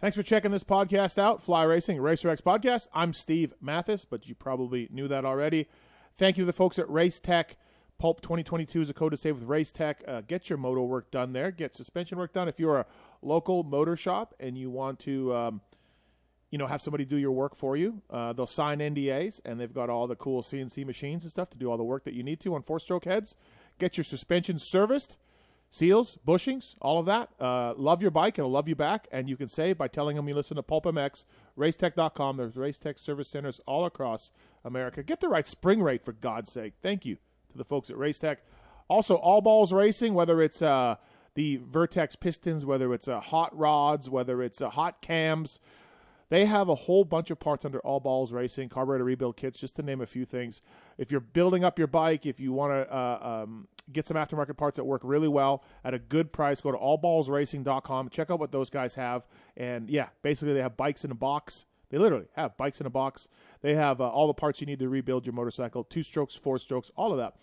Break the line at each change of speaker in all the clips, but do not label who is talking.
Thanks for checking this podcast out, Fly Racing RacerX Podcast. I'm Steve Matthes, but you probably knew that already. Thank you to the folks at Race Tech. Pulp 2022 is a code to save with Race Tech. Uh, get your motor work done there. Get suspension work done. If you're a local motor shop and you want to, um, you know, have somebody do your work for you, uh, they'll sign NDAs and they've got all the cool CNC machines and stuff to do all the work that you need to on four-stroke heads. Get your suspension serviced seals, bushings, all of that. Uh, love your bike, it'll love you back, and you can save by telling them you listen to Pulp MX, Racetech.com. There's Racetech service centers all across America. Get the right spring rate, for God's sake. Thank you to the folks at Racetech. Also, All Balls Racing, whether it's uh, the Vertex pistons, whether it's uh, hot rods, whether it's uh, hot cams, they have a whole bunch of parts under All Balls Racing, carburetor rebuild kits, just to name a few things. If you're building up your bike, if you want to uh, um, get some aftermarket parts that work really well at a good price, go to allballsracing.com. Check out what those guys have. And yeah, basically, they have bikes in a box. They literally have bikes in a box. They have uh, all the parts you need to rebuild your motorcycle two strokes, four strokes, all of that.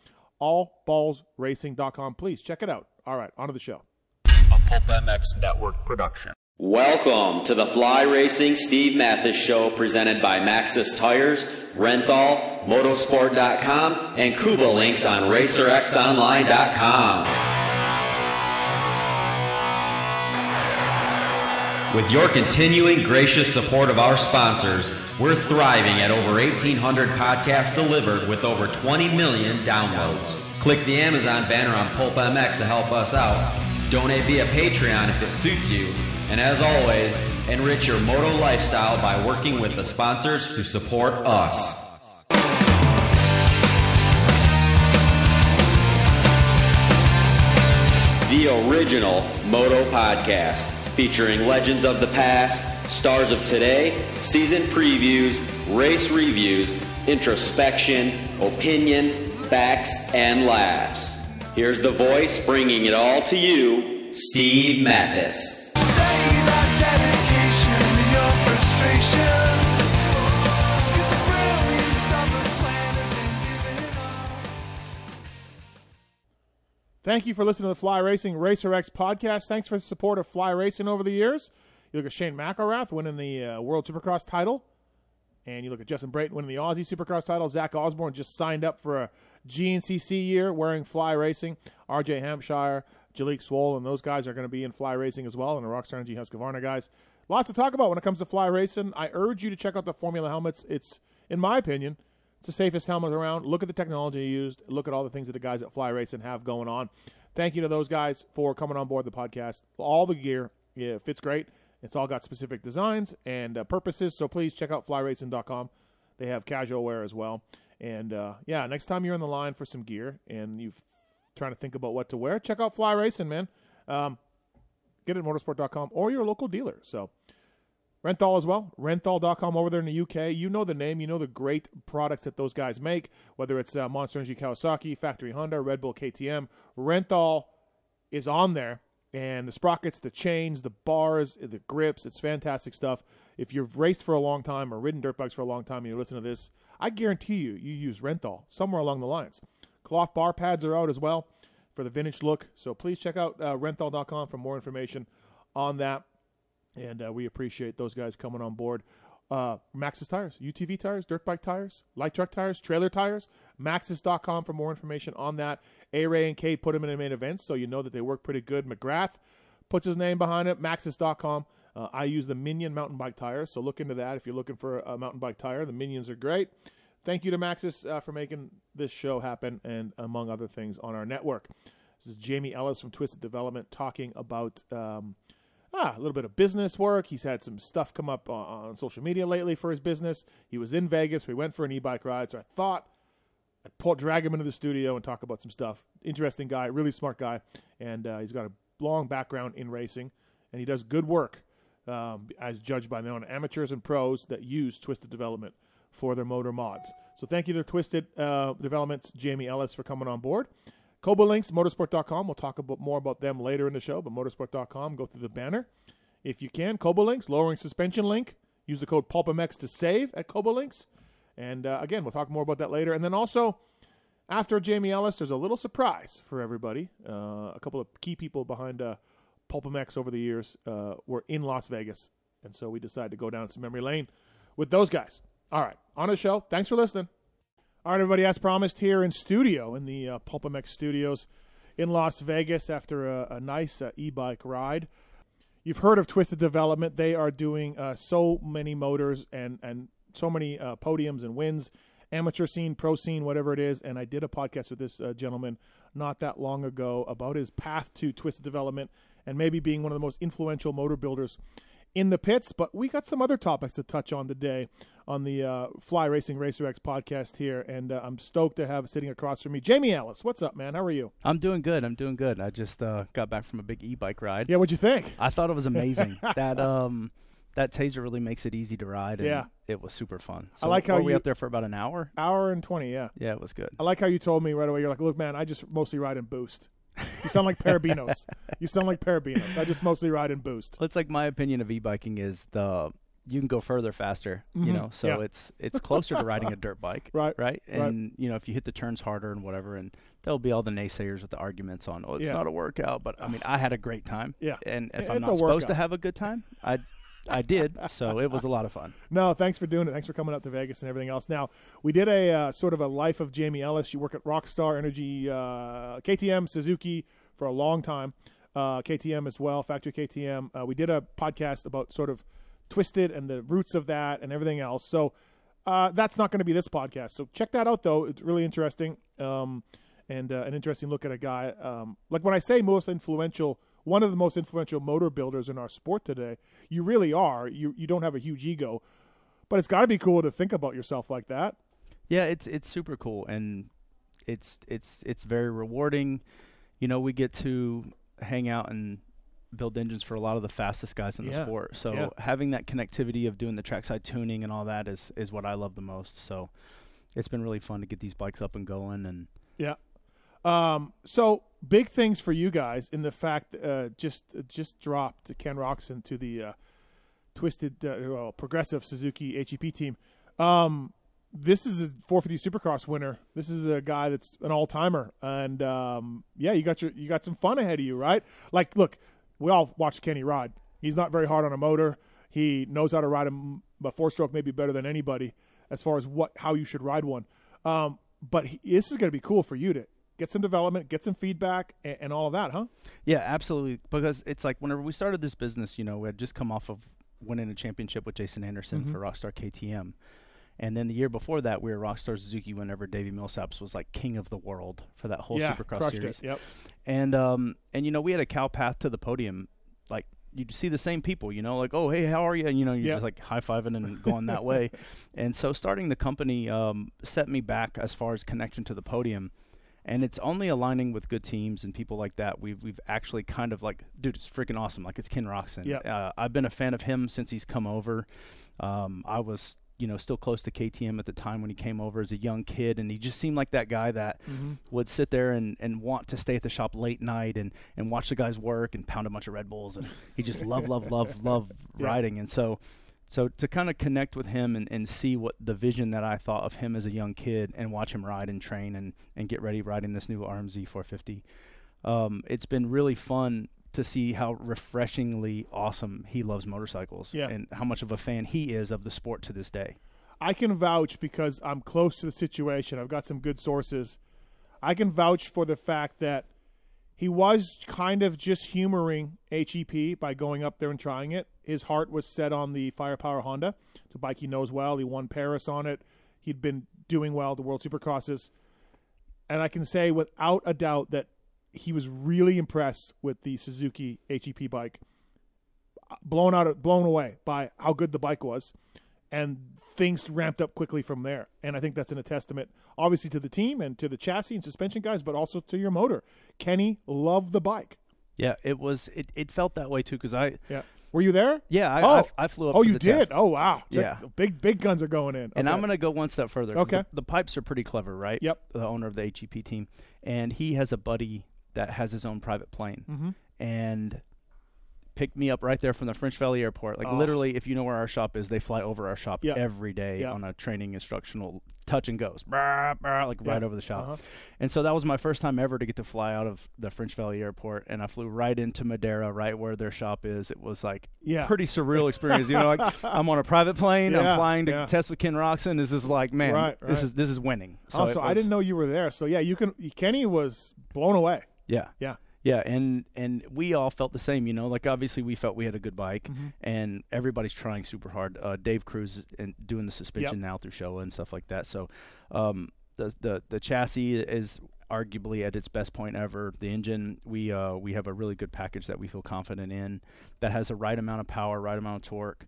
Allballsracing.com. Please check it out. All right, on to the show.
A Pulp MX Network production.
Welcome to the Fly Racing Steve Matthes Show presented by Maxxis Tires, Renthal, Motorsport.com, and Kuba Links on RacerXOnline.com. With your continuing gracious support of our sponsors, we're thriving at over 1,800 podcasts delivered with over 20 million downloads. Click the Amazon banner on Pulp MX to help us out. Donate via Patreon if it suits you. And as always, enrich your moto lifestyle by working with the sponsors who support us. The original Moto Podcast, featuring legends of the past, stars of today, season previews, race reviews, introspection, opinion, facts, and laughs. Here's the voice bringing it all to you, Steve Matthes.
Thank you for listening to the Fly Racing Racer X podcast. Thanks for the support of Fly Racing over the years. You look at Shane McElrath winning the uh, World Supercross title, and you look at Justin Brayton winning the Aussie Supercross title. Zach Osborne just signed up for a GNCC year wearing Fly Racing. RJ Hampshire, Jalek Swoll, and those guys are going to be in Fly Racing as well, and the Rockstar Energy Husqvarna guys. Lots to talk about when it comes to Fly Racing. I urge you to check out the Formula helmets. It's, in my opinion, it's the safest helmet around. Look at the technology used. Look at all the things that the guys at Fly Racing have going on. Thank you to those guys for coming on board the podcast. All the gear yeah, fits great. It's all got specific designs and uh, purposes. So please check out flyracing.com. They have casual wear as well. And uh, yeah, next time you're in the line for some gear and you're trying to think about what to wear, check out Fly Racing, man. Um, get it at motorsport.com or your local dealer. So Renthal as well. Renthal.com over there in the UK. You know the name. You know the great products that those guys make, whether it's uh, Monster Energy Kawasaki, Factory Honda, Red Bull KTM. Renthal is on there. And the sprockets, the chains, the bars, the grips, it's fantastic stuff. If you've raced for a long time or ridden dirt bikes for a long time and you listen to this, I guarantee you, you use Renthal somewhere along the lines. Cloth bar pads are out as well for the vintage look. So please check out uh, renthal.com for more information on that and uh, we appreciate those guys coming on board. Uh, Maxxis tires, UTV tires, dirt bike tires, light truck tires, trailer tires. Maxxis.com for more information on that. A Ray and Kate put them in the main events, so you know that they work pretty good. McGrath puts his name behind it. Maxxis.com. Uh, I use the Minion mountain bike tires, so look into that if you're looking for a mountain bike tire. The Minions are great. Thank you to Maxxis uh, for making this show happen, and among other things on our network. This is Jamie Ellis from Twisted Development talking about. Um, ah, a little bit of business work. He's had some stuff come up on, on social media lately for his business. He was in Vegas. We went for an e-bike ride, so I thought I'd pull, drag him into the studio and talk about some stuff. Interesting guy, really smart guy, and uh, he's got a long background in racing, and he does good work um, as judged by their own amateurs and pros that use Twisted Development for their motor mods. So thank you to Twisted uh, Developments, Jamie Ellis, for coming on board. Koba Links, motorsport.com. We'll talk about more about them later in the show, but motorsport.com, go through the banner. If you can, Koba Links, lowering suspension link. Use the code PulpMX to save at Koba Links. And uh, again, we'll talk more about that later. And then also, after Jamie Ellis, there's a little surprise for everybody. Uh, a couple of key people behind uh, over the years uh, were in Las Vegas and so we decided to go down some memory lane with those guys. All right, on the show. Thanks for listening. All right, everybody, as promised, here in studio in the uh, PulpMX studios in Las Vegas after a, a nice uh, e-bike ride. You've heard of Twisted Development. They are doing uh, so many motors and and so many uh, podiums and wins, amateur scene, pro scene, whatever it is. And I did a podcast with this uh, gentleman not that long ago about his path to Twisted Development and maybe being one of the most influential motor builders in the pits. But we got some other topics to touch on today on the uh, Fly Racing Racer X podcast here, and uh, I'm stoked to have sitting across from me Jamie Ellis. What's up, man? How are you?
I'm doing good. I'm doing good. I just uh, got back from a big e-bike ride.
Yeah, what'd you think?
I thought it was amazing. that um, that taser really makes it easy to ride. And
Yeah.
it was super fun.
I like how
were we
you-
up there for about an hour.
Hour and twenty, yeah.
Yeah, it was good.
I like how you told me right away. You're like, look, man, I just mostly ride in boost. You sound like Parabinos. you sound like Parabinos. I just mostly ride in boost.
It's like my opinion of e-biking is the you can go further faster.
Mhm.
You know, so
Yeah.
it's it's closer to riding a dirt bike.
Right,
Right.
right.
And you know, if you hit the turns harder and whatever, and there'll be all the naysayers with the arguments on, oh, it's
Yeah.
not a workout. But I mean, I had a great time.
Yeah.
And if
It's
I'm not supposed to have a good time, I I did. So it was a lot of fun.
No, thanks for doing it. Thanks for coming up to Vegas and everything else. Now, we did a uh, sort of a life of Jamie Ellis. You work at Rockstar Energy, uh, KTM, Suzuki for a long time, uh, KTM as well, Factory KTM. Uh, we did a podcast about sort of Twisted and the roots of that and everything else. So uh, that's not going to be this podcast. So check that out, though. It's really interesting um, and uh, an interesting look at a guy. Um, like when I say most influential, one of the most influential motor builders in our sport today, you really are. You you don't have a huge ego, but it's got to be cool to think about yourself like that.
Yeah, it's it's super cool and it's it's it's very rewarding. You know, we get to hang out and build engines for a lot of the fastest guys in the
Yeah,
sport. So
yeah.
having that connectivity of doing the trackside tuning and all that is is what I love the most. So it's been really fun to get these bikes up and going and
Yeah. Um, so big things for you guys in the fact uh, just just dropped Ken Roczen to the uh, twisted uh, well, progressive Suzuki HEP team. Um, this is a 450 Supercross winner. This is a guy that's an all timer, and um, yeah, you got your you got some fun ahead of you, right? Like, look, we all watched Kenny ride. He's not very hard on a motor. He knows how to ride a, a four stroke maybe better than anybody as far as what how you should ride one. Um, but he, this is going to be cool for you to get some development, get some feedback, and, and all of that, huh?
Yeah, absolutely. Because it's like whenever we started this business, you know, we had just come off of winning a championship with Jason Anderson
Mm-hmm.
for Rockstar KTM. And then the year before that, we were Rockstar Suzuki whenever Davey Millsaps was like king of the world for that whole
yeah,
Supercross series.
it. Yep.
And um and you know, we had a cow path to the podium. Like you'd see the same people, you know, like, oh hey, how are you? And you know, you're
Yeah.
just like high fiving and going that way. And so starting the company um set me back as far as connection to the podium. And it's only aligning with good teams and people like that. We've we've actually kind of like, dude, it's freaking awesome. Like it's Ken Roczen.
Yeah.
Uh, I've been a fan of him since he's come over. Um, I was, you know, still close to KTM at the time when he came over as a young kid, and he just seemed like that guy that would sit there and, and want to stay at the shop late night and, and watch the guys work and pound a bunch of Red Bulls, and he just loved, loved, loved, loved
Yeah.
riding, and so. So to kind of connect with him and, and see what the vision that I thought of him as a young kid and watch him ride and train and, and get ready riding this new RMZ 450, um, it's been really fun to see how refreshingly awesome he loves motorcycles
Yeah.
and how much of a fan he is of the sport to this day.
I can vouch because I'm close to the situation. I've got some good sources. I can vouch for the fact that he was kind of just humoring HEP by going up there and trying it. His heart was set on the Firepower Honda. It's a bike he knows well. He won Paris on it. He'd been doing well at the World Supercrosses. And I can say without a doubt that he was really impressed with the Suzuki HEP bike. Blown out, blown away by how good the bike was and things ramped up quickly from there. And I think that's an a testament, obviously, to the team and to the chassis and suspension guys, but also to your motor. Kenny loved the bike.
Yeah, it was. It, it felt that way too because I.
Yeah, were you there?
Yeah, I,
oh,
I, I flew up.
Oh, you did.
test.
Oh, wow.
Yeah.
big big guns are going in.
And I'm going to go one step further.
Okay.
The, the pipes are pretty clever, right?
Yep.
The owner of the HEP team, and he has a buddy that has his own private plane,
Mhm.
and picked me up right there from the French Valley Airport. Like
Oh.
literally, if you know where our shop is, they fly over our shop
Yeah.
every day
Yeah.
on a training instructional touch and goes, brah, brah, like right over the shop.
Uh-huh.
And so that was my first time ever to get to fly out of the French Valley Airport, and I flew right into Madeira, right where their shop is. It was like
Yeah.
pretty surreal experience. you know, like I'm on a private plane,
Yeah,
I'm flying to
yeah.
test with Ken Roczen. This is like, man,
Right,
this is this is winning. So
also,
it
I didn't know you were there. So yeah, you can. Kenny was blown away.
Yeah,
Yeah.
Yeah, and and we all felt the same, you know. Like obviously, we felt we had a good bike,
Mm-hmm.
and everybody's trying super hard. Uh, Dave Cruz and doing the suspension now through Showa and stuff like that. So, um, the the the chassis is arguably at its best point ever. The engine, we uh we have a really good package that we feel confident in, that has the right amount of power, right amount of torque.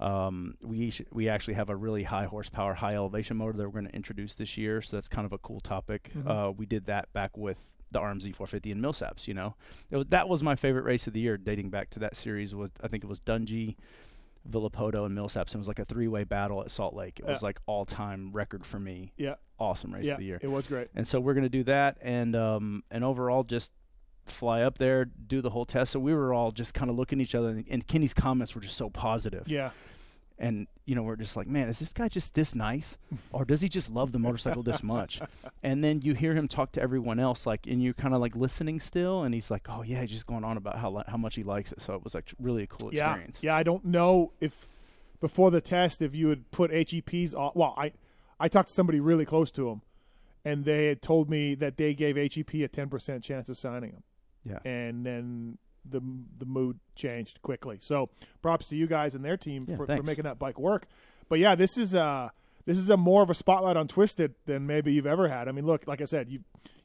Um, we sh- we actually have a really high horsepower, high elevation motor that we're going to introduce this year, so that's kind of a cool topic. Uh, we did that back with the RMZ 450 in Millsaps. You know, it was, that was my favorite race of the year, dating back to that series. Was I think it was Dungey, Villopoto, and Millsaps. It was like a three way battle at Salt Lake. It was like all time record for me.
Yeah.
Awesome race
Yeah.
of the year.
It was great.
And so we're going to do that, and um, and overall just fly up there, do the whole test. So we were all just kind of looking at each other, and, and Kenny's comments were just so positive.
Yeah.
And you know, we're just like, man, is this guy just this nice, or does he just love the motorcycle this much? And then you hear him talk to everyone else, like, and you're kind of like listening still, and he's like, oh yeah, he's just going on about how li- how much he likes it. So it was like really a cool
Yeah.
experience.
Yeah. I don't know if before the test if you would put HEPs. On, well, I I talked to somebody really close to him, and they had told me that they gave HEP a ten percent chance of signing him.
Yeah.
and then the the mood changed quickly. So props to you guys and their team
Yeah,
for, for making that bike work. But yeah, this is uh this is a more of a spotlight on Twisted than maybe you've ever had. I mean, look, like I said, you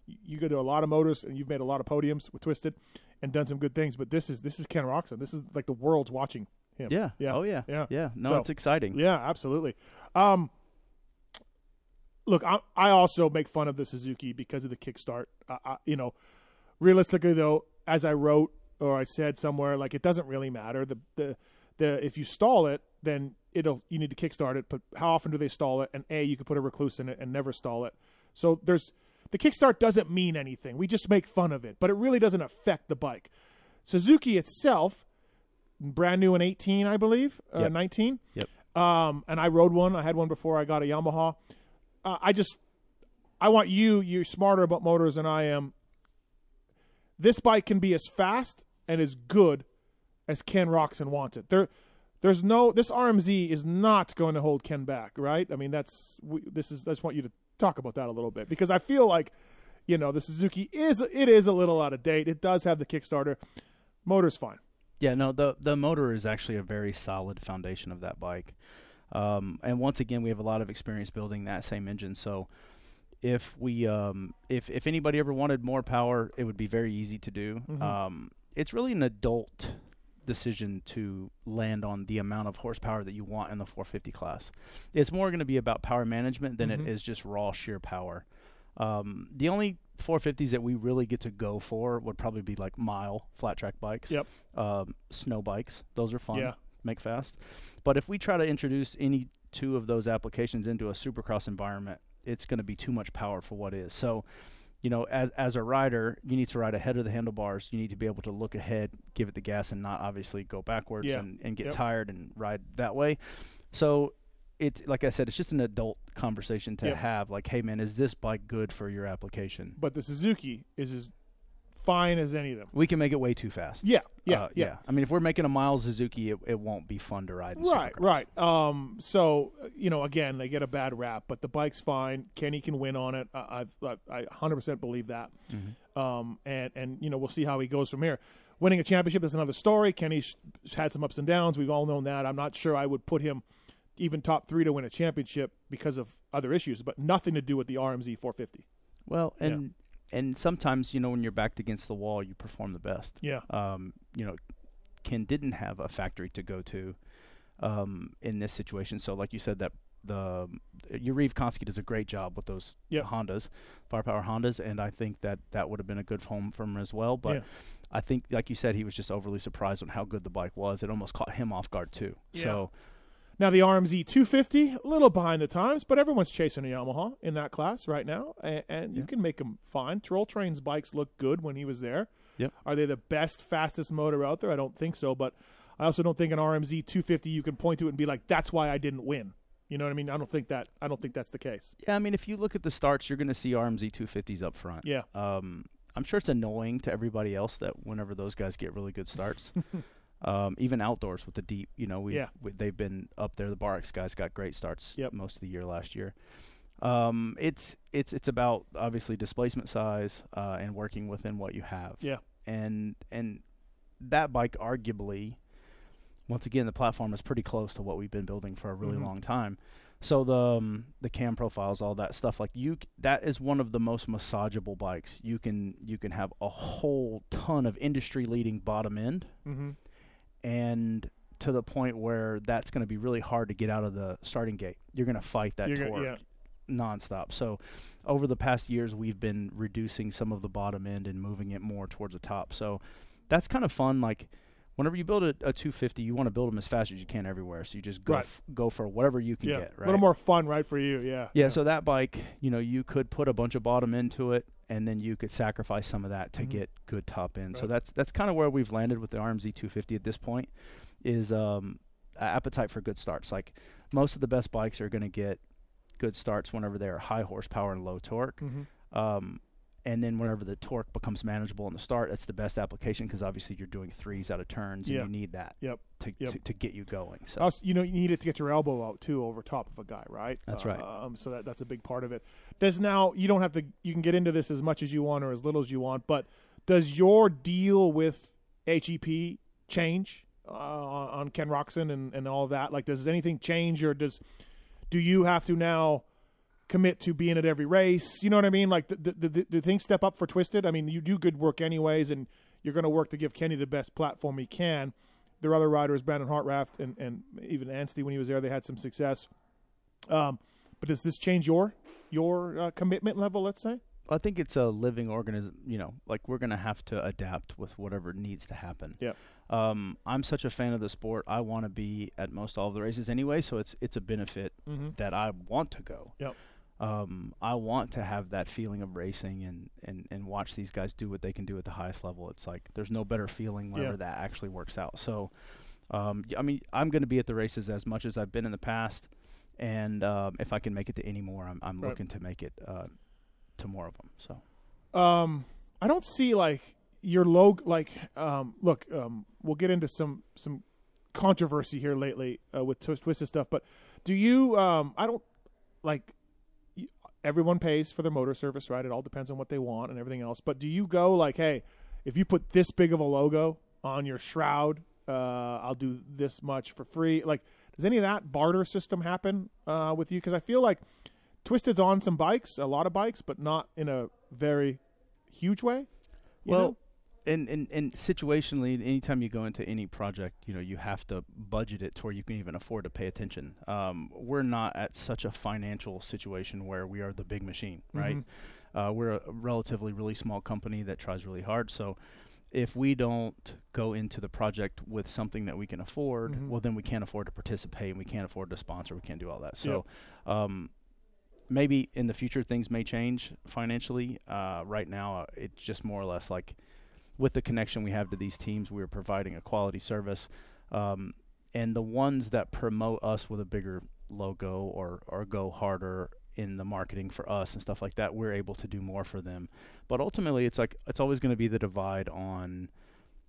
you go to a lot of motors and you've made a lot of podiums with Twisted and done some good things. But this is this is Ken Roczen. This is like the world's watching him.
Yeah.
yeah,
Oh yeah.
yeah,
Yeah. No,
So-
it's exciting.
yeah, absolutely. Um, look, I, I also make fun of the Suzuki because of the kickstart. Uh, I, you know, realistically though, as I wrote or I said somewhere, like it doesn't really matter. The the the if you stall it, then it'll you need to kickstart it. But how often do they stall it? And a you could put a Rekluse in it and never stall it. So there's the kickstart doesn't mean anything. We just make fun of it, but it really doesn't affect the bike. Suzuki itself, brand new in 18, I believe, uh, 19.
Yep.
Um, and I rode one. I had one before I got a Yamaha. Uh, I just, I want you. You're smarter about motors than I am. This bike can be as fast and as good as Ken Roczen wants it. There, there's no. This RMZ is not going to hold Ken back, right? I mean, that's. We, this is. I just want you to talk about that a little bit because I feel like, you know, the Suzuki is. It is a little out of date. It does have the Kickstarter. Motor's fine.
Yeah, no, the the motor is actually a very solid foundation of that bike. Um, and once again, we have a lot of experience building that same engine. So if we um, if if anybody ever wanted more power, it would be very easy to do. Um, it's really an adult decision to land on the amount of horsepower that you want in the 450 class. It's more going to be about power management than it is just raw sheer power. Um, the only 450s that we really get to go for would probably be like mile flat track bikes
Yep.
um, snow bikes. Those are fun.
Yeah.
Make fast. But if we try to introduce any two of those applications into a supercross environment, it's going to be too much power for what is. So, you know, as as a rider, you need to ride ahead of the handlebars. You need to be able to look ahead, give it the gas, and not obviously go backwards
Yeah.
and, and get
Yep.
tired and ride that way. So, it's like I said, it's just an adult conversation to
Yep.
have. Like, hey man, is this bike good for your application?
But the Suzuki is as fine as any of them.
We can make it way too fast.
Yeah. Yeah.
Uh,
yeah.
I mean, if we're making a mile Suzuki, it, it won't be fun to ride.
Right, right. Um, so you know, again, they get a bad rap, but the bike's fine. Kenny can win on it. I, I've, I 100% believe that.
Mm-hmm.
Um, and and you know, we'll see how he goes from here. Winning a championship is another story. Kenny's had some ups and downs. We've all known that. I'm not sure I would put him even top three to win a championship because of other issues, but nothing to do with the RMZ 450.
Well, and and sometimes you know when you're backed against the wall, you perform the best.
Yeah.
Um, you know, Ken didn't have a factory to go to, um, in this situation. So, like you said, that the Yarrive Konsky does a great job with those
Yep.
Hondas, firepower Hondas, and I think that that would have been a good home for him as well. But
Yeah.
I think, like you said, he was just overly surprised on how good the bike was. It almost caught him off guard too.
Yeah.
So.
Now the RMZ 250, a little behind the times, but everyone's chasing a Yamaha in that class right now, and, and you can make them fine. Troll Train's bikes look good when he was there.
Yep.
Are they the best, fastest motor out there? I don't think so, but I also don't think an RMZ 250 you can point to it and be like, "That's why I didn't win." You know what I mean? I don't think that. I don't think that's the case.
Yeah, I mean, if you look at the starts, you're going to see RMZ 250s up front.
Yeah.
Um, I'm sure it's annoying to everybody else that whenever those guys get really good starts, um, even outdoors with the deep, you know, we,
Yeah.
we they've been up there. The Barx guys got great starts
Yep.
most of the year last year. Um, it's it's it's about obviously displacement size uh, and working within what you have.
Yeah.
And and that bike arguably, once again, the platform is pretty close to what we've been building for a really
Mhm.
long time. So the um, the cam profiles, all that stuff, like you, c- that is one of the most massageable bikes. You can you can have a whole ton of industry leading bottom end,
Mm-hmm.
And to the point where that's going to be really hard to get out of the starting gate. You're going to fight that
You're gonna-
torque
yeah.
nonstop. So over the past years, we've been reducing some of the bottom end and moving it more towards the top. So that's kind of fun. Like whenever you build a, a 250, you want to build them as fast as you can everywhere. So you just go
Right.
f- go for whatever you can
Yeah.
get.
A little more fun, right, for you? Yeah.
Yeah, so that bike, you know, you could put a bunch of bottom into it, and then you could sacrifice some of that to
Mhm.
get good top end. So that's that's kind of where we've landed with the RMZ 250 at this point, is um, appetite for good starts. Like most of the best bikes are going to get good starts whenever they're high horsepower and low torque.
Mm-hmm.
Um, and then whenever the torque becomes manageable in the start, that's the best application because obviously you're doing threes out of turns, and
Yeah.
you need that
Yep.
to,
Yep.
to to get you going. So
Also, you know, you need it to get your elbow out too over top of a guy, right?
That's right.
Um, so that that's a big part of it. Does now you don't have to you can get into this as much as you want or as little as you want, but does your deal with HEP change uh, on Ken Roczen and and all that? Like, does anything change or does do you have to now? Commit to being at every race you know what i mean like the, do, do things step up for twisted i mean you do good work anyways and you're going to work to give kenny the best platform he can there are other riders, Brandon Hartranft and, and even Anstie when he was there, they had some success. Um, but does this change your your uh, commitment level? Let's say.
I think it's a living organism. You know, like we're gonna have to adapt with whatever needs to happen.
Yep.
Um, I'm such a fan of the sport. I want to be at most all of the races anyway, so it's it's a benefit
Mm-hmm.
that I want to go.
Yep.
Um, I want to have that feeling of racing and, and, and watch these guys do what they can do at the highest level. It's like there's no better feeling whenever
Yeah.
that actually works out. So, um, I mean, I'm going to be at the races as much as I've been in the past, and um, if I can make it to any more, I'm I'm
Right.
looking to make it uh, to more of them. So.
Um, I don't see like your logo. Like, um, look, um, we'll get into some some controversy here lately uh, with tw- twisted stuff. But do you? Um, I don't like. Everyone pays for their motor service, right? It all depends on what they want and everything else. But do you go like, hey, if you put this big of a logo on your shroud, uh, I'll do this much for free? Like, does any of that barter system happen uh, with you? Because I feel like Twisted's on some bikes, a lot of bikes, but not in a very huge way. you
well,
know?
And, and and situationally, anytime you go into any project, you know you have to budget it to where you can even afford to pay attention. Um, we're not at such a financial situation where we are the big machine, right? Uh, we're a relatively really small company that tries really hard. So, if we don't go into the project with something that we can afford,
Mhm.
well, then we can't afford to participate, and we can't afford to sponsor, we can't do all that. So. Um, maybe in the future things may change financially. Uh, right now, uh, it's just more or less like with the connection we have to these teams, we are providing a quality service. Um, and the ones that promote us with a bigger logo or, or go harder in the marketing for us and stuff like that, we're able to do more for them. But ultimately, it's like it's always going to be the divide on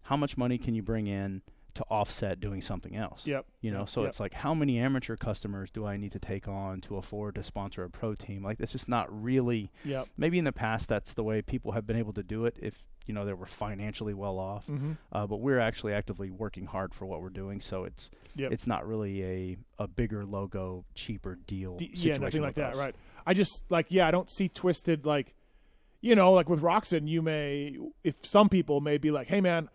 how much money can you bring in to offset doing something else.
Yep.
You know, so
Yep.
it's like how many amateur customers do I need to take on to afford to sponsor a pro team? Like that's just not really.
Yep.
Maybe in the past that's the way people have been able to do it if you know they were financially well off.
Mm-hmm.
Uh, but we're actually actively working hard for what we're doing, so it's
Yep.
it's not really a a bigger logo, cheaper deal.
D- yeah, nothing like that,
us.
right? I just like yeah, I don't see twisted like, you know, like with Roczen, you may if some people may be like, hey man,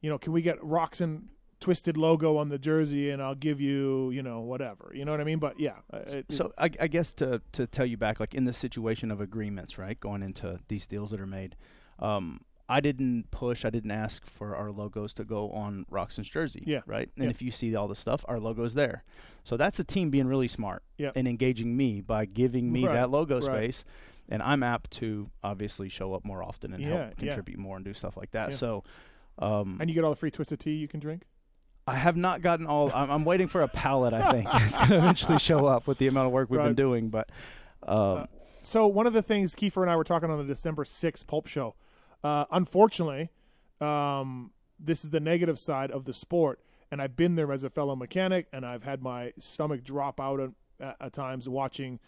you know, can we get Roczen twisted logo on the jersey and I'll give you, you know, whatever, you know what I mean? But yeah, uh, it,
So I, I guess to to tell you back, like in the situation of agreements, right, going into these deals that are made, um, I didn't push, I didn't ask for our logos to go on Roczen's jersey,
Yeah.
right. And
Yeah.
if you see all the stuff, our logo's there. So that's a team being really smart
Yeah.
and engaging me by giving me
Right.
that logo
Right.
space. and I'm apt to obviously show up more often and
Yeah,
help contribute more and do stuff like that. So. Um,
And you get all the free twisted tea you can drink.
I have not gotten all. I'm, I'm waiting for a pallet. I think it's going to eventually show up with the amount of work we've
Right.
been doing. But um,
So one of the things Kiefer and I were talking on the December 6th Pulp Show, uh, unfortunately, um, this is the negative side of the sport, and I've been there as a fellow mechanic, and I've had my stomach drop out at, at, times watching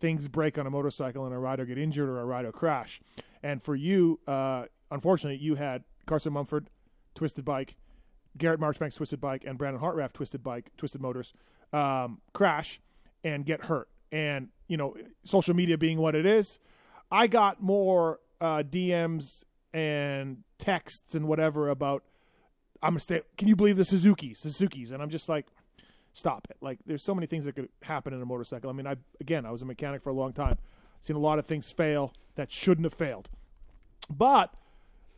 things break on a motorcycle and a rider get injured or a rider crash. And for you, uh, unfortunately, you had Carson Mumford, twisted bike, Garrett Marchbank's twisted bike, and Brandon Hartranft twisted bike, twisted motors, um, crash and get hurt. And you know, social media being what it is, I got more uh, DMs and texts and whatever about I'm gonna stay. Can you believe the Suzuki, Suzuki's? And I'm just like, stop it. Like, there's so many things that could happen in a motorcycle. I mean, I again, I was a mechanic for a long time, seen a lot of things fail that shouldn't have failed, but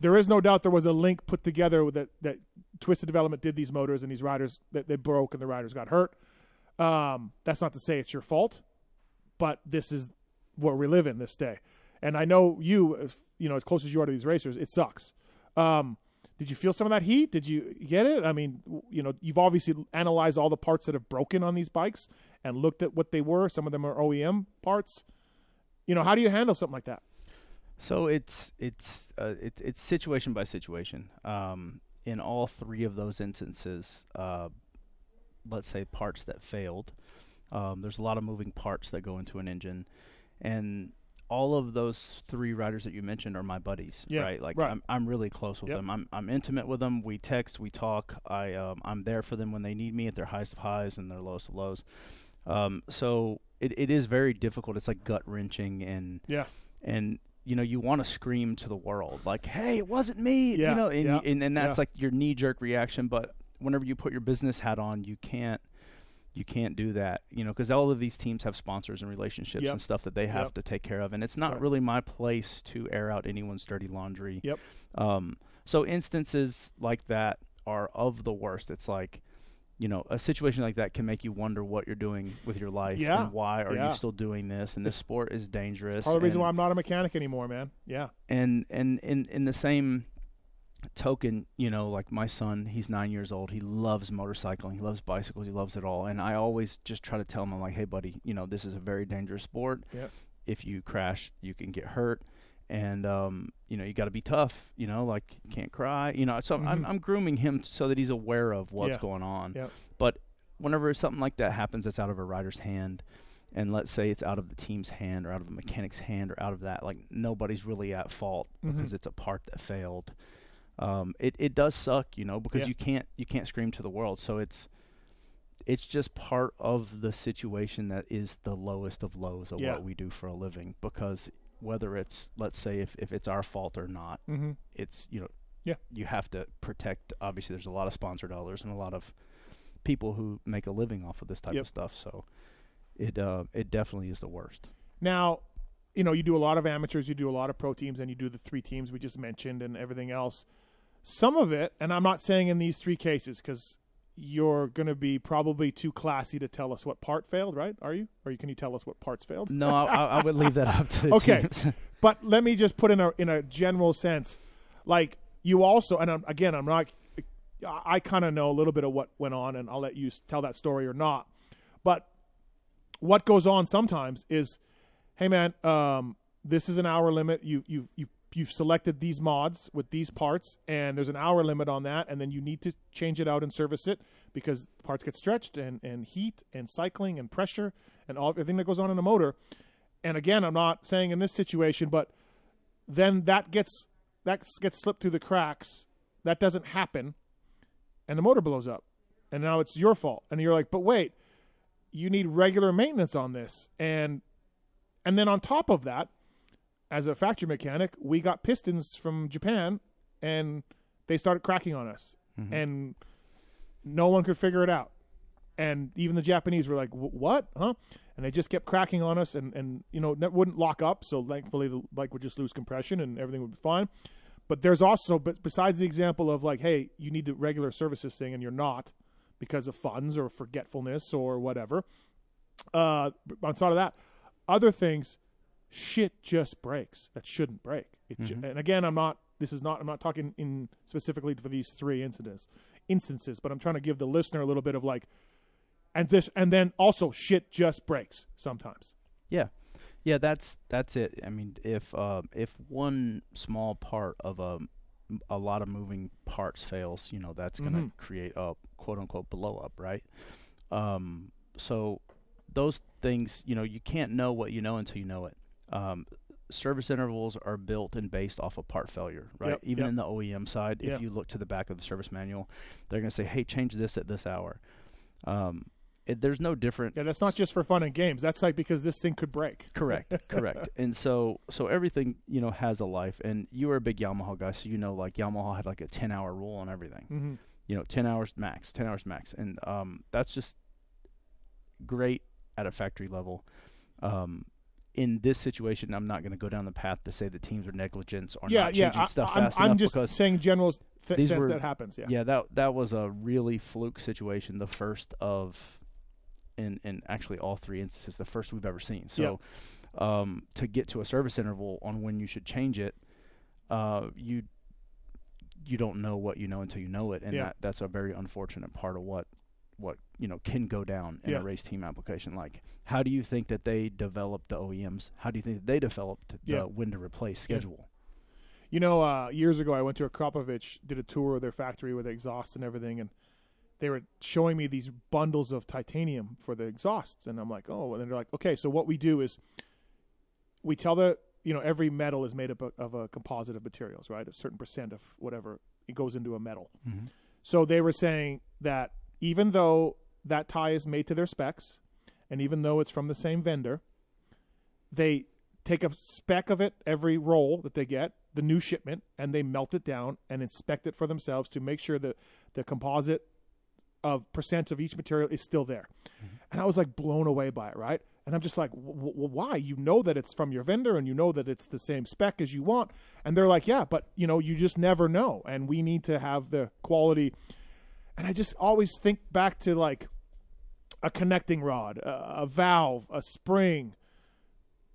there is no doubt there was a link put together that that Twisted Development did these motors and these riders that they broke and the riders got hurt. Um, that's not to say it's your fault, but this is what we live in this day. And I know you, you know, as close as you are to these racers, it sucks. Um, did you feel some of that heat? Did you get it? I mean, you know, you've obviously analyzed all the parts that have broken on these bikes and looked at what they were. Some of them are OEM parts. You know, how do you handle something like that?
So it's it's uh, it, it's situation by situation. Um, in all three of those instances, uh, let's say parts that failed, um, there's a lot of moving parts that go into an engine, and all of those three riders that you mentioned are my buddies,
Yeah,
right? Like
right.
I'm I'm really close with
Yep.
them. I'm I'm intimate with them. We text, we talk. I um, I'm there for them when they need me at their highest of highs and their lowest of lows. Um, so it, it is very difficult. It's like gut wrenching and
Yeah.
and you know you want to scream to the world like hey it wasn't me
Yeah,
you know and,
yeah,
and, and that's
yeah.
like your knee jerk reaction but whenever you put your business hat on you can't you can't do that you know because all of these teams have sponsors and relationships
Yep.
and stuff that they have
Yep.
to take care of and it's not
Right.
really my place to air out anyone's dirty laundry
Yep.
um, so instances like that are of the worst it's like you know a situation like that can make you wonder what you're doing with your life
Yeah,
and why are
yeah.
you still doing this and this sport is dangerous
Part of the reason why I'm not a mechanic anymore, man. Yeah.
and and in in the same token, you know, like my son, he's nine years old. He loves motorcycling. He loves bicycles. He loves it all. And I always just try to tell him, I'm like, hey, buddy, you know, this is a very dangerous sport.
Yep.
If you crash, you can get hurt. And um, you know, you got to be tough. You know, like you can't cry. You know, so I'm
Mhm.
I'm grooming him so that he's aware of what's
Yeah.
going on.
Yep.
But whenever something like that happens, that's out of a rider's hand, and let's say it's out of the team's hand or out of a mechanic's hand or out of that, like nobody's really at fault
Mhm.
because it's a part that failed. Um, it it does suck, you know, because
Yeah.
you can't you can't scream to the world. So it's it's just part of the situation that is the lowest of lows of
Yeah.
what we do for a living. Because whether it's let's say if if it's our fault or not,
Mm-hmm.
it's you know
Yeah.
you have to protect obviously there's a lot of sponsor dollars and a lot of people who make a living off of this type
Yep.
of stuff so it uh it definitely is the worst
Now, you know, you do a lot of amateurs, you do a lot of pro teams, and you do the three teams we just mentioned and everything else. Some of it, and I'm not saying in these three cases because you're going to be probably too classy to tell us what part failed, right? Are you? Or can you tell us what parts failed?
no I, I would leave that up to the
Okay. But let me just put in a in a general sense, like you also, and I'm, again, I'm not. I, I kind of know a little bit of what went on, and I'll let you tell that story or not. But what goes on sometimes is, hey man, um, this is an hour limit. You you you you've selected these mods with these parts, and there's an hour limit on that, and then you need to change it out and service it because parts get stretched and and heat and cycling and pressure and all everything that goes on in a motor. And again, I'm not saying in this situation, but then that gets that gets slipped through the cracks. That doesn't happen, and the motor blows up, and now it's your fault. And you're like, but wait, you need regular maintenance on this, and and then on top of that, as a factory mechanic, we got pistons from Japan, and they started cracking on us, and no one could figure it out. And even the Japanese were like, "What? Huh?" And they just kept cracking on us, and and you know, ne- wouldn't lock up. So thankfully, the bike would just lose compression, and everything would be fine. But there's also, but besides the example of like, hey, you need the regular services thing, and you're not because of funds or forgetfulness or whatever. Uh, top of that, other things, shit just breaks that shouldn't break. It ju- and again, I'm not. This is not. I'm not talking in specifically for these three incidents instances, but I'm trying to give the listener a little bit of like, and this, and then also shit just breaks sometimes.
Yeah, yeah, that's that's it. I mean, if uh, if one small part of a a lot of moving parts fails, you know, that's going to
Mhm.
create a quote unquote blow up, right? Um, so those things, you know, you can't know what you know until you know it. Um, service intervals are built and based off of part failure, right?
Yep,
Even
yep.
in the OEM side,
Yep.
if you look to the back of the service manual, they're going to say, "Hey, change this at this hour." Um, it, there's no different
Yeah, that's not just for fun and games. That's like because this thing could break.
correct correct and so so everything you know has a life and you were a big yamaha guy so you know like yamaha had like a 10 hour rule on everything
hmm
you know 10 hours max 10 hours max and um that's just great at a factory level um in this situation i'm not going to go down the path to say the teams are negligent or
Yeah,
not
yeah.
changing
I,
stuff
I'm,
fast
I'm
enough
just saying general th-
these were-
that happens. Yeah.
yeah that that was a really fluke situation the first of in in actually all three instances the first we've ever seen so um to get to a service interval on when you should change it uh you you don't know what you know until you know it and
Yeah.
that that's a very unfortunate part of what what you know can go down in
Yeah.
a race team application like how do you think that they developed the OEMs how do you think that they developed the
Yeah.
when to replace
Yeah.
schedule
You know, uh, years ago, I went to Akrapovich, did a tour of their factory with exhaust and everything, and they were showing me these bundles of titanium for the exhausts, and I'm like, oh, and then they're like, okay, so what we do is we tell the, you know, every metal is made up of, of a composite of materials, right? A certain percent of whatever it goes into a metal.
mm-hmm.
So they were saying that even though that tie is made to their specs, and even though it's from the same vendor, they take a spec of it every roll that they get, the new shipment, and they melt it down and inspect it for themselves to make sure that the composite of percent of each material is still there. Mm-hmm. And I was like blown away by it, right? And I'm just like, why? You know that it's from your vendor and you know that it's the same spec as you want. And they're like, yeah, but you know, you just never know. And we need to have the quality. And I just always think back to like a connecting rod, a, a valve, a spring,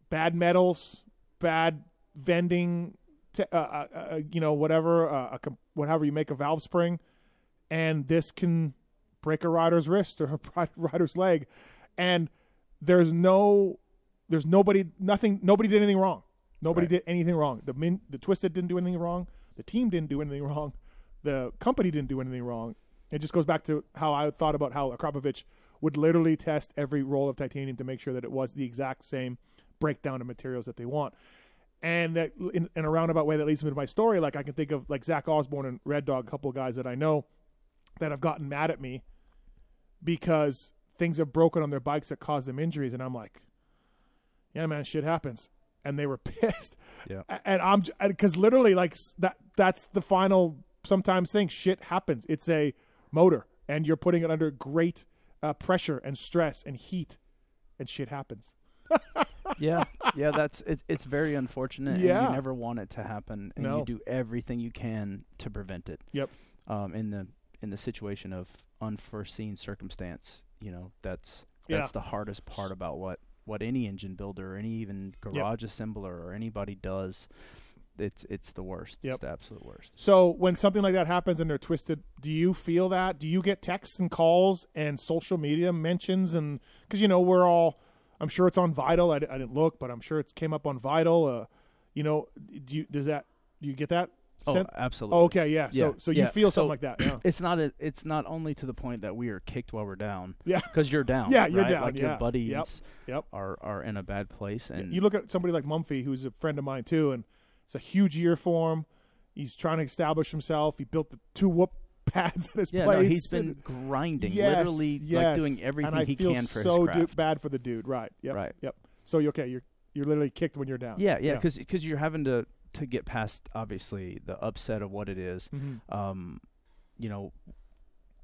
bad metals, bad vending, te- uh, uh, uh, you know, whatever, uh, a com- whatever you make a valve spring, and this can break a rider's wrist or a rider's leg, and there's no, there's nobody, nothing, nobody did anything wrong. Nobody
Right.
did anything wrong. The min, the twisted didn't do anything wrong. The team didn't do anything wrong. The company didn't do anything wrong. It just goes back to how I thought about how Akrapovich would literally test every roll of titanium to make sure that it was the exact same breakdown of materials that they want. And that in, in a roundabout way that leads me to my story, like I can think of like Zach Osborne and Red Dog, a couple of guys that I know that have gotten mad at me because things have broken on their bikes that caused them injuries, and I'm like, yeah, man, shit happens, and they were pissed.
Yeah.
And I'm because literally like that that's the final sometimes thing. Shit happens. It's a motor, and you're putting it under great uh, pressure and stress and heat, and shit happens.
yeah, yeah, that's it, it's very unfortunate. and
Yeah.
you never want it to happen, and
No.
you do everything you can to prevent it.
Yep.
Um, in the in the situation of unforeseen circumstance, you know, that's
Yeah.
that's the hardest part about what what any engine builder or any even garage assembler or anybody does. It's it's the worst.
Yep.
It's the absolute worst.
So when something like that happens and they're twisted, do you feel that? Do you get texts and calls and social media mentions and because you know we're all, I'm sure it's on Vital. I, I didn't look, but I'm sure it came up on Vital. Uh, you know, do you does that? Do you get that?
Oh, absolutely.
Oh, okay, yeah. So
Yeah,
so you
yeah.
feel
So-
something like that? Yeah.
It's not a, it's not only to the point that we are kicked while we're down.
Yeah.
Because you're down.
Yeah, you're
right?
down,
Like
yeah.
your
Yep.
buddies
Yep.
are are in a bad place, and
you look at somebody like Mumphy, who's a friend of mine too, and it's a huge year for him. He's trying to establish himself. He built the two whoop pads at his
Yeah,
place.
no, he's been
and-
grinding,
Yes,
literally
yes.
like doing everything
and I
he
feel
can for
so
his
du-
craft.
bad for the dude. Right. Yep.
Right.
Yep. So you okay? You're you're literally kicked when you're down.
yeah, yeah, because because you're having to to get past obviously the upset of what it is,
Mhm.
um, you know,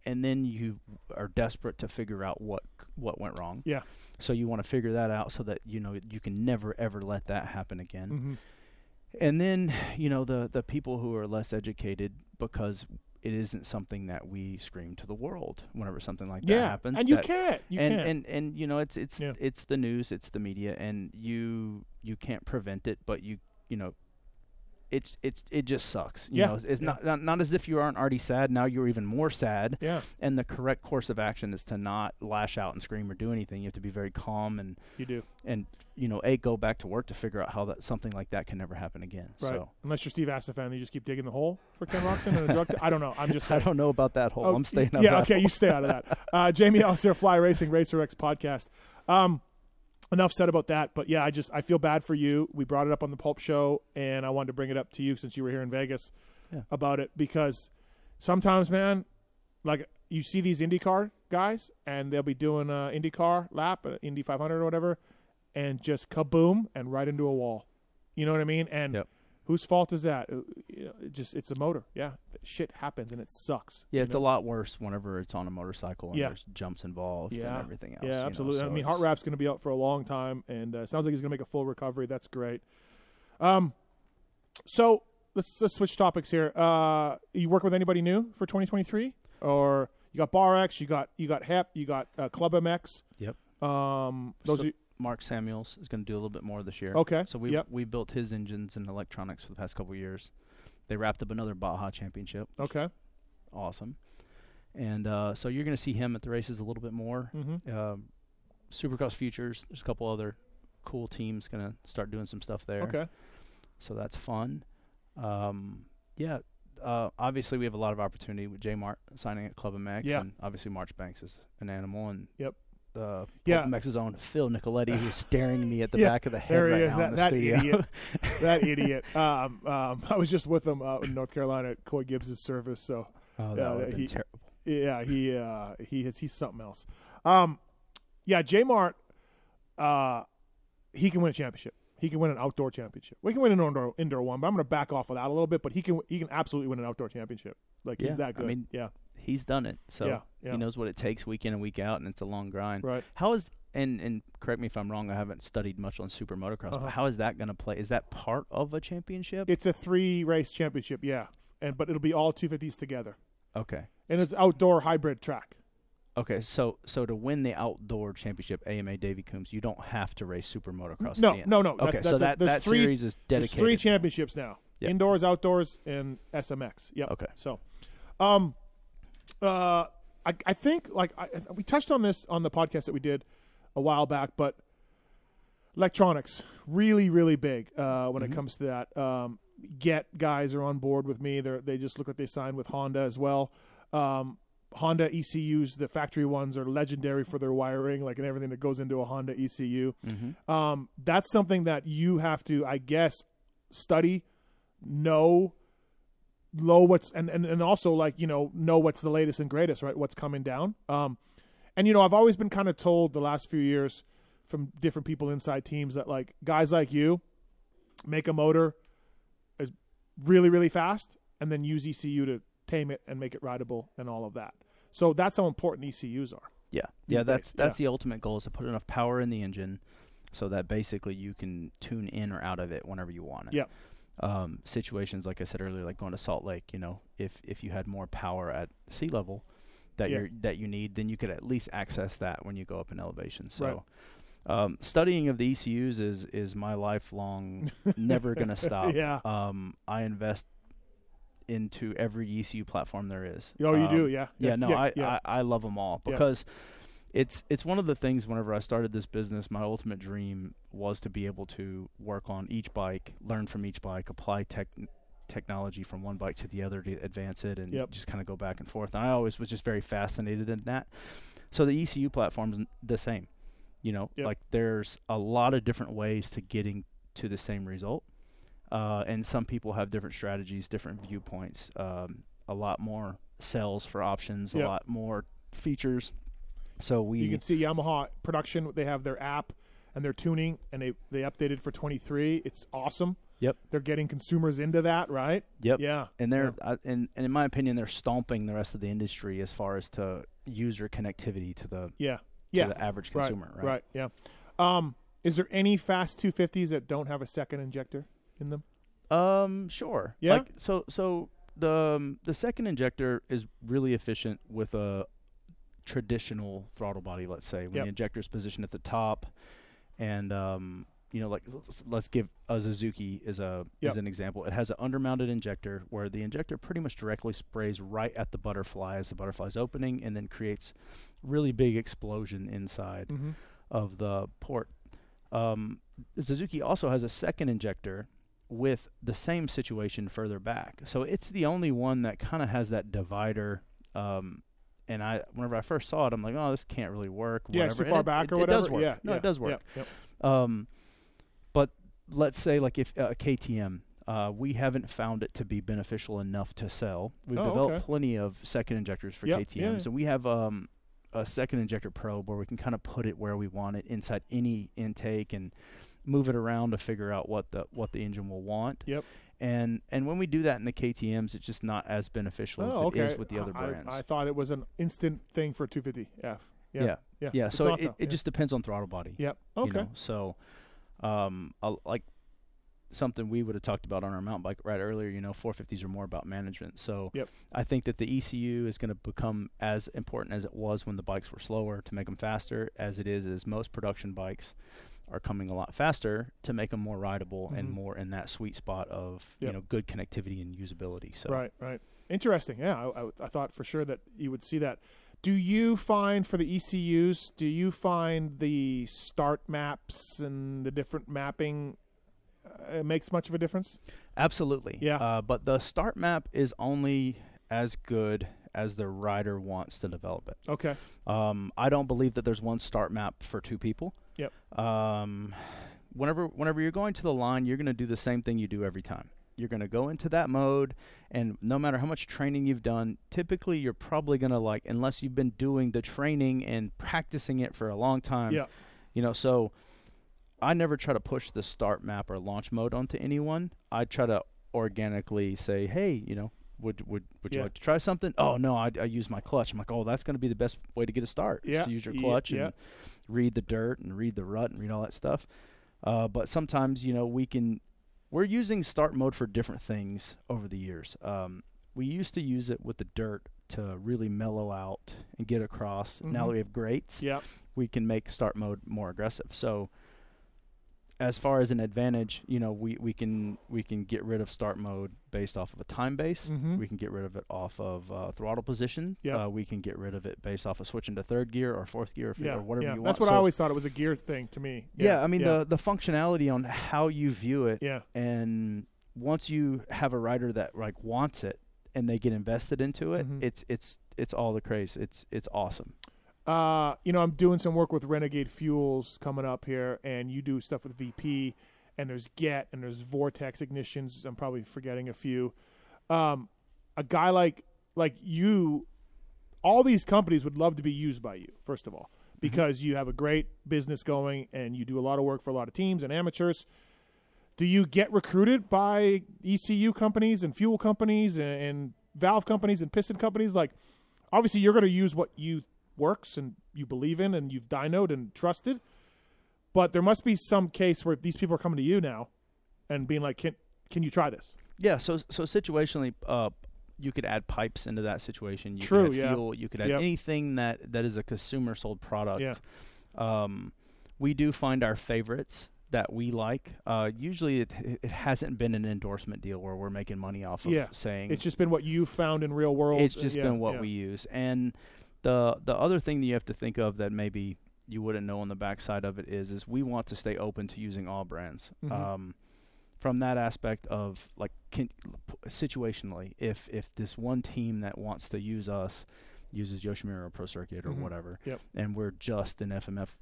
and then you are desperate to figure out what what went wrong.
Yeah.
So you want to figure that out so that you know you can never ever let that happen again. And then you know the the people who are less educated because it isn't something that we scream to the world whenever something like
yeah,
that happens.
and you can't. You
and,
can't.
and and you know it's it's
Yeah.
it's the news, it's the media, and you you can't prevent it, but you you know. It's it's it just sucks. You
Yeah,
know, it's
yeah.
not, not not as if you aren't already sad. Now you're even more sad.
yeah,
And the correct course of action is to not lash out and scream or do anything. You have to be very calm and
you do.
and you know, a go back to work to figure out how that something like that can never happen again.
Right.
So
Unless you're Steve Astephen, you just keep digging the hole for Ken Roczen and a drug. I don't know. I'm just.
I don't know about that hole.
Oh,
I'm staying
y-
out
Yeah,
of that
okay, you stay out of that. Uh, Jamie Ellis, Fly Racing Racer X podcast. Um, enough said about that, but yeah, I just I feel bad for you. We brought it up on the Pulp Show, and I wanted to bring it up to you since you were here in Vegas
Yeah.
about it because sometimes, man, like you see these IndyCar guys, and they'll be doing a IndyCar lap, uh, Indy 500 or whatever, and just kaboom and right into a wall. You know what I mean? And
Yep.
Whose fault is that? Uh, you know, it just it's a motor. Yeah, shit happens and it sucks.
Yeah, it's
know?
a lot worse whenever it's on a motorcycle and
Yeah.
there's jumps involved
Yeah.
and everything else.
Yeah, absolutely. I mean, Hartranft's going to be out for a long time, and uh, sounds like he's going to make a full recovery. That's great. Um, so let's let's switch topics here. Uh, you work with anybody new for 2023, or you got Bar X, you got you got HEP, you got uh, Club MX.
Yep.
Um, those
So-
are,
Mark Samuels is going to do a little bit more this year.
okay.
So we
yep.
we built his engines and electronics for the past couple of years. They wrapped up another Baja Championship.
Okay.
Awesome. And uh, so you're going to see him at the races a little bit more.
Mm-hmm.
Um, Supercross Futures. There's a couple other cool teams going to start doing some stuff there.
Okay.
So that's fun. Um, yeah. Uh, obviously, we have a lot of opportunity with J Mart signing at Club MX,
Yeah.
and obviously Marchbanks is an animal, and
Yep.
Uh,
Yeah.
MX's own Phil Nicoletti, who's staring me at the
Yeah,
back of the head right
is,
now
that-
in the
that
studio.
idiot. that idiot. Um, um, I was just with him uh, in North Carolina at Coy Gibbs' service, so
oh, that would have
he-
terrible.
yeah, he uh, he is he's something else. Um, yeah, J Mart, uh, he can win a championship. He can win an outdoor championship. We can win an indoor indoor one, but I'm going to back off of that a little bit. But he can he can absolutely win an outdoor championship. Like
Yeah,
he's that
I
good.
mean,
yeah,
He's done it, so
Yeah, yeah.
he knows what it takes week in and week out, and it's a long grind.
right.
How is and and correct me if I'm wrong. I haven't studied much on super motocross,
Uh-huh.
but how is that going to play? Is that part of a championship?
It's a three race championship. Yeah, and but it'll be all 250s together,
okay.
and it's outdoor hybrid track.
Okay, so so to win the outdoor championship, AMA Davey Coombs, you don't have to race super motocross.
No,
at the end.
no, no.
Okay,
That's,
so
that's a-
that
there's
that
three,
series is
There's
dedicated.
three championships now:
Yep.
indoors, outdoors, and SMX. Yep.
Okay.
So, um, uh, I I think like I, we touched on this on the podcast that we did a while back, but electronics really really big uh, when it comes to that. Um, Get guys are on board with me. They they just look like they signed with Honda as well. Um, Honda ECUs, the factory ones, are legendary for their wiring, like and everything that goes into a Honda ECU.
Mm-hmm.
Um, that's something that you have to, I guess, study, know, know what's and, and and also like you know know what's the latest and greatest, right? What's coming down. Um, and you know I've always been kind of told the last few years from different people inside teams that like guys like you make a motor is really really fast and then use ECU to tame it and make it rideable and all of that. So that's how important ECUs are.
Yeah, yeah. That's
days,
that's the ultimate goal is to put enough power in the engine, so that basically you can tune in or out of it whenever you want it.
Yep.
Um, situations like I said earlier, like going to Salt Lake, you know, if if you had more power at sea level that
Yeah.
you're that you need, then you could at least access that when you go up in elevation. So.
Right.
Um, studying of the ECUs is is my lifelong, never gonna stop.
Yeah.
Um, I invest into every ECU platform there is.
Oh, you do,
Um,
yeah.
yeah, no,
yeah,
I,
yeah.
I I love them all
Yeah.
because it's it's one of the things. Whenever I started this business, my ultimate dream was to be able to work on each bike, learn from each bike, apply tech technology from one bike to the other to advance it, and
Yep.
just kind of go back and forth. And I always was just very fascinated in that. So the ECU platform's the same. You know,
Yep.
like there's a lot of different ways to getting to the same result. Uh, and some people have different strategies, different viewpoints. Um, a lot more cells for options,
Yep.
a lot more features. So we
You can see Yamaha production. They have their app and their tuning, and they they updated for 23. It's awesome.
Yep.
They're getting consumers into that, right?
Yep.
Yeah.
and they're uh, and, and in my opinion, they're stomping the rest of the industry as far as to user connectivity to the
Yeah.
to
Yeah.
the average
right.
consumer. Right.
Right. Yeah. Um, is there any fast 250s that don't have a second injector in them?
Um, sure.
Yeah?
Like so so the um, the second injector is really efficient with a traditional throttle body. Let's say when
Yep.
the injector is positioned at the top, and um, you know, like let's, let's give a Suzuki as a
Yep.
as an example. It has an undermounted injector where the injector pretty much directly sprays right at the butterfly as the butterfly's opening, and then creates really big explosion inside
Mm-hmm.
of the port. Um, Suzuki also has a second injector with the same situation further back. So it's the only one that kind of has that divider. Um, and I, whenever I first saw it, I'm like, oh, this can't really work.
Yeah, it's too far
And it-
back
it,
or
it
whatever.
does work.
Yeah,
no,
yeah,
it does work.
Yep, yep.
Um, but let's say like if uh, KTM, uh, we haven't found it to be beneficial enough to sell. We've
Oh,
developed
okay.
plenty of second injectors for
Yep,
KTM's,
yeah, yeah.
and we have um, a second injector probe where we can kind of put it where we want it inside any intake and move it around to figure out what the what the engine will want.
Yep.
And and when we do that in the KTM's, it's just not as beneficial
Oh,
as it
okay.
is with the other
I-
brands.
I, thought it was an instant thing for 250F. Yeah.
Yeah.
Yeah.
yeah, so it, it
Yeah.
just depends on throttle body.
Yep.
you
Okay.
know, so, um, I- like something we would have talked about on our mountain bike right earlier. You know, 450s are more about management. So,
Yep.
I think that the ECU is going to become as important as it was when the bikes were slower to make them faster, as it is as most production bikes are coming a lot faster to make them more rideable and
Mhm.
more in that sweet spot of
Yep.
you know good connectivity and usability. So,
Right, right. Interesting. Yeah, I, I, I thought for sure that you would see that. Do you find for the ECUs, do you find the start maps and the different mapping uh, makes much of a difference?
Absolutely.
Yeah.
Uh, but the start map is only as good as the rider wants to develop it.
Okay.
Um, I don't believe that there's one start map for two people.
Yep.
Um, whenever whenever you're going to the line, you're going to do the same thing you do every time. You're going to go into that mode, and no matter how much training you've done, typically you're probably going to like, unless you've been doing the training and practicing it for a long time.
Yeah.
You know, so I never try to push the start map or launch mode onto anyone. I try to organically say, hey, you know, would would would you like to try something? Oh no, I, I use my clutch. I'm like, oh, that's going to be the best way to get a start. is
Yeah,
to use your clutch
yeah.
and read the dirt and read the rut and read all that stuff. Uh, but sometimes, you know, we can. We're using start mode for different things over the years. Um, we used to use it with the dirt to really mellow out and get across. Now
Mhm.
that we have grates,
Yeah.
we can make start mode more aggressive. So as far as an advantage, you know, we, we can we can get rid of start mode based off of a time base.
Mhm.
We can get rid of it off of uh, throttle position.
Yeah.
Uh, we can get rid of it based off of switching to third gear or fourth gear or,
Yeah.
or whatever
yeah.
you want.
That's what I always thought it was a gear thing to me.
Yeah, I mean
yeah.
the the functionality on how you view it,
Yeah.
and once you have a rider that like wants it and they get invested into it,
Mhm.
it's it's it's all the craze. It's it's awesome.
Uh, you know, I'm doing some work with Renegade Fuels coming up here, and you do stuff with VP, and there's Get, and there's Vortex ignitions. I'm probably forgetting a few. Um, a guy like like you, all these companies would love to be used by you. First of all, because you have a great business going, and you do a lot of work for a lot of teams and amateurs. Do you get recruited by ECU companies and fuel companies and, and valve companies and piston companies? Like, obviously, you're going to use what you works and you believe in and you've dynoed and trusted. But there must be some case where these people are coming to you now and being like, "Can can you try this?"
Yeah, so so situationally, uh, you could add pipes into that situation. You
True,
could add
yeah.
fuel. You could add
Yep.
anything that that is a consumer sold product.
Yeah.
Um, we do find our favorites that we like. Uh, usually, it it hasn't been an endorsement deal where we're making money off of
Yeah.
saying
It's just been what you found in real world.
it's just
Yeah,
been what
yeah.
we use. And the the other thing that you have to think of that maybe you wouldn't know on the backside of it is is we want to stay open to using all brands.
Mhm.
Um, from that aspect of like can, situationally, if if this one team that wants to use us uses Yoshimura Pro Circuit or
Mhm.
whatever,
Yep.
and we're just an FMF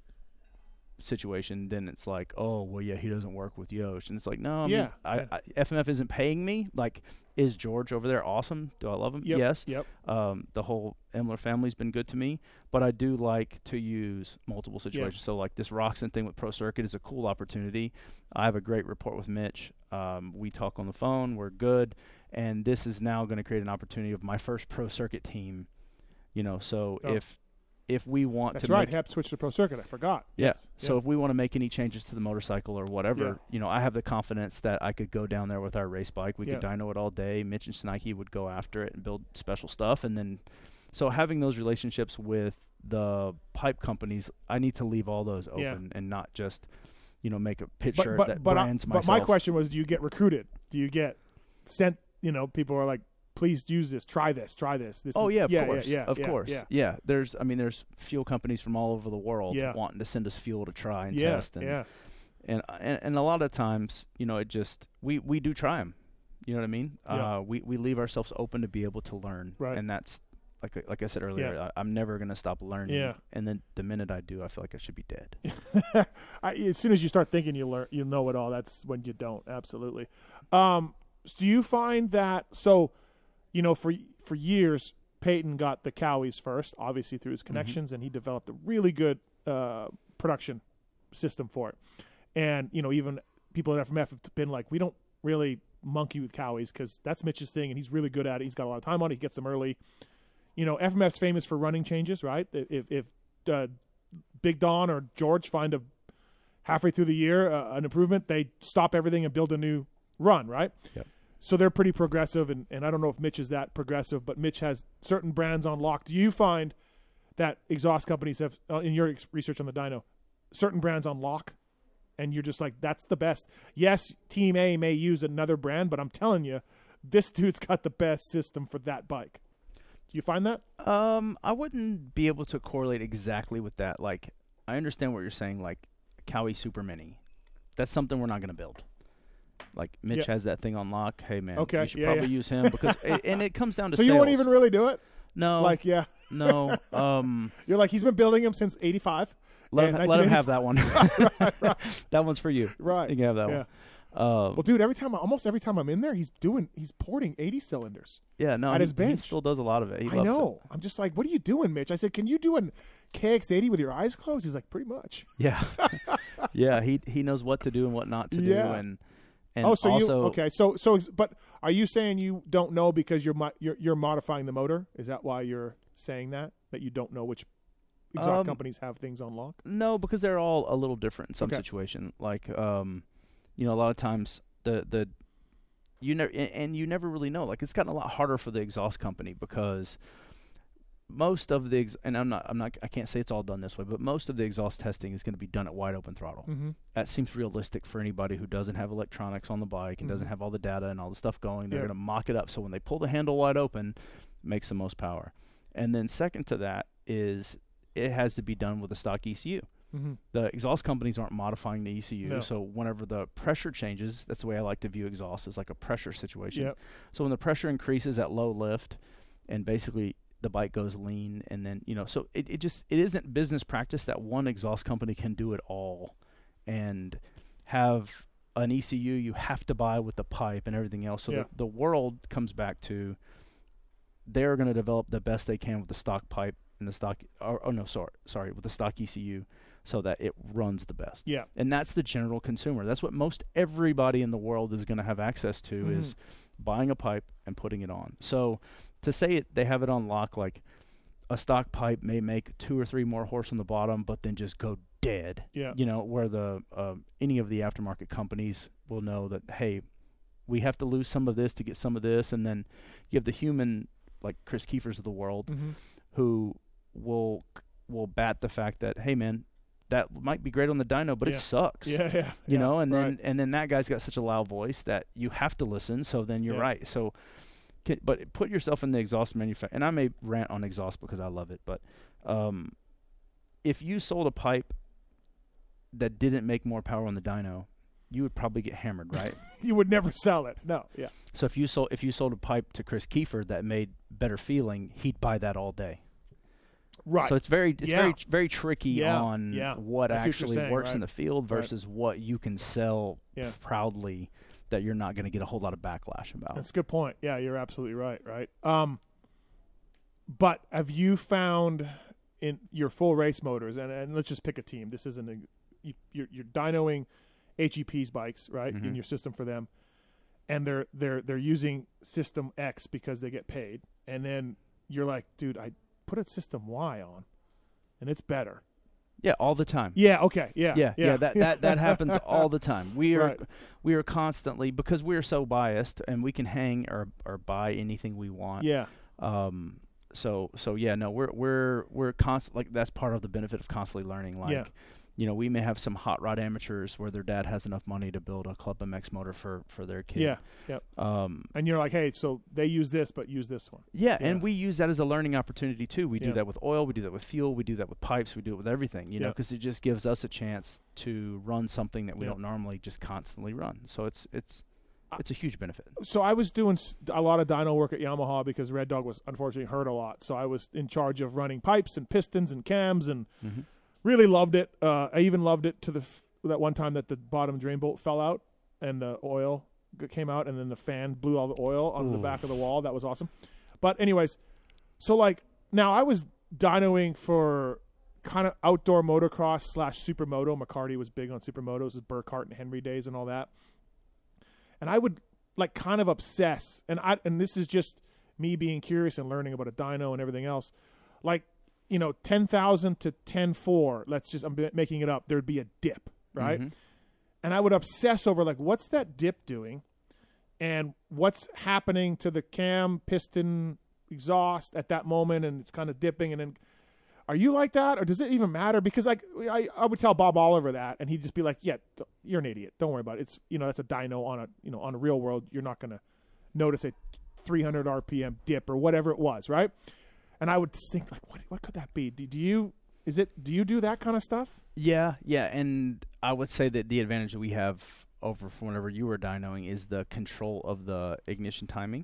situation, then it's like, oh well, yeah, he doesn't work with Yosh, and it's like, no, I mean,
Yeah,
I,
yeah.
I, FMF isn't paying me. Like, is George over there awesome? Do I love him?
Yep,
Yes.
Yep.
Um, the whole Emler family's been good to me, but I do like to use multiple situations. So like this Roczen thing with Pro Circuit is a cool opportunity. I have a great report with Mitch. Um, we talk on the phone. We're good, and this is now going to create an opportunity of my first Pro Circuit team. You know, so
Oh.
if if we want
That's
to
right.
make
Hep switched to Pro Circuit. I forgot.
Yeah.
Yes.
So if we want to make any changes to the motorcycle or whatever,
Yeah.
you know, I have the confidence that I could go down there with our race bike. We could dyno it all day. Mitch and Snikey would go after it and build special stuff, and then so having those relationships with the pipe companies, I need to leave all those open
Yeah.
and not just, you know, make a
but
picture
but
that
but, I-
brands
but my question was, do you get recruited? Do you get sent? You know, people are like, please use this. Try this. Try this. This.
Oh yeah, of
yeah,
course,
Yeah, yeah,
of course,
Yeah.
There's, I mean, there's fuel companies from all over the world wanting to send us fuel to try and test, and,
yeah.
and and and a lot of times, you know, it just we we do try them. You know what I mean?
Yeah.
Uh, we we leave ourselves open to be able to learn,
Right.
and that's like I- like I said earlier.
Yeah.
I, I'm never gonna stop learning.
Yeah.
And then the minute I do, I feel like I should be dead.
I, as soon as you start thinking you learn, you know it all. That's when you don't. Absolutely. Um, do you find that so? You know, for for years, Payton got the Kawis first, obviously through his connections, and he developed a really good uh, production system for it. And you know, even people at FMF have been like, we don't really monkey with Kawis because that's Mitch's thing, and he's really good at it. He's got a lot of time on it. He gets them early. You know, FMF's famous for running changes, right? If if uh, Big Don or George find a halfway through the year uh, an improvement, they stop everything and build a new run, right?
Yep.
So they're pretty progressive, and, and I don't know if Mitch is that progressive, but Mitch has certain brands on lock. Do you find that exhaust companies have, uh, in your ex- research on the dyno, certain brands on lock, and you're just like, that's the best? Yes, Team A may use another brand, but I'm telling you, this dude's got the best system for that bike. Do you find that?
Um, I wouldn't be able to correlate exactly with that. Like, I understand what you're saying. Like, Kawi Super Mini, that's something we're not going to build. Like Mitch
Yeah.
has that thing on lock. Hey man,
Okay,
you should
yeah,
probably
yeah.
use him because, and it comes down to.
So you won't even really do it?
no,
Like, yeah.
no. Um,
You're like, he's been building them since 85.
let him, let him have that one. Right, right. that one's for you.
Right.
You can have that
yeah.
one. Um,
Well, dude, every time, almost every time I'm in there, he's doing, he's porting 80 cylinders.
yeah, no.
at
he,
his bench.
he still does a lot of it. He
I know. I'm just like, what are you doing, Mitch? I said, can you do an KX80 with your eyes closed? He's like, pretty much.
Yeah, yeah. He he knows what to do and what not to
Yeah.
do, and and
oh, so
also
you okay? So so, but are you saying you don't know because you're you're you're modifying the motor? Is that why you're saying that that you don't know which exhaust
Um,
companies have things on lock?
No, because they're all a little different in some
Okay.
situation. Like, um, you know, a lot of times the the you never and you never really know. Like, it's gotten a lot harder for the exhaust company because most of the ex- and I'm not I'm not I can't say it's all done this way, but most of the exhaust testing is going to be done at wide open throttle.
Mm-hmm.
That seems realistic for anybody who doesn't have electronics on the bike and doesn't
Mhm.
have all the data and all the stuff going. They're
Yeah.
going to mock it up so when they pull the handle wide open, it makes the most power. And then second to that is it has to be done with a stock ECU
Mm-hmm.
the exhaust companies aren't modifying the ECU.
No.
So whenever the pressure changes, that's the way I like to view exhaust is like a pressure situation.
Yep.
So when the pressure increases at low lift, and basically the bike goes lean, and then you know, so it, it just it isn't business practice that one exhaust company can do it all, and have an ECU you have to buy with the pipe and everything else. So
Yeah.
the, the world comes back to they're going to develop the best they can with the stock pipe and the stock. Or, oh no, sorry, sorry, with the stock ECU, so that it runs the best.
Yeah.
And that's the general consumer. That's what most everybody in the world is going to have access to
Mhm.
is buying a pipe and putting it on. So to say it, they have it on lock, like a stock pipe may make two or three more horse on the bottom, but then just go dead.
Yeah.
You know, where the uh, any of the aftermarket companies will know that hey, we have to lose some of this to get some of this, and then you have the human like Chris Kiefers of the world
Mm-hmm.
who will will bat the fact that hey man, that might be great on the dyno, but
Yeah.
it sucks.
Yeah. Yeah.
You
yeah,
know, and then and then that guy's got such a loud voice that you have to listen. So then you're
Yeah.
right. So, can, but put yourself in the exhaust manufacturer. And I may rant on exhaust because I love it, but um, if you sold a pipe that didn't make more power on the dyno, you would probably get hammered, right?
you would never sell it. No. Yeah.
so if you sold if you sold a pipe to Chris Kiefer that made better feeling, he'd buy that all day.
Right.
So it's very it's
Yeah.
very very tricky
Yeah,
on
yeah.
what
I see what
actually
saying,
works
right.
in the field
Right.
versus what you can sell
Yeah.
proudly that you're not going to get a whole lot of backlash about.
That's a good point. Yeah, you're absolutely right. Right. Um, but have you found in your full race motors, and, and let's just pick a team. This isn't a you, you're, you're dynoing HEP's bikes, right? In
Mhm.
your system for them, and they're they're they're using system X because they get paid, and then you're like, dude, I put a system Y on. and it's better.
Yeah, all the time.
Yeah. Okay. Yeah.
yeah, yeah, that, that that happens all the time. We are
Right.
we are constantly because we are so biased and we can hang or or buy anything we want.
yeah.
Um so so yeah, no, we're we're we're constant like that's part of the benefit of constantly learning like
Yeah.
You know, we may have some hot rod amateurs where their dad has enough money to build a Club MX motor for for their kid.
Yeah. Yep.
Um
And you're like, hey, so they use this, but use this one.
yeah,
Yeah.
and we use that as a learning opportunity too. We do that with oil, we do that with fuel, we do that with pipes, we do it with everything, you know, because it just gives us a chance to run something that we
Yeah.
don't normally just constantly run. So it's it's it's a huge benefit.
so I was doing a lot of dyno work at Yamaha because Red Dog was unfortunately hurt a lot. So I was in charge of running pipes and pistons and cams and
Mhm.
Really loved it. Uh, I even loved it to the f- that one time that the bottom drain bolt fell out and the oil came out and then the fan blew all the oil onto the back of the wall. That was awesome. But anyways, so like now I was dynoing for kind of outdoor motocross slash supermoto. McCarty was big on supermotos, his Burkhart and Henry days and all that. And I would like kind of obsess, and I and this is just me being curious and learning about a dyno and everything else. Like you know, ten thousand to ten four. Let's just I'm making it up. There'd be a dip, right?
Mhm.
and I would obsess over like what's that dip doing, and what's happening to the cam piston exhaust at that moment, and it's kind of dipping, and then are you like that, or does it even matter? Because like I, I would tell Bob Oliver that, and he'd just be like, "Yeah, you're an idiot. Don't worry about it. It's you know that's a dyno on a you know on a real world. You're not gonna notice a 300 RPM dip or whatever it was, right?" And I would just think like, what what could that be? Do, do you is it do you do that kind of stuff?
Yeah, yeah, and I would say that the advantage that we have over from whenever you were dynoing is the control of the ignition timing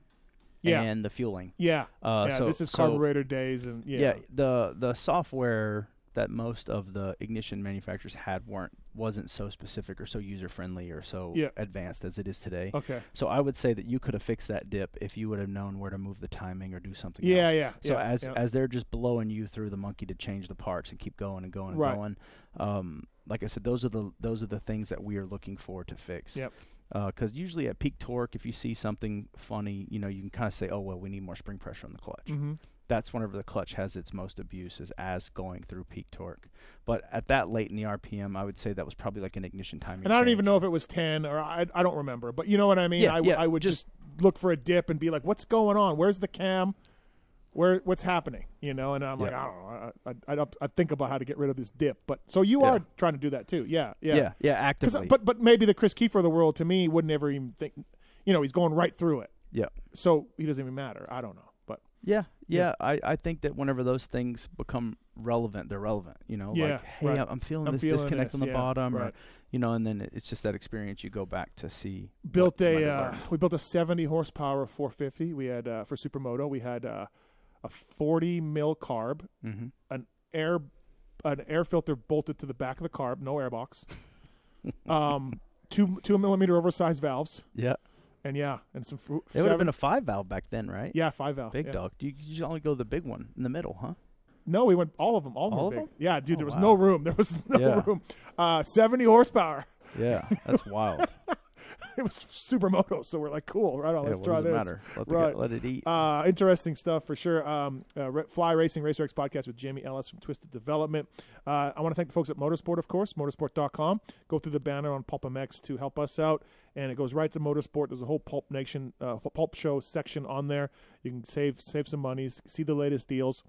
Yeah.
and the fueling.
Yeah,
Uh,
yeah.
so,
this is
so-
carburetor days, and yeah,
yeah. the the software that most of the ignition manufacturers had weren't wasn't so specific or so user friendly or so
Yeah.
advanced as it is today.
okay,
So I would say that you could have fixed that dip if you would have known where to move the timing or do something
yeah,
else.
yeah.
So
yeah,
as
yeah.
as they're just blowing you through the monkey to change the parts and keep going and going and
Right.
going, um, like I said, those are the those are the things that we are looking for to fix.
Yep.
Because usually at peak torque, if you see something funny, you know, you can kind of say, "Oh well, we need more spring pressure on the clutch."
hmm
That's whenever the clutch has its most abuse, is as going through peak torque. But at that late in the RPM, I would say that was probably like an ignition timing.
and I don't
change.
even know if it was ten or I, I don't remember, but you know what I mean.
Yeah,
I, w-
yeah,
I would just, look for a dip and be like, "What's going on? Where's the cam? Where what's happening?" You know, and I'm like, I don't know. I, I, I, think about how to get rid of this dip, but so you
Yeah.
are trying to do that too. Yeah, yeah,
Yeah, yeah, actively.
but but maybe the Chris Kiefer of the world to me would never even think. You know, he's going right through it,
yeah.
so he doesn't even matter. I don't know, but
Yeah,
Yeah.
yeah. I, I think that whenever those things become relevant, they're relevant. You know,
Yeah,
like hey,
right.
I'm feeling
I'm
this
feeling
disconnect
this,
on the
yeah,
bottom, or you know, and then it's just that experience you go back to see.
built
what you might
a uh, we built a 70 horsepower 450 we had uh, for supermoto we had uh, a 40 mil carb
Mhm.
an air an air filter bolted to the back of the carb no airbox um two two millimeter oversized valves
Yeah,
and yeah and some
it would have been a five valve back then, right?
yeah five valve
big
yeah.
dog. You, you should only go the big one in the middle, huh?
no we went all of them all of them,
All of
big.
them?
yeah dude
Oh,
there was
wow.
no room there was no
Yeah.
room uh 70 horsepower
Yeah, that's wild.
it was supermoto so we're like cool right on let's try this
matter? Let,
Right.
guy- let it eat.
Uh, interesting stuff for sure. Um, uh, Fly Racing Racer X podcast with Jamie Ellis from Twisted Development. Uh, I want to thank the folks at Motosport, of course, motosport.com. Go through the banner on Pulp MX to help us out, and it goes right to Motosport. There's a whole Pulp Nation, uh, Pulp Show section on there. You can save save some money, see the latest deals,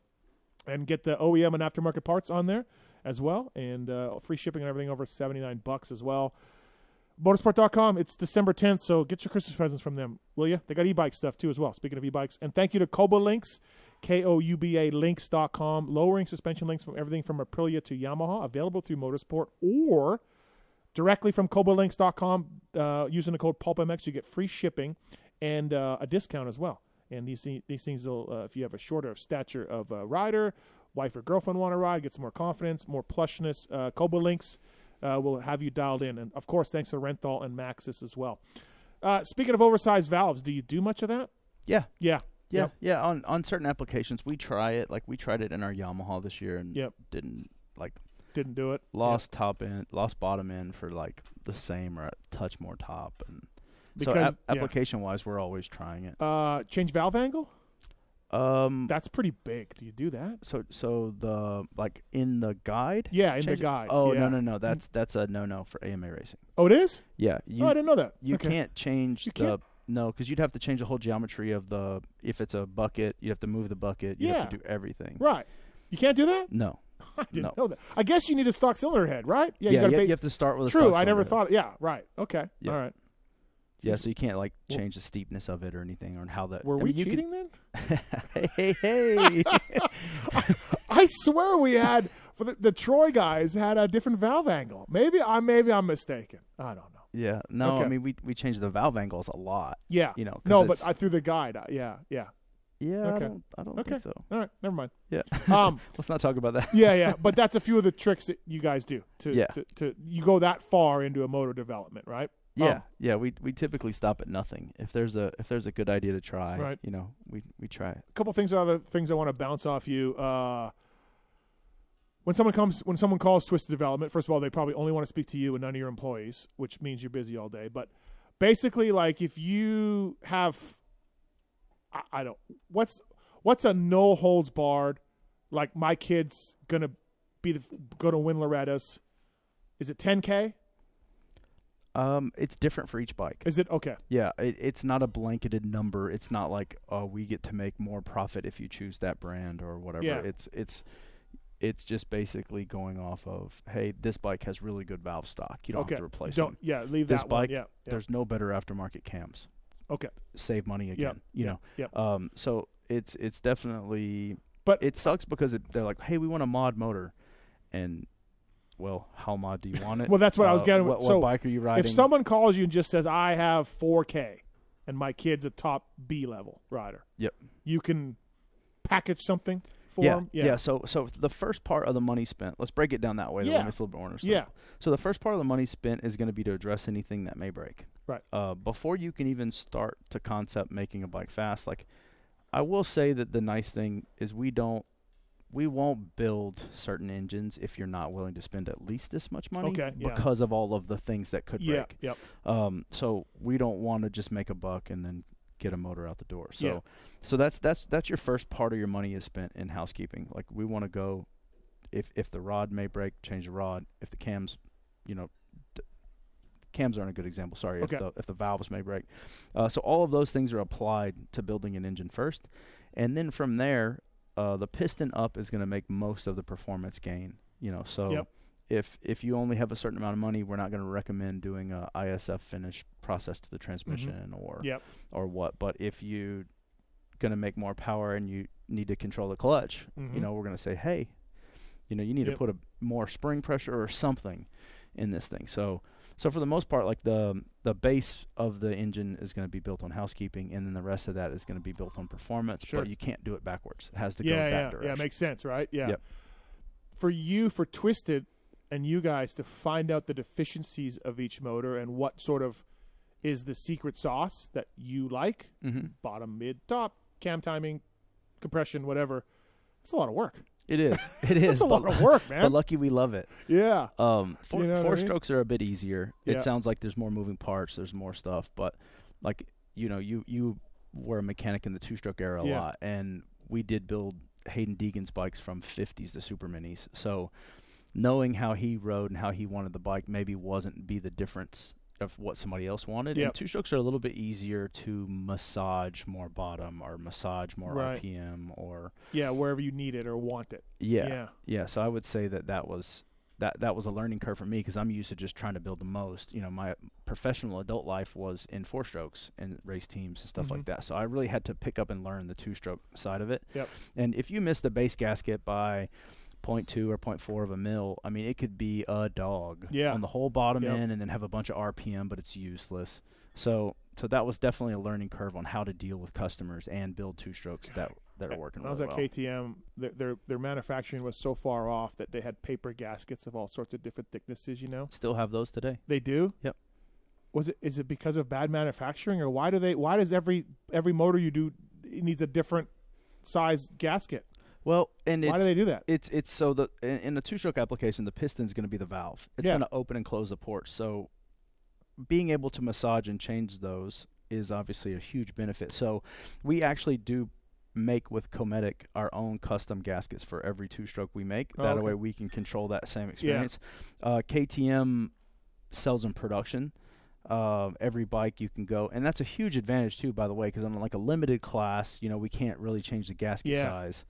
and get the OEM and aftermarket parts on there as well, and uh, free shipping and everything over 79 bucks as well. Motosport.com. It's December 10th, so get your Christmas presents from them, will you? They got e-bike stuff too as well. Speaking of e-bikes, and thank you to Kouba Links, K-O-U-B-A Links.com, lowering suspension links from everything from Aprilia to Yamaha, available through Motosport or directly from KoubaLinks.com. Uh, using the code PulpMX, you get free shipping and uh, a discount as well. And these these things will, uh, if you have a shorter stature of a rider, wife or girlfriend want to ride, get some more confidence, more plushness. Uh, Links uh, will have you dialed in, and of course, thanks to Renthal and Maxxis as well. Uh, speaking of oversized valves, do you do much of that?
yeah,
Yeah,
yeah,
Yep.
yeah. On on certain applications, we try it. Like we tried it in our Yamaha this year, and
Yep.
didn't like
didn't do it.
lost top end, lost bottom end for like the same or a touch more top, and
Because-
so
yeah.
application wise, we're always trying it.
Uh, change valve angle.
Um,
That's pretty big. Do you do that?
so so the like in the guide.
Yeah, in
change
the
it?
guide.
Oh
yeah.
no no no, that's that's a no no for AMA racing.
Oh, it is.
Yeah, you
oh, I didn't know that.
you
Okay.
can't change
You
the
can't?
no because you'd have to change the whole geometry of the if it's a bucket you have to move the bucket you have
Yeah.
to do everything.
Right. You can't do that.
No.
I didn't
No.
know that. I guess you need a stock cylinder head, right?
Yeah,
you
yeah,
gotta
you,
ba-
you have to start with a
True.
stock
I never
cylinder.
thought. Yeah. Right. Okay.
Yeah.
All right.
Yeah, so you can't like change the steepness of it or anything or how that.
Were
I
we
mean, you
cheating then?
hey hey hey!
I swear we had for the, the Troy guys had a different valve angle. Maybe I maybe I'm mistaken. I don't know.
yeah, no,
Okay.
I mean we we changed the valve angles a lot.
Yeah.
You know, 'cause
no, but
it's-
I through the guide. uh, yeah. Yeah.
Yeah,
Okay.
I don't, I don't
Okay.
think so.
All right. Never mind.
Yeah,
Um.
let's not talk about that.
yeah. Yeah. But that's a few of the tricks that you guys do to
Yeah.
to, to you go that far into a motor development, right?
Yeah,
Um,
yeah, we we typically stop at nothing. If there's a if there's a good idea to try,
Right.
you know, we we try it.
a couple things other things I want to bounce off you. Uh, when someone comes when someone calls Twisted Development, first of all, they probably only want to speak to you and none of your employees, which means you're busy all day. But basically, like if you have, I, I don't what's what's a no holds barred, like my kid's gonna be the, gonna win Loretta's. Is it 10k?
Um, it's different for each bike.
Is it okay?
Yeah, it, it's not a blanketed number. It's not like oh, we get to make more profit if you choose that brand or whatever.
Yeah.
It's it's it's just basically going off of hey, this bike has really good valve stock. You don't
okay.
have to replace it.
don't
them.
yeah leave
This
that one.
bike,
Yeah. yeah.
There's no better aftermarket cams.
Okay.
Save money again. You
yeah,
know.
Yep.
Um, so it's it's definitely
But
it sucks because it, they're like, hey, we want a mod motor, and well, how mod do you want it?
Well, that's what I was
Uh,
getting
What,
so
what bike are you riding?
If someone calls you and just says, "I have 4K," and my kid's a top B level rider,
Yep.
you can package something for
yeah,
him.
yeah, So, so the first part of the money spent. Let's break it down that way.
Yeah.
A little bit more.
Yeah.
So the first part of the money spent is going to be to address anything that may break.
Right.
Uh, before you can even start to concept making a bike fast, like I will say that the nice thing is we don't, we won't build certain engines if you're not willing to spend at least this much money.
Okay, yeah.
Because of all of the things that could
Yeah.
break.
Yep.
Um, so we don't want to just make a buck and then get a motor out the door. So,
Yeah.
so that's that's that's your first part of your money is spent in housekeeping. Like we want to go, if if the rod may break, change the rod. If the cams, you know, d- cams aren't a good example. Sorry.
Okay.
If the if the valves may break, uh, so all of those things are applied to building an engine first, and then from there, uh, the piston up is going to make most of the performance gain. You know, so
Yep.
if if you only have a certain amount of money, we're not going to recommend doing a ISF finish process to the transmission or
Mm-hmm. Yep.
or what. But if you're going to make more power and you need to control the clutch,
Mhm.
you know, we're going to say, hey, you know, you need
Yep.
to put a more spring pressure or something in this thing. So so for the most part, like the the base of the engine is going to be built on housekeeping, and then the rest of that is going to be built on performance.
Sure.
But you can't do it backwards. It has to go
Yeah.
in that
Yeah.
direction.
Yeah. Makes sense, right? Yeah.
Yep.
For you, for Twisted, and you guys to find out the deficiencies of each motor and what sort of is the secret sauce that you like,
hmm
bottom, mid, top, cam timing, compression, whatever. It's a lot of work.
It is. It is.
It's a lot of work, man.
But lucky we love it.
Yeah.
Um, four,
You know what I mean?
strokes are a bit easier.
Yeah.
It sounds like there's more moving parts. There's more stuff, but like you know, you you were a mechanic in the two-stroke era a
Yeah.
lot, and we did build Haiden Deegan's bikes from 50s to super minis. So knowing how he rode and how he wanted the bike maybe wasn't be the difference of what somebody else wanted.
Yep.
And two strokes are a little bit easier to massage more bottom or massage more
Right.
RPM or
Yeah. Wherever you need it or want it.
yeah,
Yeah.
yeah. So I would say that that was that that was a learning curve for me because I'm used to just trying to build the most. You know, my professional adult life was in four strokes and race teams and stuff
Mhm.
like that. So I really had to pick up and learn the two stroke side of it.
Yep.
And if you miss the base gasket by 0.2 or 0.4 of a mil, I mean, it could be a dog
Yeah.
on the whole bottom
Yep.
end and then have a bunch of RPM, but it's useless. So, so that was definitely a learning curve on how to deal with customers and build two strokes that that are working
When I was
really
at
well.
KTM, their, their their manufacturing was so far off that they had paper gaskets of all sorts of different thicknesses. You know,
Still have those today.
they do.
Yep.
Was it is it because of bad manufacturing or why do they why does every every motor you do needs a different size gasket?
Well, and
Why
it's,
do they do that?
It's it's so the in, in the two stroke application, the piston's going to be the valve. It's
Yeah.
going to open and close the port. So being able to massage and change those is obviously a huge benefit. So we actually do make with Cometic our own custom gaskets for every two stroke we make.
Oh,
that
okay.
way we can control that same experience. Uh, KTM sells in production. Uh, every bike you can go, and that's a huge advantage too, by the way, because on like a limited class, you know, we can't really change the gasket
Yeah.
size.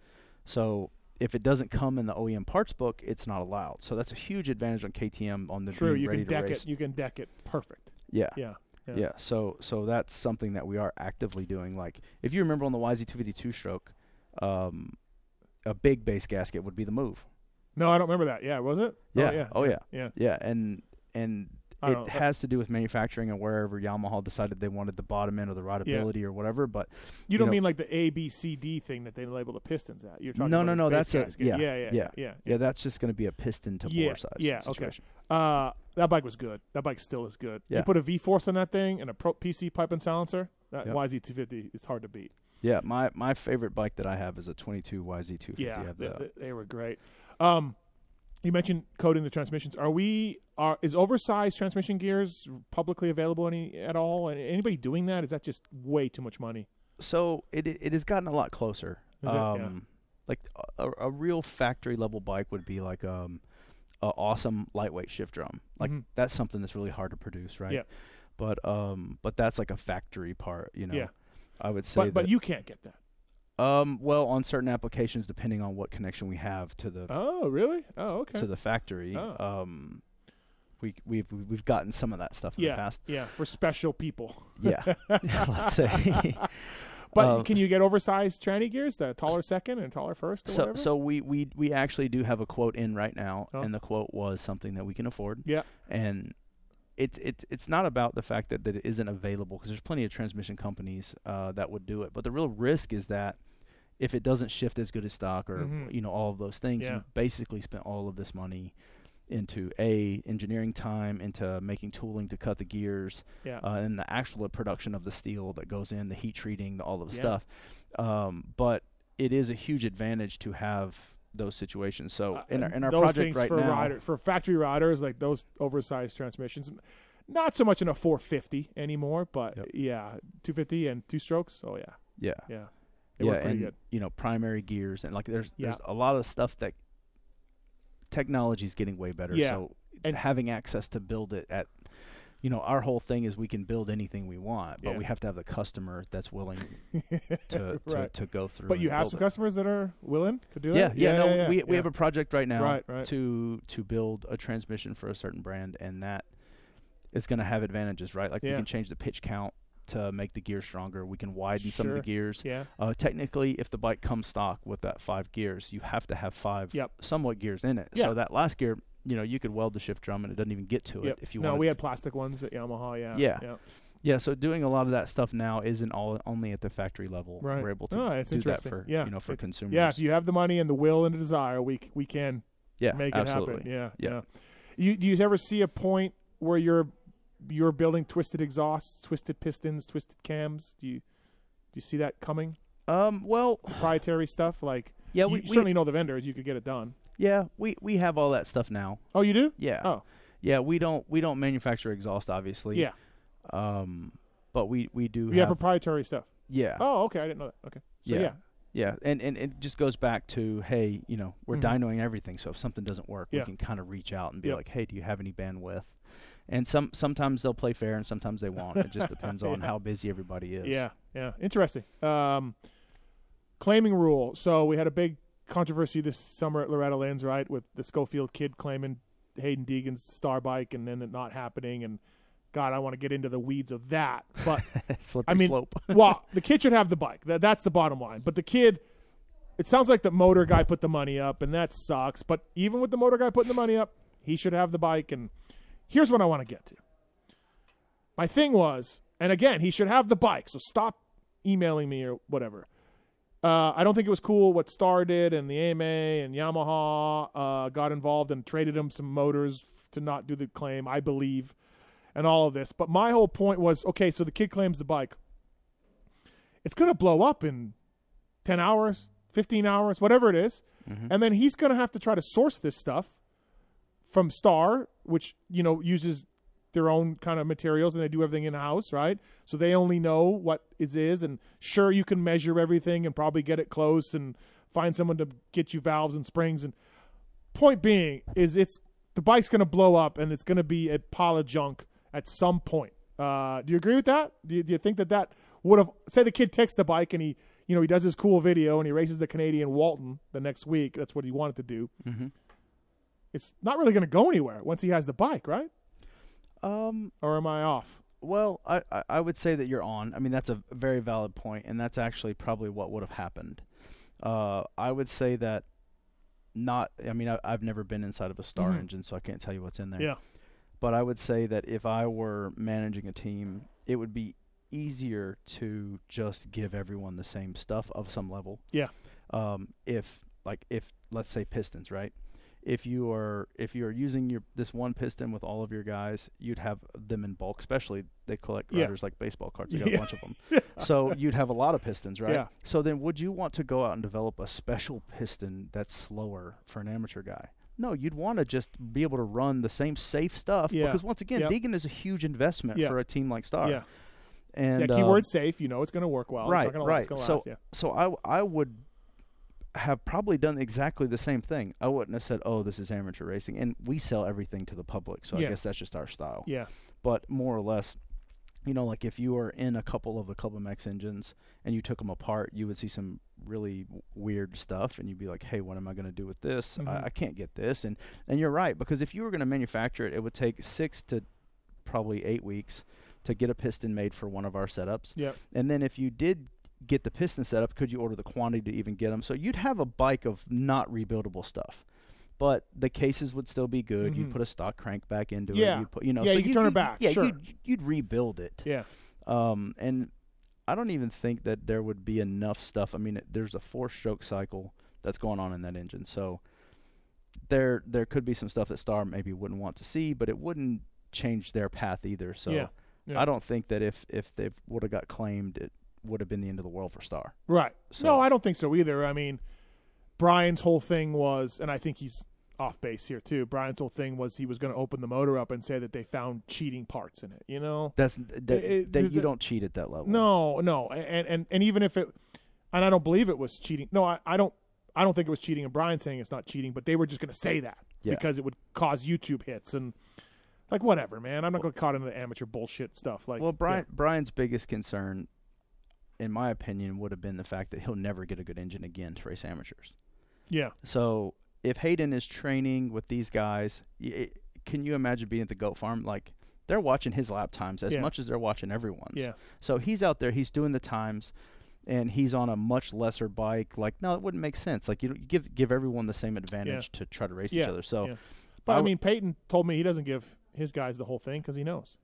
So if it doesn't come in the OEM parts book, it's not allowed. So that's a huge advantage on KTM on the
True, you can deck
race.
it. You can deck it perfect.
Yeah.
Yeah.
Yeah.
Yeah.
So so that's something that we are actively doing. Like if you remember on the YZ252 stroke, um, a big base gasket would be the move.
No, I don't remember that. Yeah, was it?
Yeah.
Oh, yeah.
Oh, yeah.
Yeah.
Yeah, and and it
know.
has to do with manufacturing and wherever Yamaha decided they wanted the bottom end or the rideability or whatever. But
You don't
know-
mean like the A, B, C, D thing that they label the pistons at? You're talking
no,
about
no, no, that's yeah,
yeah, yeah,
yeah,
yeah.
yeah. That's just going to be a piston to
Yeah,
bore size.
yeah, okay. Uh, that bike was good. That bike still is good. You put a V force on that thing and a Pro PC pipe and silencer. That
Yep.
YZ250, it's hard to beat.
Yeah, my my favorite bike that I have is a 22 YZ250.
Yeah, they, they- they were great. Um, you mentioned coding the transmissions. Are we? Are is oversized transmission gears publicly available any at all? And anybody doing that? Is that just way too much money?
so it it has gotten a lot closer.
Is it? Yeah.
um, Like a, a real factory level bike would be like um, a awesome lightweight shift drum. Like
Mhm.
that's something that's really hard to produce, right?
Yeah.
But um, but that's like a factory part, you know.
Yeah.
I would say.
But but you can't get that.
Um, well, on certain applications, depending on what connection we have to the
Oh, really? Oh, okay.
to the factory,
Oh.
um, we we've we've gotten some of that stuff in
yeah,
the past.
yeah, for special people.
Yeah, let's say.
But
Um,
can you get oversized tranny gears? The taller second and taller first, or
so
whatever?
so we, we we actually do have a quote in right now,
Oh.
and the quote was something that we can afford.
yeah,
and it's it's it's not about the fact that, that it isn't available because there's plenty of transmission companies uh, that would do it, but the real risk is that if it doesn't shift as good as stock or
Mhm.
you know all of those things,
Yeah.
you basically spent all of this money into a engineering time, into making tooling to cut the gears,
yeah,
uh, and the actual production of the steel that goes in, the heat treating, the, all of the
Yeah.
stuff. Um, but it is a huge advantage to have those situations. So
Uh,
in our, in our
those
project
things
right
for
now,
rider, for factory riders, like those oversized transmissions, not so much in a 450 anymore, but
Yep.
yeah, 250 and two strokes. Oh yeah,
yeah,
yeah, they
yeah, and
good.
you know primary gears and like there's
Yeah.
there's a lot of stuff that technology is getting way better.
Yeah,
So
and-
having access to build it at you know our whole thing is we can build anything we want, but
Yeah.
we have to have the customer that's willing to to,
Right.
to go through.
But you have some
it.
customers that are willing to do
Yeah,
that.
yeah,
yeah.
no, we
we
have a project right now
Right, right.
to to build a transmission for a certain brand, and that is going to have advantages, right? Like we can change the pitch count to make the gear stronger. We can widen some of the gears.
yeah,
Uh, technically, if the bike comes stock with that five gears, you have to have five
Yep.
somewhat gears in it.
Yeah.
So that last gear, you know, you could weld the shift drum and it doesn't even get to
yep.
it if you want.
no, we had plastic ones at Yamaha. Yeah,
Yeah.
yeah.
yeah. So doing a lot of that stuff now isn't all only at the factory level.
Right.
We're able to
Oh,
do that for
Yeah.
you know for
It-
consumers.
Yeah, if you have the money and the will and the desire, we we can
yeah,
make it happen. Yeah,
Yeah.
yeah. You do you ever see a point where you're you're building twisted exhausts, twisted pistons, twisted cams? Do you do you see that coming?
Um. Well.
Proprietary stuff like
Yeah. We,
you
we
certainly know the vendors. You could get it done.
yeah we we have all that stuff now.
Oh, you do?
Yeah.
Oh,
Yeah. We don't we don't manufacture exhaust obviously.
yeah.
Um. But we we do
You
have
have proprietary stuff.
yeah.
Oh, okay. I didn't know that. Okay. So
Yeah.
yeah,
Yeah, and, and it just goes back to hey, you know, we're
Mhm.
dynoing everything, so if something doesn't work,
Yeah.
we can kind of reach out and be
Yep.
like, hey, do you have any bandwidth? And some sometimes they'll play fair, and sometimes they won't. It just depends on
Yeah.
how busy everybody is.
Yeah, yeah. Interesting. Um, claiming rule. So we had a big controversy this summer at Loretta Lynn's, right, with the Schofield kid claiming Haiden Deegan's star bike and then it not happening. And God, I want to get into the weeds of that. But I mean,
slope.
well, the kid should have the bike. That, that's the bottom line. But the kid, it sounds like the motor guy put the money up, and that sucks. But even with the motor guy putting the money up, he should have the bike. And here's what I want to get to. My thing was, and again, he should have the bike. So stop emailing me or whatever. Uh, I don't think it was cool what Star did and the AMA and Yamaha uh, got involved and traded him some motors to not do the claim, I believe, and all of this. But my whole point was okay, so the kid claims the bike. It's going to blow up in 10 hours, 15 hours, whatever it is. And then he's going to have to try to source this stuff from Star, which, you know, uses their own kind of materials and they do everything in house, right? So they only know what it is. And sure, you can measure everything and probably get it close and find someone to get you valves and springs. And point being is it's the bike's going to blow up and it's going to be a pile of junk at some point. Uh, do you agree with that? Do you, do you think that that would have say the kid takes the bike and he you know he does his cool video and he races the Canadian Walton the next week. That's what he wanted to do.
Mm-hmm.
It's not really going to go anywhere once he has the bike, right?
Um,
Or am I off?
Well, I, I- would say that you're on. I mean, that's a very valid point, and that's actually probably what would have happened. Uh, I would say that not. I mean, I, I've never been inside of a Star
Mhm.
engine, so I can't tell you what's in there.
Yeah.
But I would say that if I were managing a team, it would be easier to just give everyone the same stuff of some level.
Yeah.
Um, if like if let's say pistons, right? If you are if you are using your this one piston with all of your guys, you'd have them in bulk. Especially they collect
Yeah.
riders like baseball cards. They got
Yeah.
a bunch of them. so you'd have a lot of pistons, right?
Yeah.
So then, would you want to go out and develop a special piston that's slower for an amateur guy? No, you'd want to just be able to run the same safe stuff
Yeah.
because once again,
Yep.
Deegan is a huge investment for a team like Star.
yeah.
And
yeah. Keyword um, safe. You know it's going to work well.
right,
It's not gonna,
right.
Gonna
so, so I I would have probably done exactly the same thing. I wouldn't have said, "Oh, this is amateur racing," and we sell everything to the public, so
Yeah.
I guess that's just our style.
Yeah.
But more or less, you know, like if you were in a couple of the Club MX engines and you took them apart, you would see some really weird stuff, and you'd be like, "Hey, what am I going to do with this?
Mhm.
I, I can't get this." And and you're right because if you were going to manufacture it, it would take six to probably eight weeks to get a piston made for one of our setups.
Yeah.
And then if you did get the piston set up, could you order the quantity to even get them? So you'd have a bike of not rebuildable stuff. But the cases would still be good.
Mhm.
You'd put a stock crank back into
Yeah.
it. You'd put, you know,
Yeah,
so
you could
you'd-
turn it back,
Yeah,
sure.
you'd, you'd rebuild it.
Yeah.
Um, and I don't even think that there would be enough stuff. I mean, it- there's a four-stroke cycle that's going on in that engine, so there there could be some stuff that Star maybe wouldn't want to see, but it wouldn't change their path either. So
Yeah. Yeah.
I don't think that if if they would have got claimed, it would have been the end of the world for Star.
Right.
So-
no, I don't think so either. I mean, Brian's whole thing was, and I think he's off base here too. Brian's whole thing was he was going to open the motor up and say that they found cheating parts in it. You know?
That's that,
it-
that you don't cheat at that level.
No, no, and and and even if it, and I don't believe it was cheating. No, I, I don't. I don't think it was cheating. And Brian saying it's not cheating, but they were just going to say that
Yeah.
because it would cause YouTube hits and like whatever, man. I'm not going to caught into the amateur bullshit stuff. Like,
Well, Brian Brian's biggest concern, in my opinion, would have been the fact that he'll never get a good engine again to race amateurs.
yeah,
So if Haiden is training with these guys, it, can you imagine being at the goat farm? Like they're watching his lap times as
Yeah.
much as they're watching everyone's.
yeah,
So he's out there, he's doing the times, and he's on a much lesser bike. Like no, it wouldn't make sense. Like you, don't- you give give everyone the same advantage to try to race
yeah,
each other. So
yeah. But
I
I,
w-
mean, Payton told me he doesn't give his guys the whole thing because he knows.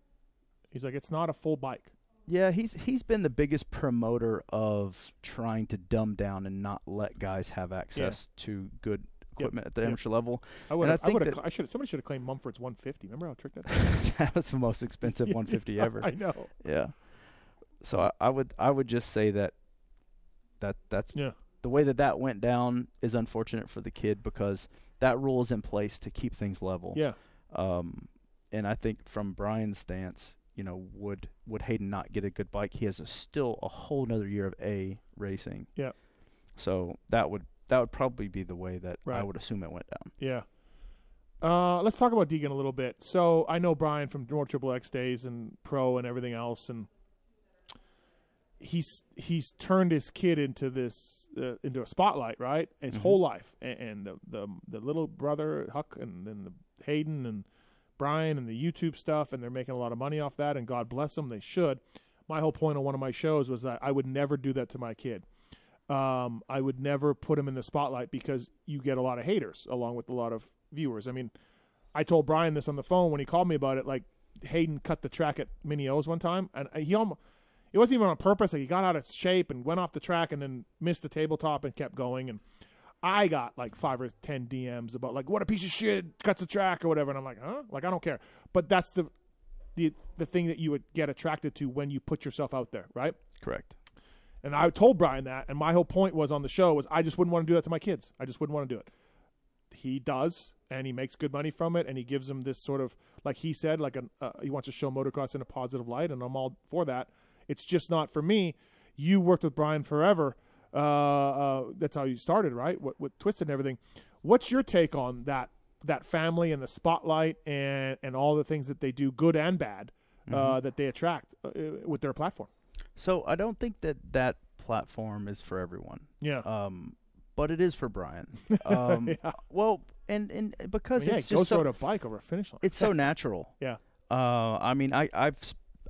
He's like, it's not a full bike.
Yeah, he's he's been the biggest promoter of trying to dumb down and not let guys have access to good equipment at the
Yep.
amateur level.
I would.
I
I,
think
would.
that-
I should. Somebody should have claimed Mumford's 150. Remember how tricked that?
that was the most expensive 150 ever.
I know.
Yeah. So I, I would I would just say that that that's
Yeah.
the way that that went down is unfortunate for the kid because that rule is in place to keep things level.
Yeah.
Um, and I think from Brian's stance, you know, would would Haiden not get a good bike? He has a, still a whole another year of A racing.
Yeah.
So that would that would probably be the way that I would assume it went down.
Yeah. Uh, let's talk about Deegan a little bit. So I know Brian from North Triple X days and pro and everything else, and he's he's turned his kid into this uh, into a spotlight, right? His
Mhm.
whole life, and, and the, the the little brother Huck, and then the Haiden and Brian and the YouTube stuff, and they're making a lot of money off that, and God bless them, they should. My whole point on one of my shows was that I would never do that to my kid. Um, I would never put him in the spotlight because you get a lot of haters along with a lot of viewers. I mean, I told Brian this on the phone when he called me about it. Like Haiden cut the track at Mini O's one time, and he almost it wasn't even on purpose. Like he got out of shape and went off the track and then missed the tabletop and kept going. And I got like five or ten DMs about like what a piece of shit cuts the track or whatever. And I'm like, huh? Like I don't care. But that's the the the thing that you would get attracted to when you put yourself out there, right?
Correct.
And I told Brian that, and my whole point was on the show was I just wouldn't want to do that to my kids. I just wouldn't want to do it. He does. and he makes good money from it, and he gives them this sort of like he said, like an uh, he wants to show motocross in a positive light, and I'm all for that. It's just not for me. You worked with Brian forever. Uh, uh, that's how you started, right? With, with Twisted and everything. What's your take on that that family and the spotlight and and all the things that they do, good and bad, uh, that they attract uh, with their platform?
So I don't think that that platform is for everyone.
Yeah.
Um, but it is for Brian. Um,
Yeah.
Well, and and because
I mean, yeah,
it's just so,
rode a bike over a finish line.
it's so natural.
yeah.
Uh, I mean, I I've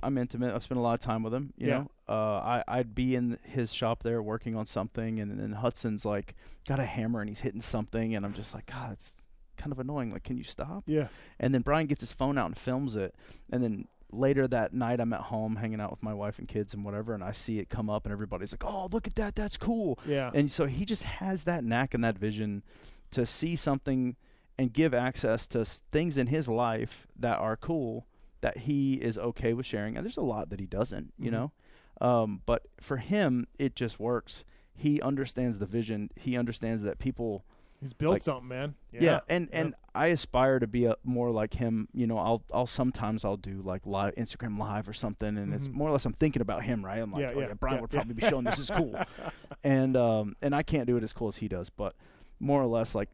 I'm intimate. I've spent a lot of time with him. You
Yeah.
know, uh, I I'd be in his shop there working on something, and then Hudson's like got a hammer and he's hitting something, and I'm just like, God, it's kind of annoying. Like, can you stop?
Yeah.
And then Brian gets his phone out and films it, and then later that night I'm at home hanging out with my wife and kids and whatever, and I see it come up, and everybody's like, Oh, look at that, that's cool.
Yeah.
And so he just has that knack and that vision to see something and give access to s- things in his life that are cool that he is okay with sharing. And there's a lot that he doesn't, you
Mhm.
know. Um, but for him, it just works. He understands the vision. He understands that people
He's built
Like-
something, man.
yeah,
Yeah.
and
yeah.
and I aspire to be a, more like him. You know, I'll I'll sometimes I'll do like live Instagram live or something, and it's
Mhm.
more or less I'm thinking about him, right? I'm like,
Yeah,
oh
yeah,
yeah, Brian would probably be showing this is cool, and um and I can't do it as cool as he does, but more or less like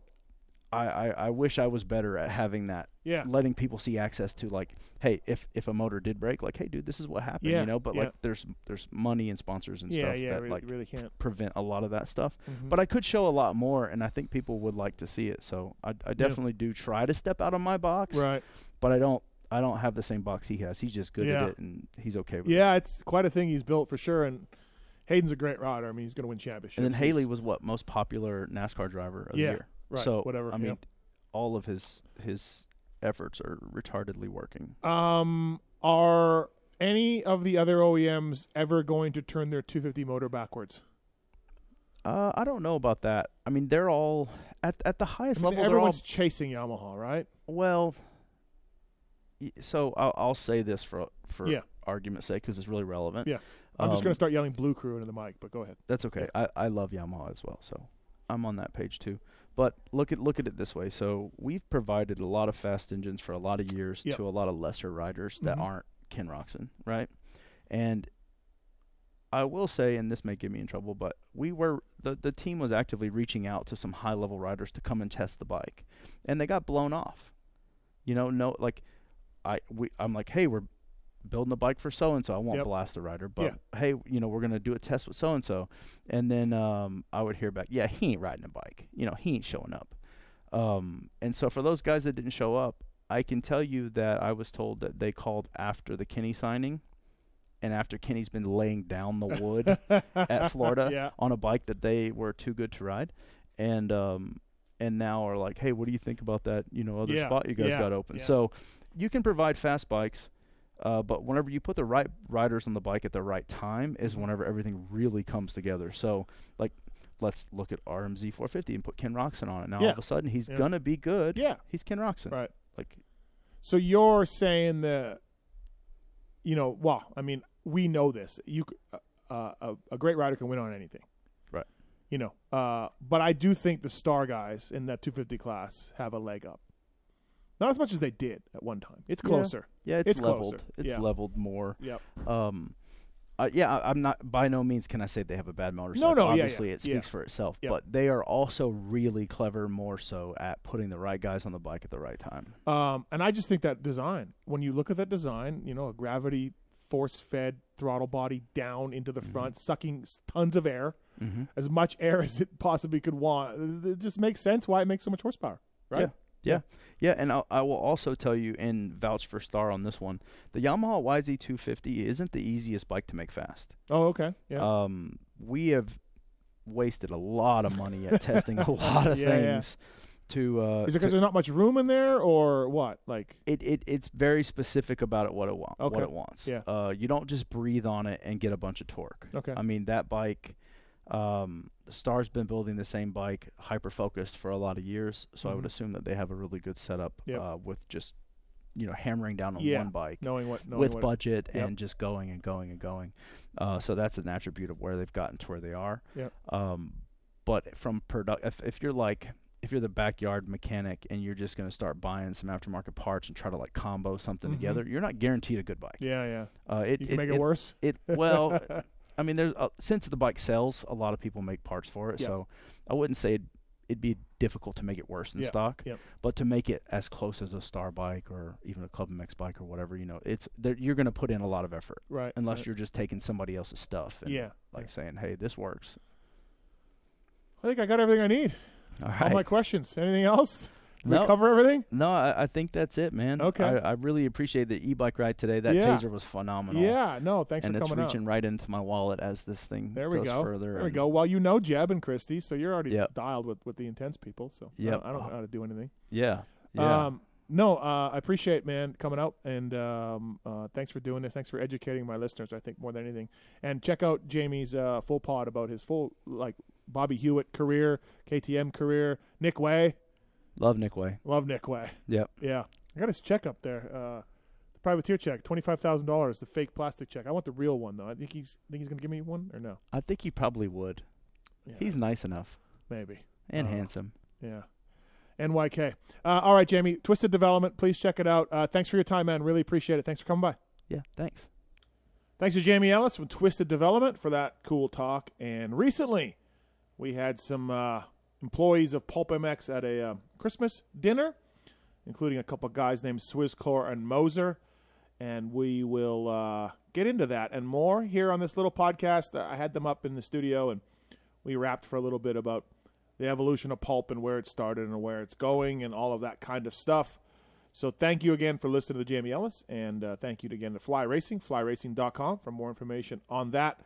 I I, I wish I was better at having that,
yeah.
letting people see access to like, hey, if if a motor did break, like, hey, dude, this is what happened,
Yeah,
you know. But
yeah.
like, there's there's money and sponsors and
Yeah,
stuff that
really,
like
really can't.
prevent a lot of that stuff.
Mhm.
But I could show a lot more, and I think people would like to see it. So I, I definitely do try to step out of my box,
right.
but I don't. I don't have the same box he has. He's just good at it, and he's okay with it.
Yeah, it's quite a thing he's built for sure. And Haiden's a great rider. I mean, he's going to win championships.
And then
Hailie
was what most popular NASCAR driver of
Yeah,
the year.
Right,
So
whatever,
I mean, all of his his efforts are retardedly working.
Um, are any of the other OEMs ever going to turn their 250 motor backwards?
Uh, I don't know about that. I mean, they're all at at the
I
highest
mean,
level. They're all
everyone's chasing Yamaha, right?
well. So I'll, I'll say this for for
Yeah.
argument's sake because it's really relevant.
Yeah. I'm just
Um,
going to start yelling Blue Crew into the mic, but go ahead.
That's okay. I, I love Yamaha as well, so I'm on that page too. But look at look at it this way. So we've provided a lot of fast engines for a lot of years
Yep.
to a lot of lesser riders that
Mhm.
aren't Ken Roczen, right? And I will say, and this may get me in trouble, but we were the the team was actively reaching out to some high level riders to come and test the bike, and they got blown off. You know, no, like I we I'm like, hey, we're building a bike for so and so. I won't
Yep.
blast the rider, but hey, you know, we're gonna do a test with so and so, and then um, I would hear back, yeah, he ain't riding a bike. You know, he ain't showing up. Um, and so for those guys that didn't show up, I can tell you that I was told that they called after the Kenny signing, and after Kenny's been laying down the wood at Florida
Yeah.
on a bike that they were too good to ride, and um, and now are like, hey, what do you think about that? You know, other
Yeah,
spot you guys
yeah,
got open.
yeah.
So you can provide fast bikes. Uh, but whenever you put the right riders on the bike at the right time is
Mhm.
whenever everything really comes together. So, like, let's look at RMZ 450 and put Ken Roczen on it. Now all of a sudden he's
Yeah.
gonna be good.
Yeah.
he's Ken Roczen.
Right.
Like,
So you're saying that, you know, well, I mean, we know this. You, uh, a, a great rider can win on anything.
Right.
You know, uh, but I do think the star guys in that 250 class have a leg up. Not as much as they did at one time. It's closer.
yeah, it's,
It's
leveled.
closer.
It's
Yeah.
leveled more.
Yep.
Um, uh, yeah, I'm not. By no means can I say they have a bad motorcycle.
no, yeah, yeah,
obviously it
yeah.
speaks for itself.
Yep.
But they are also really clever, more so at putting the right guys on the bike at the right time.
Um, and I just think that design, when you look at that design, you know, a gravity force fed throttle body down into the
Mm-hmm.
front, sucking tons of air,
Mm-hmm.
as much air as it possibly could want. It just makes sense why it makes so much horsepower, right?
Yeah. Yeah, yeah, and I'll, I will also tell you and vouch for Star on this one. The Yamaha YZ250 isn't the easiest bike to make fast.
Oh, okay. Yeah.
Um, we have wasted a lot of money at testing a lot of
Yeah, yeah.
things. To uh,
Is it because there's not much room in there, or what? Like,
it, it it's very specific about it what it wants.
Okay.
What it wants.
Yeah.
Uh, you don't just breathe on it and get a bunch of torque.
Okay.
I mean that bike. Um, Star's been building the same bike, hyper focused for a lot of years. So I would
Mhm.
assume that they have a really good setup
Yep.
uh, with just you know hammering down on
Yeah.
one bike
knowing what, knowing
with
what,
budget
Yep.
and just going and going and going. Uh, so that's an attribute of where they've gotten to where they are.
Yep.
Um, but from product, if, if you're like if you're the backyard mechanic and you're just going to start buying some aftermarket parts and try to like combo something
Mhm.
together, you're not guaranteed a good bike.
Yeah, yeah.
Uh, it,
You can make it, worse.
It well, I mean, there's uh, since the bike sells, a lot of people make parts for it. So I wouldn't say it'd, it'd be difficult to make it worse than
Yep,
stock.
yep.
But to make it as close as a Star bike or even a Club MX bike or whatever, you know, it's there, you're going to put in a lot of effort
Right.
unless
right.
you're just taking somebody else's stuff and
Yeah.
like
yeah.
saying, "Hey, this works."
I think I got everything I need.
All
All
right.
my questions. Anything else? Did we cover everything?
No, I, I think that's it, man.
Okay.
I, I really appreciate the e-bike ride today. That
Yeah.
Tazer was phenomenal.
Yeah. No. Thanks
and
for
it's reaching
out.
right into my wallet as this thing
There we
goes
go.
further.
There we go. Well, you know Jeb and Christy, so you're already
Yep.
dialed with, with the intense people. So I
Yep.
don't- I don't know how to do anything.
Yeah. Yeah.
Um, no, uh, I appreciate man coming out and um, uh, thanks for doing this. Thanks for educating my listeners. I think more than anything, and check out Jamie's uh, full pod about his full like Bobby Hewitt career, KTM career, Nick Wey.
Love Nick Wey.
Love Nick Wey.
Yep.
Yeah, I got his check up there. Uh, the privateer check, twenty five thousand dollars. The fake plastic check. I want the real one though. I think he's think he's gonna give me one or no.
I think he probably would.
Yeah,
He's nice enough
maybe.
and
Uh,
handsome.
Yeah. NYK. Uh, all right, Jamie. Twisted Development. Please check it out. Uh, thanks for your time, man. Really appreciate it. Thanks for coming by.
Yeah. Thanks.
Thanks to Jamie Ellis from Twisted Development for that cool talk. And recently, we had some uh, employees of Pulp MX at a uh, Christmas dinner, including a couple of guys named Swizcore and Moser. And we will uh, get into that and more here on this little podcast. I had them up in the studio and we rapped for a little bit about the evolution of pulp and where it started and where it's going and all of that kind of stuff. So thank you again for listening to Jamie Ellis, and uh, thank you again to Fly Racing, flyracing.com for more information on that.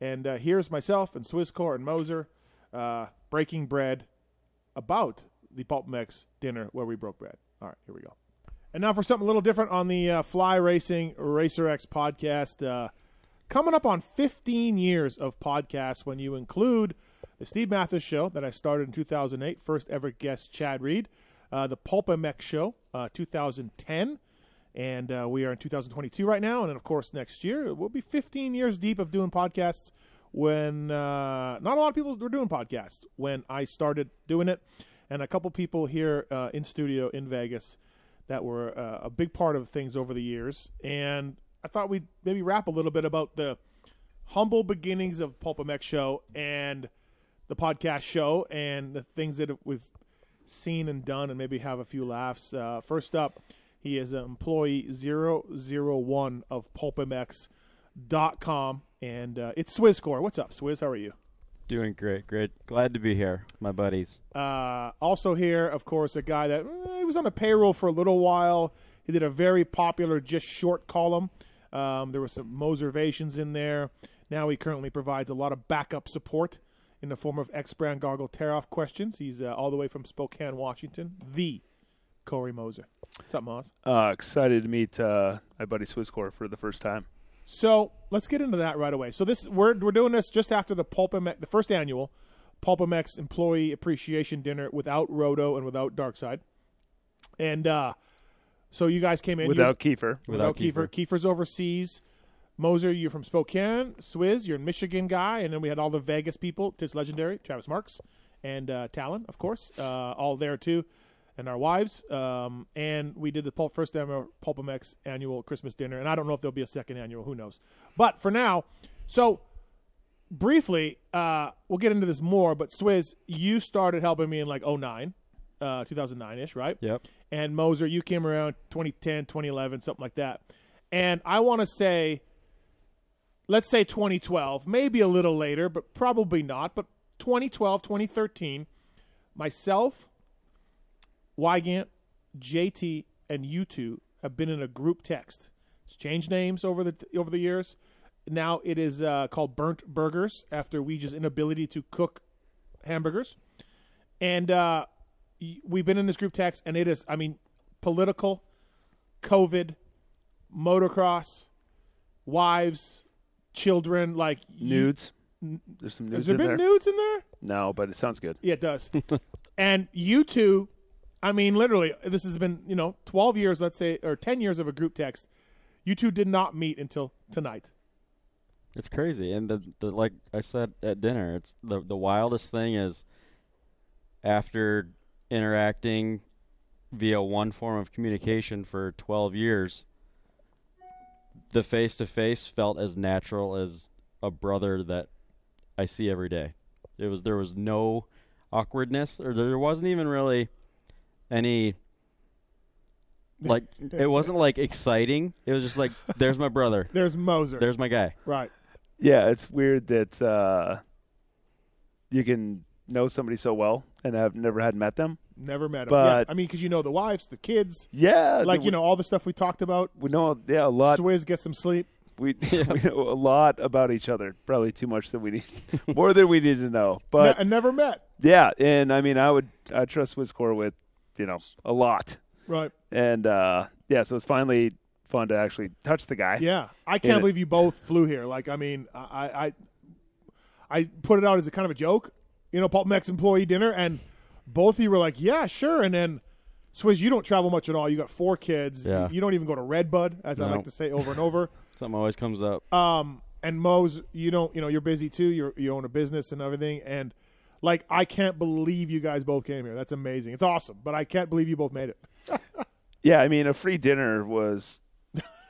And uh, here's myself and Swizcore and Moser uh, breaking bread about the Pulp MX dinner where we broke bread. All right, here we go. And now for something a little different on the uh, Fly Racing Racer X podcast. Uh, coming up on 15 years of podcasts when you include the Steve Matthes show that I started in 2008, first ever guest Chad Reed, uh, the Pulp MX show, uh, 2010, and uh, we are in 2022 right now, and then of course next year we'll be 15 years deep of doing podcasts. When uh, not a lot of people were doing podcasts when I started doing it, and a couple people here uh, in studio in Vegas that were uh, a big part of things over the years, and I thought we'd maybe rap a little bit about the humble beginnings of Pulp MX show and the podcast show and the things that we've seen and done and maybe have a few laughs. Uh, first up, he is an employee 001 of pulpmx.com and uh, it's Swizcore. What's up, Swizz? How are you?
Doing great, great. Glad to be here, my buddies.
Uh, also here, of course, a guy that eh, he was on the payroll for a little while. He did a very popular just short column. Um, there were some Moservations in there. Now he currently provides a lot of backup support in the form of X brand goggle tear off questions. He's uh, all the way from Spokane, Washington. The Corey Moser. What's up, Moz?
Uh, excited to meet uh, my buddy Swizcore for the first time.
So let's get into that right away. So this we're we're doing this just after the Pulp MX, the first annual Pulp MX Employee Appreciation Dinner without Roto and without Darkside, and uh, so you guys came in
Without
you,
Kiefer.
without
Without
Kiefer. Kiefer's overseas. Moser, you're from Spokane. Swizz, you're a Michigan guy, and then we had all the Vegas people. Tis legendary, Travis Marks, and uh, Talon, of course, uh, all there too, and our wives. Um, and we did the Pulp, first ever Pulp MX annual Christmas dinner, and I don't know if there'll be a second annual. Who knows? But for now, so briefly, uh, we'll get into this more. But Swizz, you started helping me in like 09, uh, 2009 ish, right?
Yep.
and Moser, you came around 2010, 2011, something like that. And I want to say, let's say 2012, maybe a little later, but probably not. But 2012, 2013, myself, Weigandt, JT, and you two have been in a group text. It's changed names over the over the years. Now it is uh, called Burnt Burgers after Weege's inability to cook hamburgers. And uh, we've been in this group text, and it is, I mean, political, COVID, motocross, wives, children, like you-
Nudes. There's some nudes.
Has
there
been
there.
nudes in there?
No, but it sounds good.
Yeah, it does. and you two, I mean, literally, this has been you know twelve years, let's say, or ten years of a group text. You two did not meet until tonight.
It's crazy, and the, the like I said at dinner, it's the the wildest thing is after interacting via one form of communication for 12 years, the face to face felt as natural as a brother that I see every day. It was there was no awkwardness or there wasn't even really any like it wasn't like exciting. It was just like there's my brother.
There's Moser.
There's my guy.
right.
Yeah, it's weird that uh, you can know somebody so well and have never had met them.
Never met him.
But-
yeah, I mean, because you know the wives, the kids,
Yeah,
like
we,
you know all the stuff we talked about.
we know yeah a lot.
Swizz get some sleep.
We we know a lot about each other. Probably too much that we need, more than we need to know. But
Ne- and never met.
yeah, and I mean, I would I trust Swizcore with you know a lot,
Right.
and uh, yeah, so it's finally fun to actually touch the guy.
Yeah, I can't
it-
believe you both flew here. Like, I mean, I, I, I put it out as a kind of a joke, you know, Pulp MX employee dinner, and both of you were like, "Yeah, sure." And then, Swizz, you don't travel much at all. You got four kids.
Yeah.
You don't even go to Redbud, as I like to say over and over.
Something always comes up.
Um, and Mo's, you don't, you know, you're busy too. You you own a business and everything, and like, I can't believe you guys both came here. That's amazing. It's awesome, but I can't believe you both made it.
Yeah, I mean, a free dinner was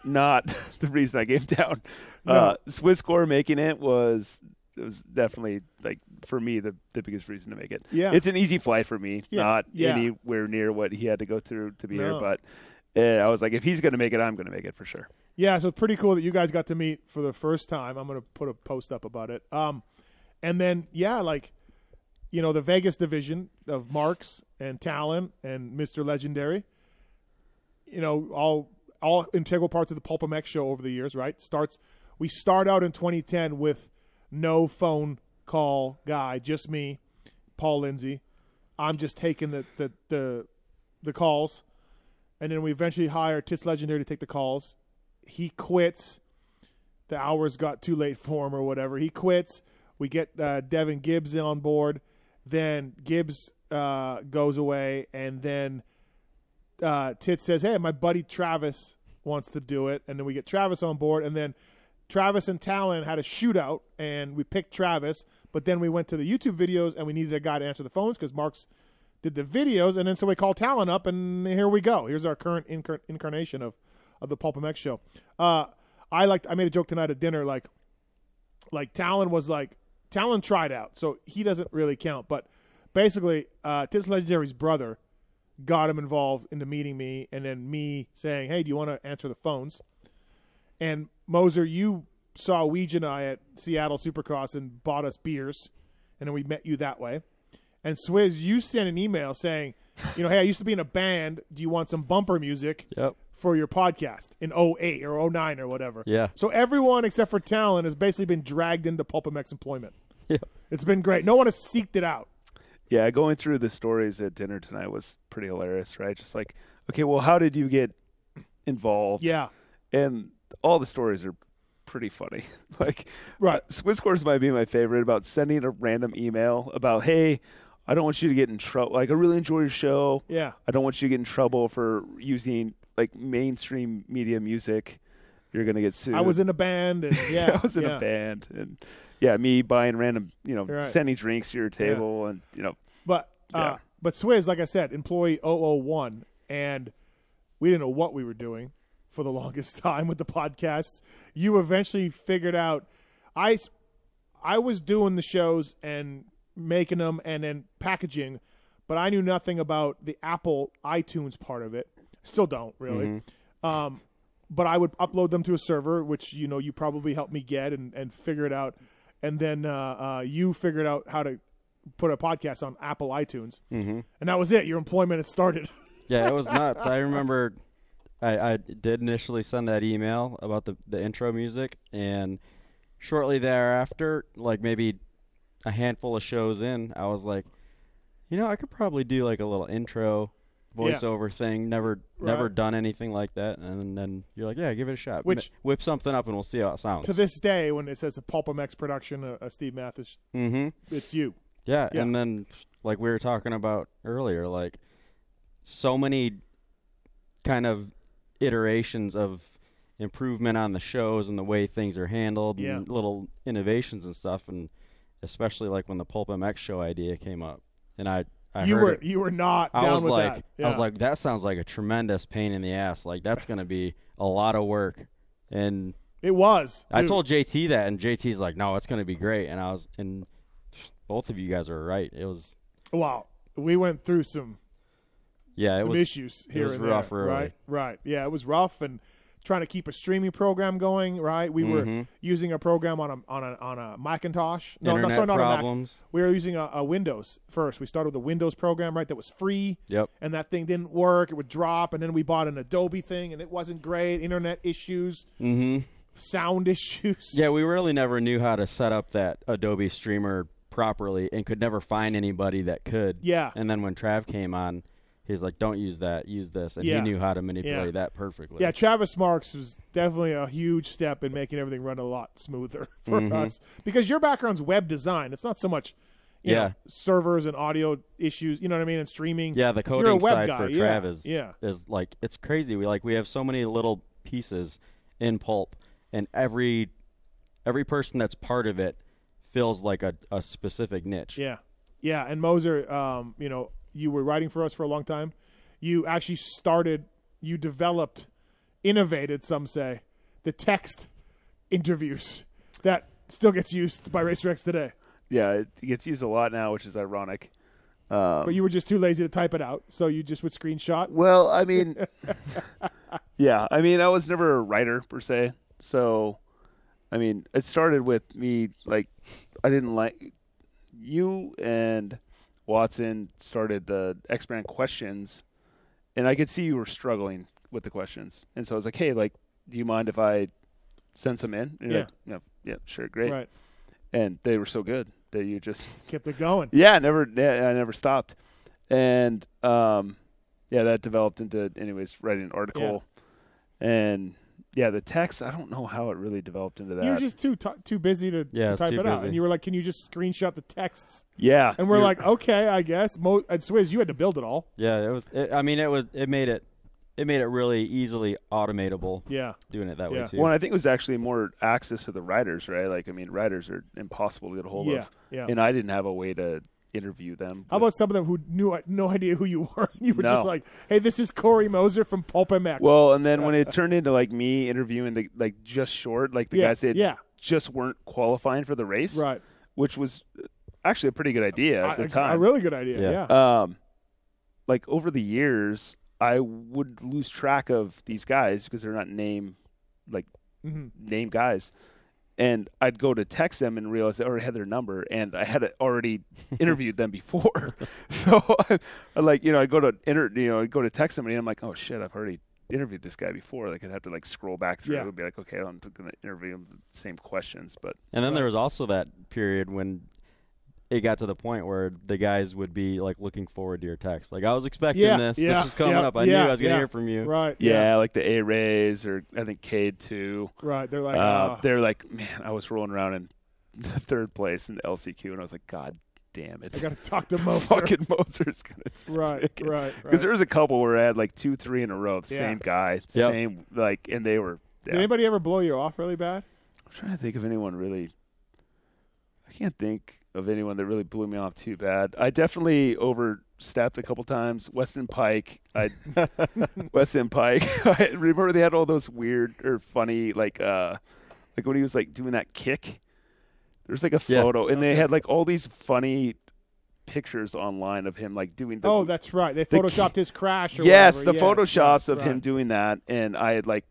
not the reason I came down.
No.
Uh, Swizcore making it was it was definitely like for me the the biggest reason to make it.
Yeah.
it's an easy flight for me,
Yeah,
not
yeah.
anywhere near what he had to go through to be
No.
here. But uh, I was like, if he's going to make it, I'm going to make it for sure.
Yeah, so it's pretty cool that you guys got to meet for the first time. I'm gonna put a post up about it. Um, and then yeah, like you know the Vegas division of Marks and Talon and Mr. Legendary. You know all all integral parts of the Pulp MX show over the years. Right starts. We start out in 2010 with no phone call guy, just me, Paul Lindsay. I'm just taking the the the, the calls, and then we eventually hire Tits Legendary to take the calls he quits. The hours got too late for him or whatever. He quits. We get uh, Devin Gibbs on board. Then Gibbs uh, goes away, and then uh, Tits says, "Hey, my buddy Travis wants to do it." And then we get Travis on board, and then Travis and Talon had a shootout, and we picked Travis. But then we went to the YouTube videos, and we needed a guy to answer the phones because Mark's did the videos, and then so we called Talon up, and here we go. Here's our current incar- incarnation of of the Pulp MX show. Uh, I liked. I made a joke tonight at dinner, like, like Talon was like Talon tried out, so he doesn't really count. But basically, uh, Tis Legendary's brother got him involved into meeting me, and then me saying, "Hey, do you want to answer the phones?" And Moser, you saw Weege and I at Seattle Supercross and bought us beers, and then we met you that way. And Swizz, you sent an email saying, you know, hey, I used to be in a band. Do you want some bumper music
Yep.
for your podcast in 08 or 09 or whatever?
Yeah.
So everyone except for Talon has basically been dragged into Pulp MX employment.
Yeah.
It's been great. No one has seeked it out.
Yeah, going through the stories at dinner tonight was pretty hilarious, right? Just like, okay, well, how did you get involved?
Yeah.
and all the stories are pretty funny. like,
Right.
uh, Swizcore's might be my favorite about sending a random email about, hey, I don't want you to get in trouble. Like, I really enjoy your show.
Yeah.
I don't want you to get in trouble for using like mainstream media music. You're gonna get sued.
I was in a band and yeah.
I was in
yeah.
a band, and yeah, me buying random, you know,
Right.
sending drinks to your table, and you know,
But uh, but Swizz, like I said, employee 001, and we didn't know what we were doing for the longest time with the podcasts. You eventually figured out. I I was doing the shows and making them and then packaging, but I knew nothing about the Apple iTunes part of it. Still don't really. Um, but I would upload them to a server, which you know you probably helped me get and, and figure it out. And then uh, uh, you figured out how to put a podcast on Apple iTunes, mm-hmm. and that was it. Your employment had started.
Yeah, it was nuts. I remember I, I did initially send that email about the, the intro music, and shortly thereafter, like maybe a handful of shows in, I was like, you know, I could probably do like a little intro
Yeah.
voiceover thing. Never, never done anything like that. And then you're like, yeah, give it a shot.
Which-
M- whip something up, and we'll see how it sounds.
to this day, when it says a Pulp MX production, uh, uh, Steve Matthes,
mm-hmm.
it's you.
Yeah,
Yeah.
and then like we were talking about earlier, like so many kind of iterations of improvement on the shows and the way things are handled
Yeah.
and little innovations and stuff and especially like when the Pulp MX show idea came up. And I I
you were
it.
you were not
I
down
was
with
like,
that.
I was like, that sounds like a tremendous pain in the ass. Like that's gonna be a lot of work. And
it was.
I told JT that, and JT's like, no, it's gonna be great. And I was, and both of you guys are right. It was,
Wow, we went through some
yeah, it
some
was
issues here and
rough
there. Right, right. Yeah, it was rough and trying to keep a streaming program going. Right, we were
Mhm.
using a program on a on a on a Macintosh. No, no, sorry, not a Mac. We were using a, a Windows first. We started with a Windows program, right? That was free.
Yep.
And that thing didn't work. It would drop, and then we bought an Adobe thing, and it wasn't great. Internet issues,
Mm-hmm.
sound issues.
Yeah, we really never knew how to set up that Adobe Streamer properly, and could never find anybody that could.
Yeah.
And then when Trav came on, he's like, "Don't use that. Use this," and
Yeah.
he knew how to manipulate
Yeah.
that perfectly.
Yeah, Travis Marks was definitely a huge step in making everything run a lot smoother for
Mhm.
us because your background's web design. It's not so much, you know,
Yeah.
servers and audio issues. You know what I mean? And streaming.
Yeah, the coding
web
side
guy,
for
yeah,
Trav
yeah.
is like it's crazy. We like we have so many little pieces in pulp, and every every person that's part of it feels like a, a specific niche.
Yeah, yeah. And Moser, um, you know, you were writing for us for a long time. You actually started. You developed, innovated. Some say the text interviews that still gets used by RacerX today.
Yeah, it gets used a lot now, which is ironic. Um,
But you were just too lazy to type it out, so you just would screenshot.
Well, I mean, yeah, I mean, I was never a writer per se, so I mean, it started with me like I didn't like you and Watson started the X brand questions, and I could see you were struggling with the questions, and so I was like, hey, like, do you mind if I send some in? And
Yeah.
like, yeah, yeah, sure, great,
Right.
and they were so good that you just
Kept it going.
yeah, never. Yeah, I never stopped, and um, yeah, that developed into, anyways, writing an article, and yeah, the text. I don't know how it really developed into that.
You were just too t- too busy to,
Yeah,
to type
too
it out, and you were like, "Can you just screenshot the texts?"
yeah,
And we're
you're-
like, "Okay, I guess." Mo- and Swizz, you had to build it all.
Yeah, it was. It, I mean, it was. It made it. It made it really easily automatable
Yeah,
doing it that
Yeah.
way too.
well, I think it was actually more access to the writers, right? Like, I mean, writers are impossible to get a hold
yeah,
of,
yeah.
and I didn't have a way to interview them.
How about some of them who knew no idea who you were? You were just like, "Hey, this is Corey Moser from Pulp MX."
Well, and then when it turned into like me interviewing the like just short, like the
yeah,
guys that
yeah,
just weren't qualifying for the race,
right.
which was actually a pretty good idea at
I-
the
a-
time.
a really good idea.
Yeah.
Yeah,
um, like over the years, I would lose track of these guys because they're not name like
hmm
name guys, and I'd go to text them and realize I already had their number and I had already interviewed them before. so I, I like you know I go to inter you know I go to text somebody and I'm like oh shit I've already interviewed this guy before like I'd have to like scroll back through
Yeah.
and be like okay I'm going to interview him the same questions but
and then there was also that period when it got to the point where the guys would be like looking forward to your text. Like I was expecting
Yeah,
this.
yeah,
this is coming
yeah,
up. I
yeah,
knew I was gonna
yeah.
hear from you.
right.
yeah, like the A Rays or I think Cade too.
right. They're like,
uh,
uh,
they're like, man, I was rolling around in the third place in the LCQ, and I was like, God damn it,
I got to talk to Moser.
fucking Moser's gonna
right,
take it.
right,
Because
right.
there was a couple where I had like two, three in a row, the
Yeah.
same guy,
Yep.
same like, and they were. Yeah.
Did anybody ever blow you off really bad?
I'm trying to think of anyone really. I can't think of anyone that really blew me off too bad. I definitely overstepped a couple times. Weston Peick, I Weston Peick. I remember they had all those weird or funny like uh like when he was like doing that kick. There's like a
Yeah.
photo, and they had like all these funny pictures online of him like doing the
oh, that's right. They
the
photoshopped his crash. Or
yes,
whatever.
the
Yes,
photoshops
right,
of him doing that, and I had like,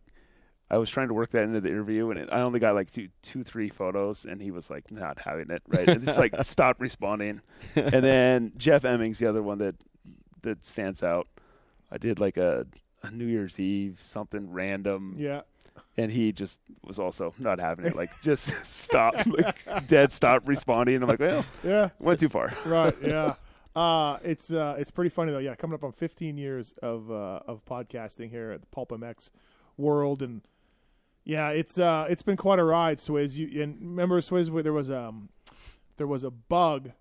I was trying to work that into the interview, and it, I only got like two, two, three photos, and he was like not having it, right? And just like stopped responding, and then Jeff Emmings, the other one that that stands out, I did like a, a New Year's Eve something random,
Yeah.
and he just was also not having it, like just stopped, like dead, stopped responding. I'm like, well,
Yeah.
went too far.
right. Yeah. Uh, it's uh, it's pretty funny though. Yeah, coming up on 15 years of uh, of podcasting here at the Pulp MX world, and yeah, it's uh, it's been quite a ride, Swizz. You and remember Swizz? where There was um, there was a bug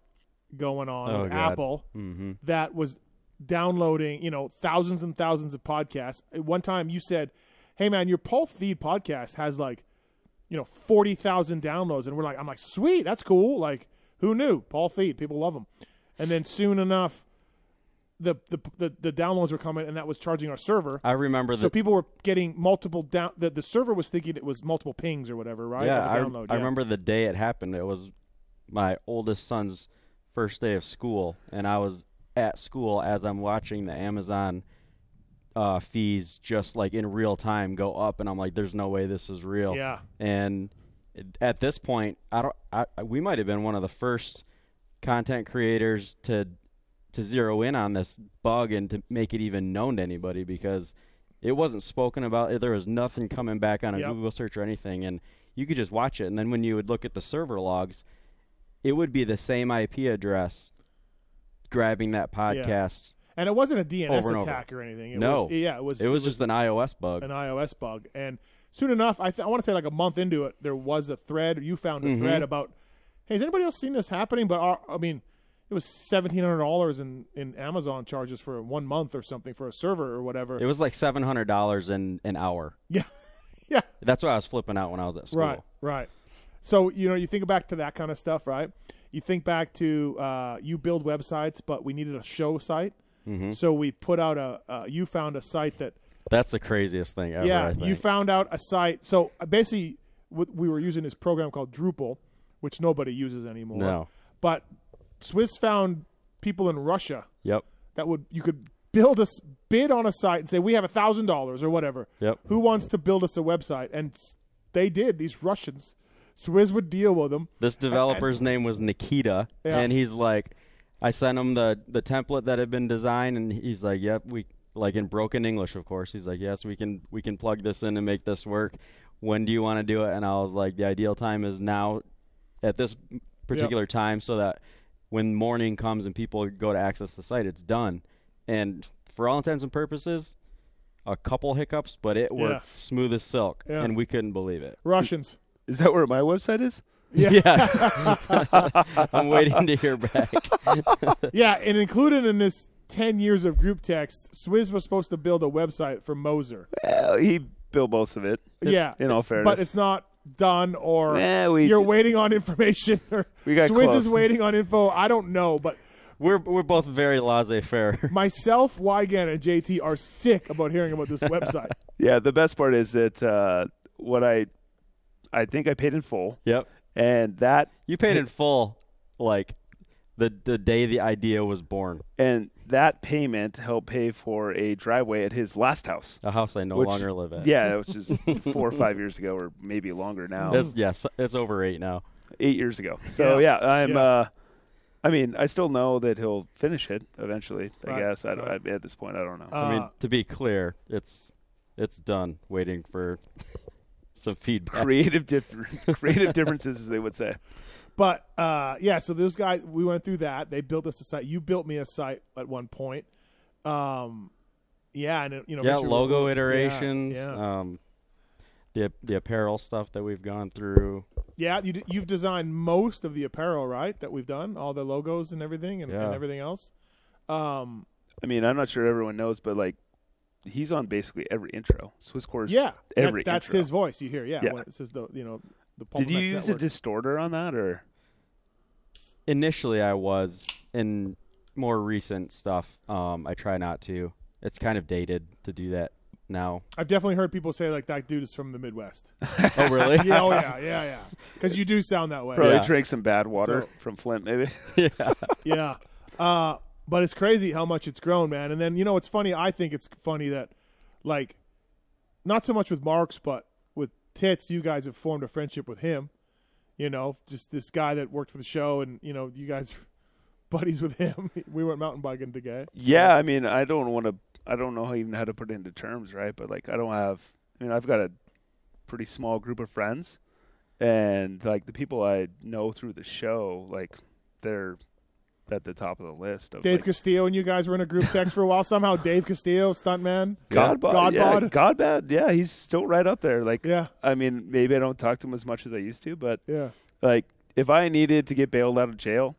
going on
Oh,
with
God.
Apple
Mm-hmm.
that was downloading, you know, thousands and thousands of podcasts. At one time, you said, "Hey, man, your Pulp Feed podcast has like, you know, forty thousand downloads," and we're like, "I'm like, sweet, that's cool. Like, who knew? Paul Feed, people love him." And then soon enough, the, the the the downloads were coming, and that was charging our server.
I remember that.
So
the
people were getting multiple down. The, the server was thinking it was multiple pings or whatever, right?
yeah, I, I remember the day it happened. It was my oldest son's first day of school, and I was at school as I'm watching the Amazon uh, fees just like in real time go up, and I'm like, "There's no way this is real."
Yeah.
And at this point, I don't. I- we might have been one of the first content creators to to zero in on this bug and to make it even known to anybody because it wasn't spoken about. There was nothing coming back on a
Yep.
Google search or anything, and you could just watch it. And then when you would look at the server logs, it would be the same IP address grabbing that podcast.
and it wasn't a DNS
and over.
attack or anything. It
No.
was, yeah, it was.
It was just an iOS bug.
an iOS bug, and soon enough, I, th- I want to say like a month into it, there was a thread. You found a
Mm-hmm.
thread about, hey, has anybody else seen this happening? But our, I mean, it was seventeen hundred dollars in in Amazon charges for one month or something for a server or whatever.
It was like seven hundred dollars in an hour.
yeah, yeah,
That's what I was flipping out when I was at school.
right, right. So you know, you think back to that kind of stuff, right? You think back to uh, you build websites, but we needed a show site,
Mm-hmm.
so we put out a. Uh, you found a site that
That's the craziest thing ever.
yeah,
I think.
you found out a site. So uh, basically, what we were using this program called Drupal, which nobody uses anymore.
No.
But Swizz found people in Russia
Yep.
that would you could build a bid on a site and say we have a thousand dollars or whatever.
Yep.
Who wants to build us a website? And they did. These Russians. Swizz would deal with them.
This developer's name was Nikita,
Yeah.
and he's like, I sent him the the template that had been designed, and he's like, "Yep, we like in broken English, of course." He's like, "Yes, we can we can plug this in and make this work. When do you want to do it?" And I was like, "The ideal time is now, at this particular time, so that when morning comes and people go to access the site, it's done." And for all intents and purposes, a couple hiccups, but it worked
Yeah.
smooth as silk,
Yeah.
and we couldn't believe it.
Russians.
Is that where my website is?
Yeah.
I'm waiting to hear back.
yeah, and included in this ten years of group text, Swizz was supposed to build a website for Moser.
Well, he built most of it.
Yeah,
In all fairness.
but it's not done, or
Nah, we-
you're waiting on information, or
We got
Swizz
close.
is waiting on info. I don't know, but
We're we're both very laissez-faire.
myself, Weigandt, and JT are sick about hearing about this website.
Yeah, the best part is that uh, what I, I think I paid in full,
yep.
and that
You paid in full, like the the day the idea was born.
and that payment helped pay for a driveway at his last house.
A house I no
Which-
longer live at.
Yeah, which is four or five years ago, or maybe longer now.
It's, yes, it's over eight now.
Eight years ago. So yeah,
Yeah.
I'm.
Yeah.
Uh, I mean, I still know that he'll finish it eventually. I
Right,
guess. I
right.
I, at this point, I don't know.
I mean,
Uh,
to be clear, it's it's done. Waiting for some feedback.
creative differ- creative differences, as they would say.
But uh, yeah, so those guys, we went through that. They built us a site. You built me a site at one point. Um, yeah, and it, you know,
yeah,
eventually-
logo
yeah,
iterations.
Yeah,
Um, the the apparel stuff that we've gone through.
yeah. you you've designed most of the apparel, right? That we've done, all the logos and everything, and, and everything else. Um,
I mean, I'm not sure everyone knows, but like, he's on basically every intro. Swizz Swizcore's
yeah, that-
every
that's
intro.
his voice. You hear, yeah,
Yeah.
when it says the, you know, the.
Did you use
Network.
a distorter on that, or
Initially, I was. In more recent stuff, um, I try not to. It's kind of dated to do that now.
I've definitely heard people say like that dude is from the Midwest.
oh, really?
yeah, oh yeah, yeah, yeah. Because you do sound that way.
probably
Yeah.
drank some bad water
So-
from Flint, maybe?
yeah.
yeah. Uh, but it's crazy how much it's grown, man. And then you know it's funny. I think it's funny that, like, not so much with Marks, but with Tits, you guys have formed a friendship with him. You know, just this guy that worked for the show, and you know, you guys buddies with him. we went mountain biking together.
Yeah, I mean, I don't want to. I don't know even how to put it into terms, right? But like, I don't have. I mean, I've got a pretty small group of friends, and like the people I know through the show, like they're at the top of the list. Of
Dave
like,
Castillo and you guys were in a group text for a while. Somehow, Dave Castillo, stuntman.
Godbod,
Godbod.
yeah, Godbod, yeah, he's still right up there. Like,
Yeah,
I mean, maybe I don't talk to him as much as I used to, but
yeah.
like, if I needed to get bailed out of jail,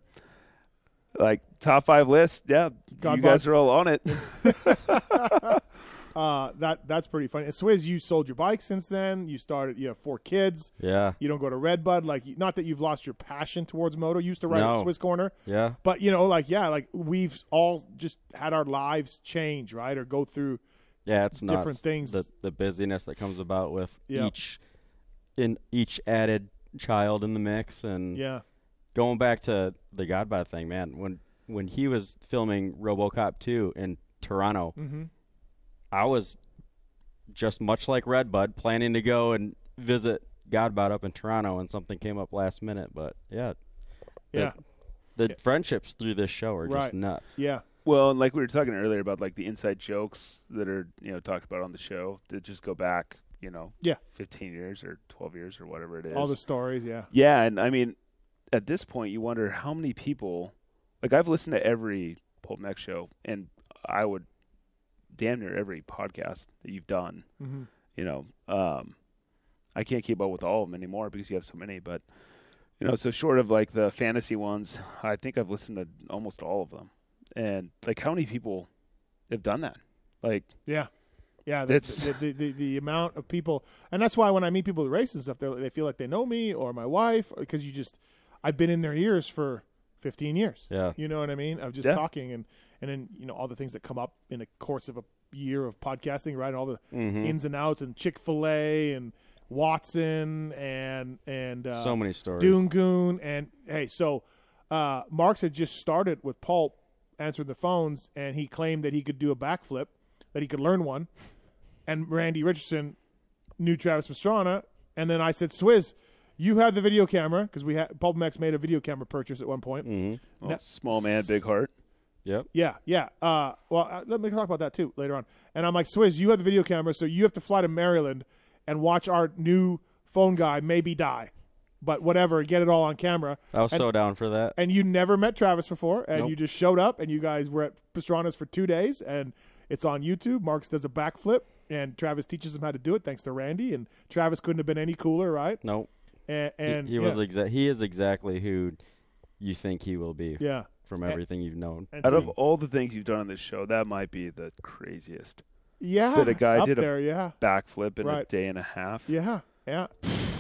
like top five list, yeah, you
Godbod.
guys are all on it.
uh, that that's pretty funny. And Swizz, you sold your bike since then. You started. You have four kids.
Yeah.
You don't go to Redbud. Like, not that you've lost your passion towards moto. You used to ride at
No.
Swiss Corner,
Yeah.
but you know, like, yeah, like we've all just had our lives change, right, or go through.
Yeah, it's nuts.
Different things.
The the busyness that comes about with
Yep.
each in each added child in the mix and
Yeah,
going back to the Godbod thing, man, when when he was filming RoboCop 2 in Toronto,
mm-hmm.
I was just much like Redbud planning to go and visit Godbod up in Toronto and something came up last minute, but yeah. the-
yeah,
The
Yeah.
friendships through this show are
Right.
just nuts.
yeah,
Well, and like we were talking earlier about like the inside jokes that are you know talked about on the show to just go back you know
Yeah.
fifteen years or twelve years or whatever it is.
all the stories. Yeah,
Yeah, and I mean, at this point, you wonder how many people. Like I've listened to every Pulp MX show, and I would damn near every podcast that you've done.
mm-hmm.
You know, um, I can't keep up with all of them anymore because you have so many. But you know, so short of like the fantasy ones, I think I've listened to almost all of them. And like, how many people have done that? Like,
yeah. Yeah, the,
That's-
the, the, the, the amount of people, and that's why when I meet people at races and stuff, they they feel like they know me or my wife because you just, I've been in their ears for 15 years.
Yeah.
You know what I mean? Of just
Yeah.
talking and and then you know all the things that come up in the course of a year of podcasting, right? And all the
Mhm.
ins and outs and Chick Fil A and Watson and and uh,
so many stories.
Dune Goon and hey, so uh, Marks had just started with Pulp answering the phones, and he claimed that he could do a backflip, that he could learn one, and Randy Richardson knew Travis Pastrana, and then I said, Swizz, you have the video camera because we had Pulp MX made a video camera purchase at one point.
Mhm.
oh,
Now-
small man, big heart.
Yep.
Yeah, yeah. Uh, well, uh, let me talk about that too later on. And I'm like, Swizz, you have the video camera, so you have to fly to Maryland and watch our new phone guy maybe die, but whatever, get it all on camera.
I was
And-
so down for that.
and you never met Travis before, and
Nope.
you just showed up, and you guys were at Pastrana's for two days, and it's on YouTube. Marks does a backflip, and Travis teaches him how to do it, thanks to Randy. And Travis couldn't have been any cooler, right?
Nope.
And,
He- he,
yeah,
was exa- he is exactly who you think he will be
yeah.
From
And-
everything you've known.
Out of all the things you've done on this show, that might be the craziest
yeah,
that a guy
up
did a-
yeah,
backflip in a day and a half.
yeah, yeah,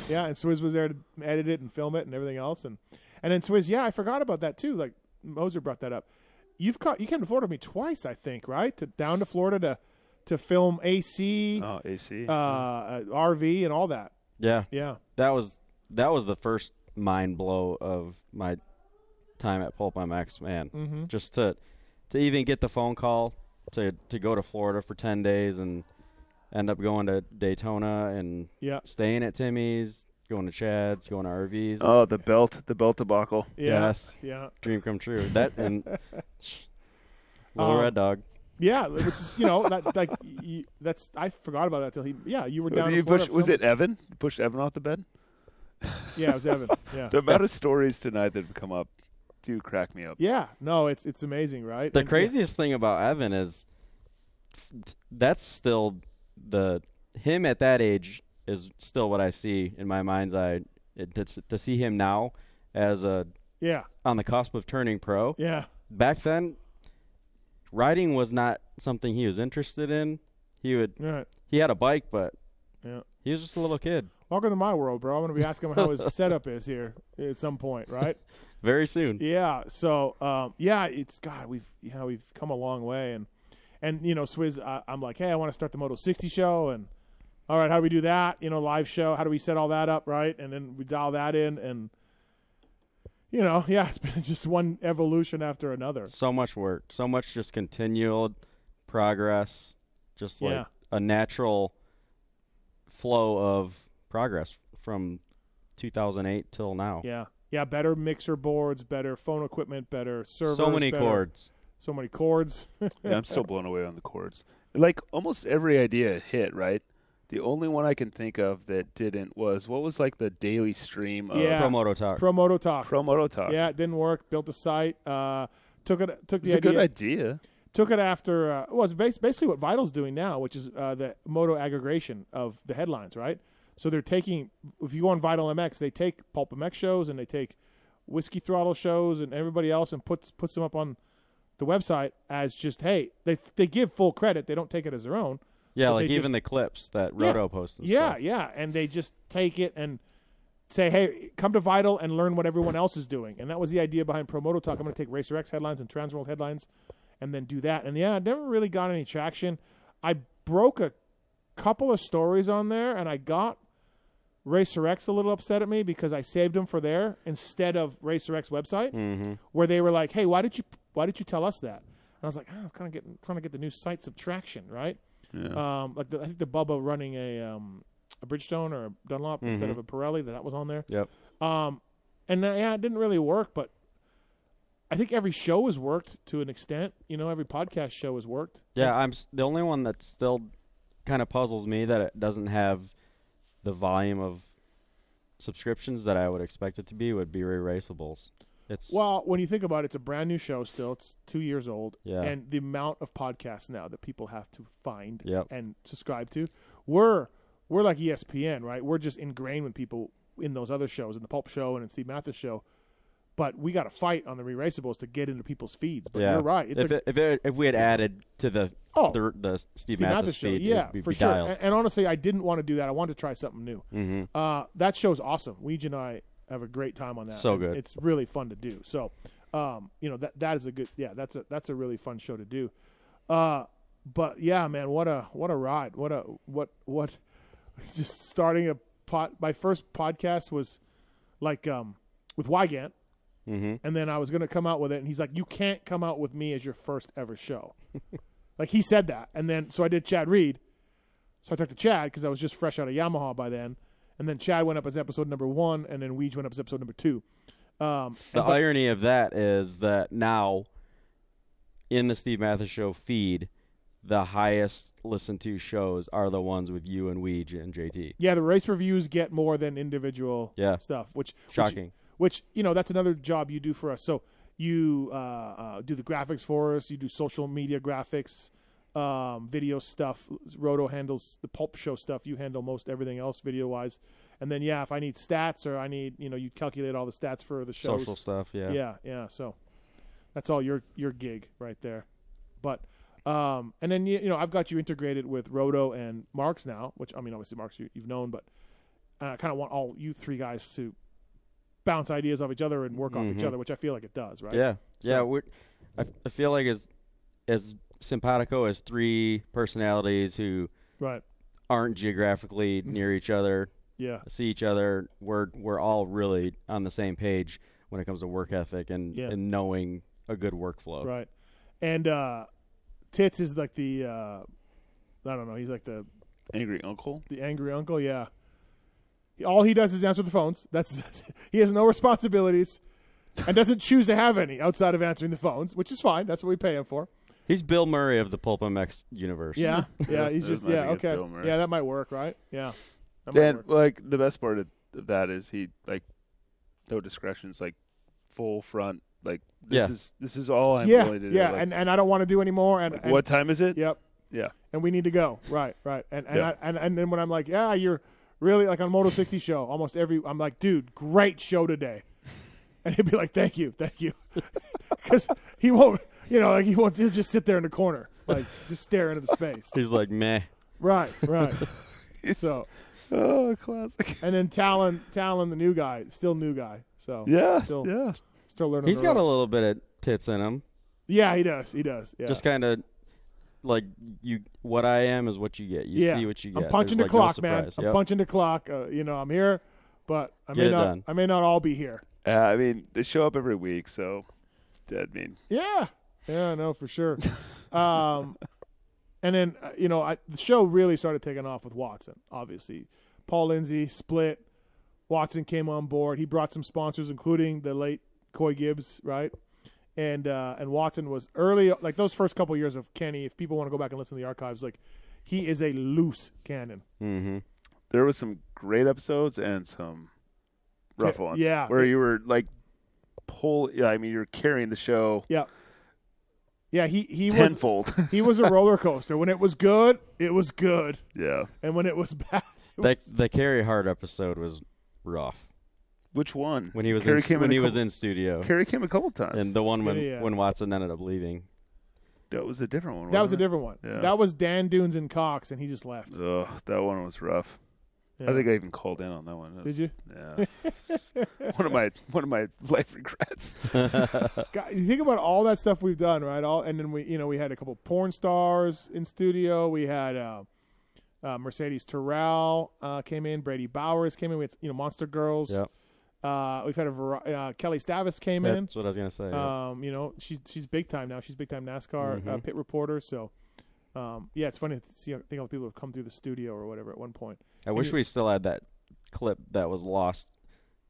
yeah. And Swizz was there to edit it and film it and everything else, and and then Swizz, yeah, I forgot about that too. Like Moser brought that up. You've caught, you came to Florida with me twice, I think, right? To down to Florida to to film AC,
Oh, AC.
uh, uh, RV, and all that.
Yeah,
Yeah.
that was that was the first mind blow of my time at Pulp MX, man.
Mm-hmm.
Just to to even get the phone call to to go to Florida for ten days and end up going to Daytona and
Yeah.
staying at Timmy's, going to Chad's, going to RVs.
oh, the belt, the belt debacle.
Yeah.
Yes.
Yeah.
Dream come true. That and Little
Um,
Red Dog.
Yeah. Which is, you know, that like y that's I forgot about that till he. Yeah, you were down.
You
Florida
push, was it Evan? You pushed Evan off the bed?
Yeah, it was Evan. Yeah.
The amount of stories tonight that have come up do crack me up.
yeah. No, it's it's amazing, right?
The
And-
craziest thing about Evan is that's still the him at that age is still what I see in my mind's eye. It, to, to see him now as a
Yeah.
on the cusp of turning pro.
Yeah.
Back then, riding was not something he was interested in. He would
All right.
he had a bike, but
Yeah.
he was just a little kid.
Welcome to my world, bro. I'm gonna be asking him how his setup is here at some point, right?
Very soon.
Yeah. So, um, yeah, it's God. We've you know we've come a long way, and and you know, Swizz, I, I'm like, hey, I want to start the Moto 60 show, and all right, how do we do that? You know, live show. How do we set all that up, right? And then we dial that in, and you know, yeah, it's been just one evolution after another.
So much work, so much just continual progress, just like
Yeah.
a natural flow of progress from 2008 till now.
Yeah. Yeah, better mixer boards, better phone equipment, better servers.
so many
better-
chords.
So many chords.
Yeah, I'm still blown away on the cords. Like almost every idea hit, right? The only one I can think of that didn't was what was like the daily stream of
Yeah.
Promoto talk.
Promoto Talk.
Promoto Talk.
Yeah, it didn't work. Built a site. Uh, took it. Took
It's
the
a
idea.
good idea.
took it after uh, well, it's basically what Vital's doing now, which is uh, the moto aggregation of the headlines, right? So they're taking if you go on Vital MX, they take Pulp MX shows and they take Whiskey Throttle shows and everybody else and puts puts them up on the website as just hey they they give full credit, they don't take it as their own,
Yeah, like even
just-
the clips that
Yeah.
Roto posts. And
Yeah,
stuff.
yeah, and they just take it and say, "Hey, come to Vital and learn what everyone else is doing." And that was the idea behind Promoto Talk. I'm going to take Racer X headlines and Transworld headlines, and then do that. And yeah, I never really got any traction. I broke a couple of stories on there, and I got Racer X a little upset at me because I saved them for there instead of Racer X website,
Mm-hmm.
where they were like, "Hey, why did you why did you tell us that?" And I was like, oh, "I'm kind of getting trying to get the new site subtraction right."
Yeah.
Um, like the, I think the Bubba running a um, a Bridgestone or a Dunlop instead
Mhm.
of a Pirelli that was on there.
Yep.
Um, and yeah, it didn't really work, but I think every show has worked to an extent. You know, every podcast show has worked.
Yeah, I'm s- the only one that still kind of puzzles me that it doesn't have the volume of subscriptions that I would expect it to be would be Raceables. It's
Well, when you think about it, it's a brand new show still. It's two years old.
Yeah.
And the amount of podcasts now that people have to find
Yep.
and subscribe to, we're we're like ESPN, right? We're just ingrained with people in those other shows, in the Pulp Show and in Steve Matthes Show. But we got to fight on the re-raceables to get into people's feeds. But
yeah.
you're right. It's
if
a
if it, if we had added to the
Oh.
the, the Steve,
Steve Matthes, show.
feed,
Yeah,
be
for sure. And, and honestly, I didn't want to do that. I wanted to try something new.
mm-hmm.
Uh, that show's awesome. Weege and I have a great time on that.
So good.
It's really fun to do. So, um, you know that that is a good. Yeah, that's a that's a really fun show to do. Uh, but yeah, man, what a what a ride. What a what what. Just starting a pot. My first podcast was like um with Weigandt,
Mm-hmm.
and then I was gonna come out with it, and he's like, "You can't come out with me as your first ever show." like he said that, and then so I did Chad Reed. So I talked to Chad because I was just fresh out of Yamaha by then, and then Chad went up as episode number one, and then Weege went up as episode number two. Um,
The
but-
irony of that is that now, in the Steve Matthes show feed, the highest listened to shows are the ones with you and Weege and JT.
yeah, the race reviews get more than individual
Yeah.
stuff, which which-
Shocking.
Which, you know that's another job you do for us. So you uh, uh, do the graphics for us. You do social media graphics, um, video stuff. Roto handles the pulp show stuff. You handle most everything else video wise. And then yeah, if I need stats or I need you know you calculate all the stats for the shows.
Social stuff, yeah.
Yeah, yeah. So that's all your your gig right there. But um, and then you, you know I've got you integrated with Roto and Marks now, which I mean obviously Marks you, you've known, but I kind of want all you three guys to bounce ideas off each other and work off each
Mhm.
other, which I feel like it does, right?
Yeah, yeah. We're, I, I feel like as as simpatico as three personalities who
Right.
aren't geographically near each other,
Yeah.
see each other. We're we're all really on the same page when it comes to work ethic and
Yeah.
and knowing a good workflow.
Right. And uh Tits is like the uh I don't know, he's like the
Angry uncle.
the angry uncle, yeah. He- All he does is answer the phones. That's, that's he has no responsibilities and doesn't choose to have any outside of answering the phones, which is fine. That's what we pay him for.
He's Bill Murray of the Pulp MX universe.
Yeah, yeah. He's just yeah. Okay, yeah. That might work, right? Yeah. That
And like the best part of, of that is he like no discretion. discretions, like full front. Like this
Yeah.
is this is all I'm
yeah,
willing to do.
yeah.
Like,
and and I don't want to do anymore. And,
like,
and
what time is it?
Yep.
Yeah.
and we need to go. Right, right. And and,
Yeah.
I, and and then when I'm like, yeah, you're really like on Moto 60 show, almost every I'm like, dude, great show today. And he'd be like, thank you, thank you, because he won't, you know, like he wants he'll just sit there in the corner, like just stare into the space.
He's like meh.
Right, right. so
Oh, classic.
and then Talon, Talon, the new guy, still new guy. So
Yeah.
Still-
yeah.
still learning.
He's
the
got a little bit of tits in him.
Yeah, he does. He does. Yeah.
Just kind of like you. What I am is what you get. You
yeah.
see what you get.
I'm punching
There's,
the
like, no
clock, man.
surprise.
I'm
Yep.
punching the clock. Uh, you know, I'm here, but I
Get
may not.
done.
I may not all be here.
Yeah, I mean, they show up every week, so I mean,
Yeah, yeah, no, for sure. um, and then uh, you know, I, the show really started taking off with Watson. Obviously, Paul Lindsay split. Watson came on board. He brought some sponsors, including the late Coy Gibbs, right? And uh, and Watson was early, like those first couple years of Kenny. If people want to go back and listen to the archives, like he is a loose cannon.
Mm-hmm.
there was some great episodes and some rough
Yeah,
ones.
yeah.
where you were like pull. Yeah, I mean, you're carrying the show
Yeah, yeah. He he was
tenfold.
he was a roller coaster. When it was good, it was good,
yeah.
and when it was bad, it
That
was,
the Carey Hart episode was rough
Which one?
when he was
Carey
in,
came
when
in a
he was
couple-
in studio,
Carey came a couple times.
and the one when
Yeah, yeah.
when Watson ended up leaving.
that was a different one.
That was a
wasn't
different one.
Yeah.
That was Dan Dunes and Cox, and he just left.
Ugh, that one was rough.
Yeah.
I think I even called in on that one. That
Did
was-
you?
Yeah. one of my one of my life regrets.
God, you think about all that stuff we've done, right? All and then we, you know, we had a couple porn stars in studio. We had uh, uh, Mercedes Terrell uh, came in. Brady Bowers came in. We had you know Monster Girls.
Yep.
Uh, we've had a vari- uh, Kelli Stavast came in.
That's what I was gonna say. yeah.
Um, you know, she's she's big time now. She's big time NASCAR uh,
Mhm.
pit reporter. So, um, yeah, it's funny to see. I think all the people have come through the studio or whatever at one point.
I wish
you-
we still had that clip that was lost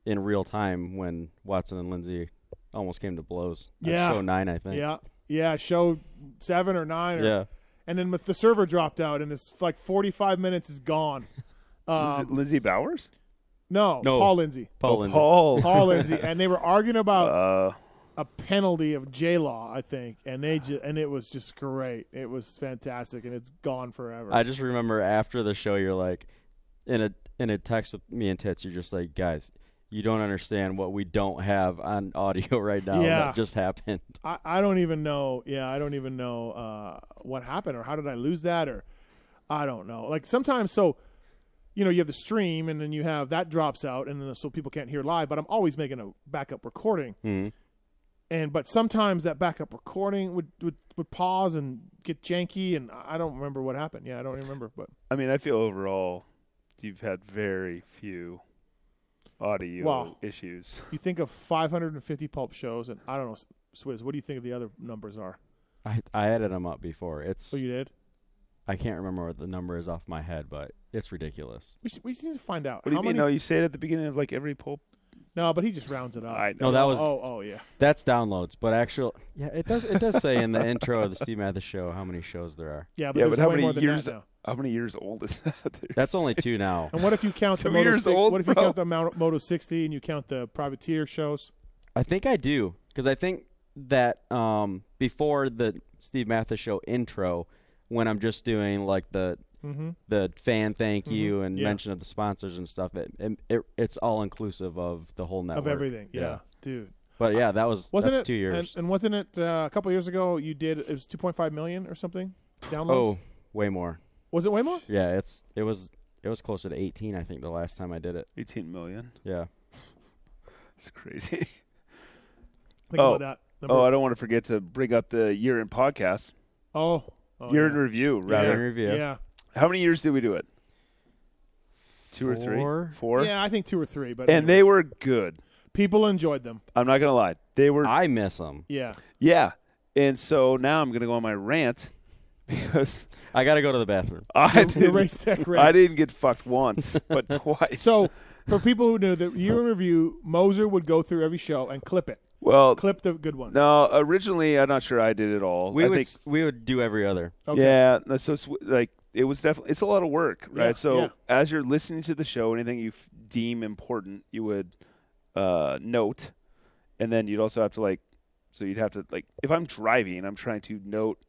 in real time when Watson and Lindsay almost came to blows.
Yeah.
show nine, I think.
Yeah, yeah, show seven or nine. Or,
yeah.
and then with the server dropped out, and it's like forty five minutes is gone.
Lizzie,
Um,
Lizzie Bowers?
No,
No.
Paul Lindsay.
Paul
oh,
Lindsay.
Paul.
Paul Lindsay, and they were arguing about
Uh,
a penalty of J Law, I think, and they ju- and it was just great. It was fantastic, and it's gone forever.
I just remember after the show, you're like, in a in a text with me and Tits, you're just like, guys, you don't understand what we don't have on audio right now
Yeah.
that just happened.
I, I don't even know. Yeah, I don't even know uh, what happened or how did I lose that or I don't know. Like sometimes, so you know, you have the stream and then you have that drops out and then so people can't hear live. But I'm always making a backup recording,
Mhm.
and but sometimes that backup recording would would, would pause and get janky, and I don't remember what happened. Yeah, I don't remember. But
I mean, I feel overall you've had very few audio
Wow.
issues.
you think of 550 pulp shows, and I don't know, Swizz. What do you think of the other numbers are?
I I added them up before. It's
Oh, you did.
I can't remember what the number is off my head, but it's ridiculous.
We, should, we need to find out.
What do you mean?
many-
No, you say it at the beginning of like every pulp.
No, but he just rounds it up.
I know.
No, that was
Oh, oh yeah.
that's downloads, but actual yeah, it does it does say in the intro of the Steve Matthes show how many shows there are.
Yeah, but
Yeah, but how
way
many
more than
years-
that now.
How many years old is that? There's-
That's only two now.
And what if you count the
Two
Moto
years
six-
old,
What if you
bro.
count the Moto, Moto 60 and you count the privateer shows?
I think I do because I think that um, before the Steve Matthes show intro, when I'm just doing like the
Mm-hmm.
the fan thank you and
Yeah.
mention of the sponsors and stuff, it, it, it it's all inclusive of the whole network
Of everything. Yeah, dude.
But yeah, that was
Wasn't
that's
it
two years.
And, and wasn't it uh, a couple years ago? You did it was 2.5 million or something downloads.
oh, way more.
was it way more?
Yeah, it's it was it was closer to 18. I think the last time I did it.
18 million.
Yeah.
It's crazy.
Think
Oh.
about that. Number-
Oh, I don't want to forget to bring up the year in podcast.
oh, oh,
year
yeah.
in review,
Year in review.
Yeah,
How many years did we do it? Two or three?
Four.
Four?
yeah. I think two or three, but
And they were good.
people enjoyed them.
I'm not gonna lie. They were
I miss them.
Yeah,
yeah. And so now I'm gonna go on my rant because
I got to go to the bathroom.
I
the, the
didn't,
race tech
I didn't get fucked once, but twice.
So, for people who knew the year in review, Moser would go through every show and clip it,
well,
clip the good ones.
no. Originally, I'm not sure I did it all.
We
I
would
think
we would do every other.
Okay.
Yeah, so it's, like it was definitely it's a lot of work, right?
Yeah,
so
yeah.
as you're listening to the show, anything you f- deem important, you would uh, note, and then you'd also have to like, so you'd have to like, if I'm driving, I'm trying to note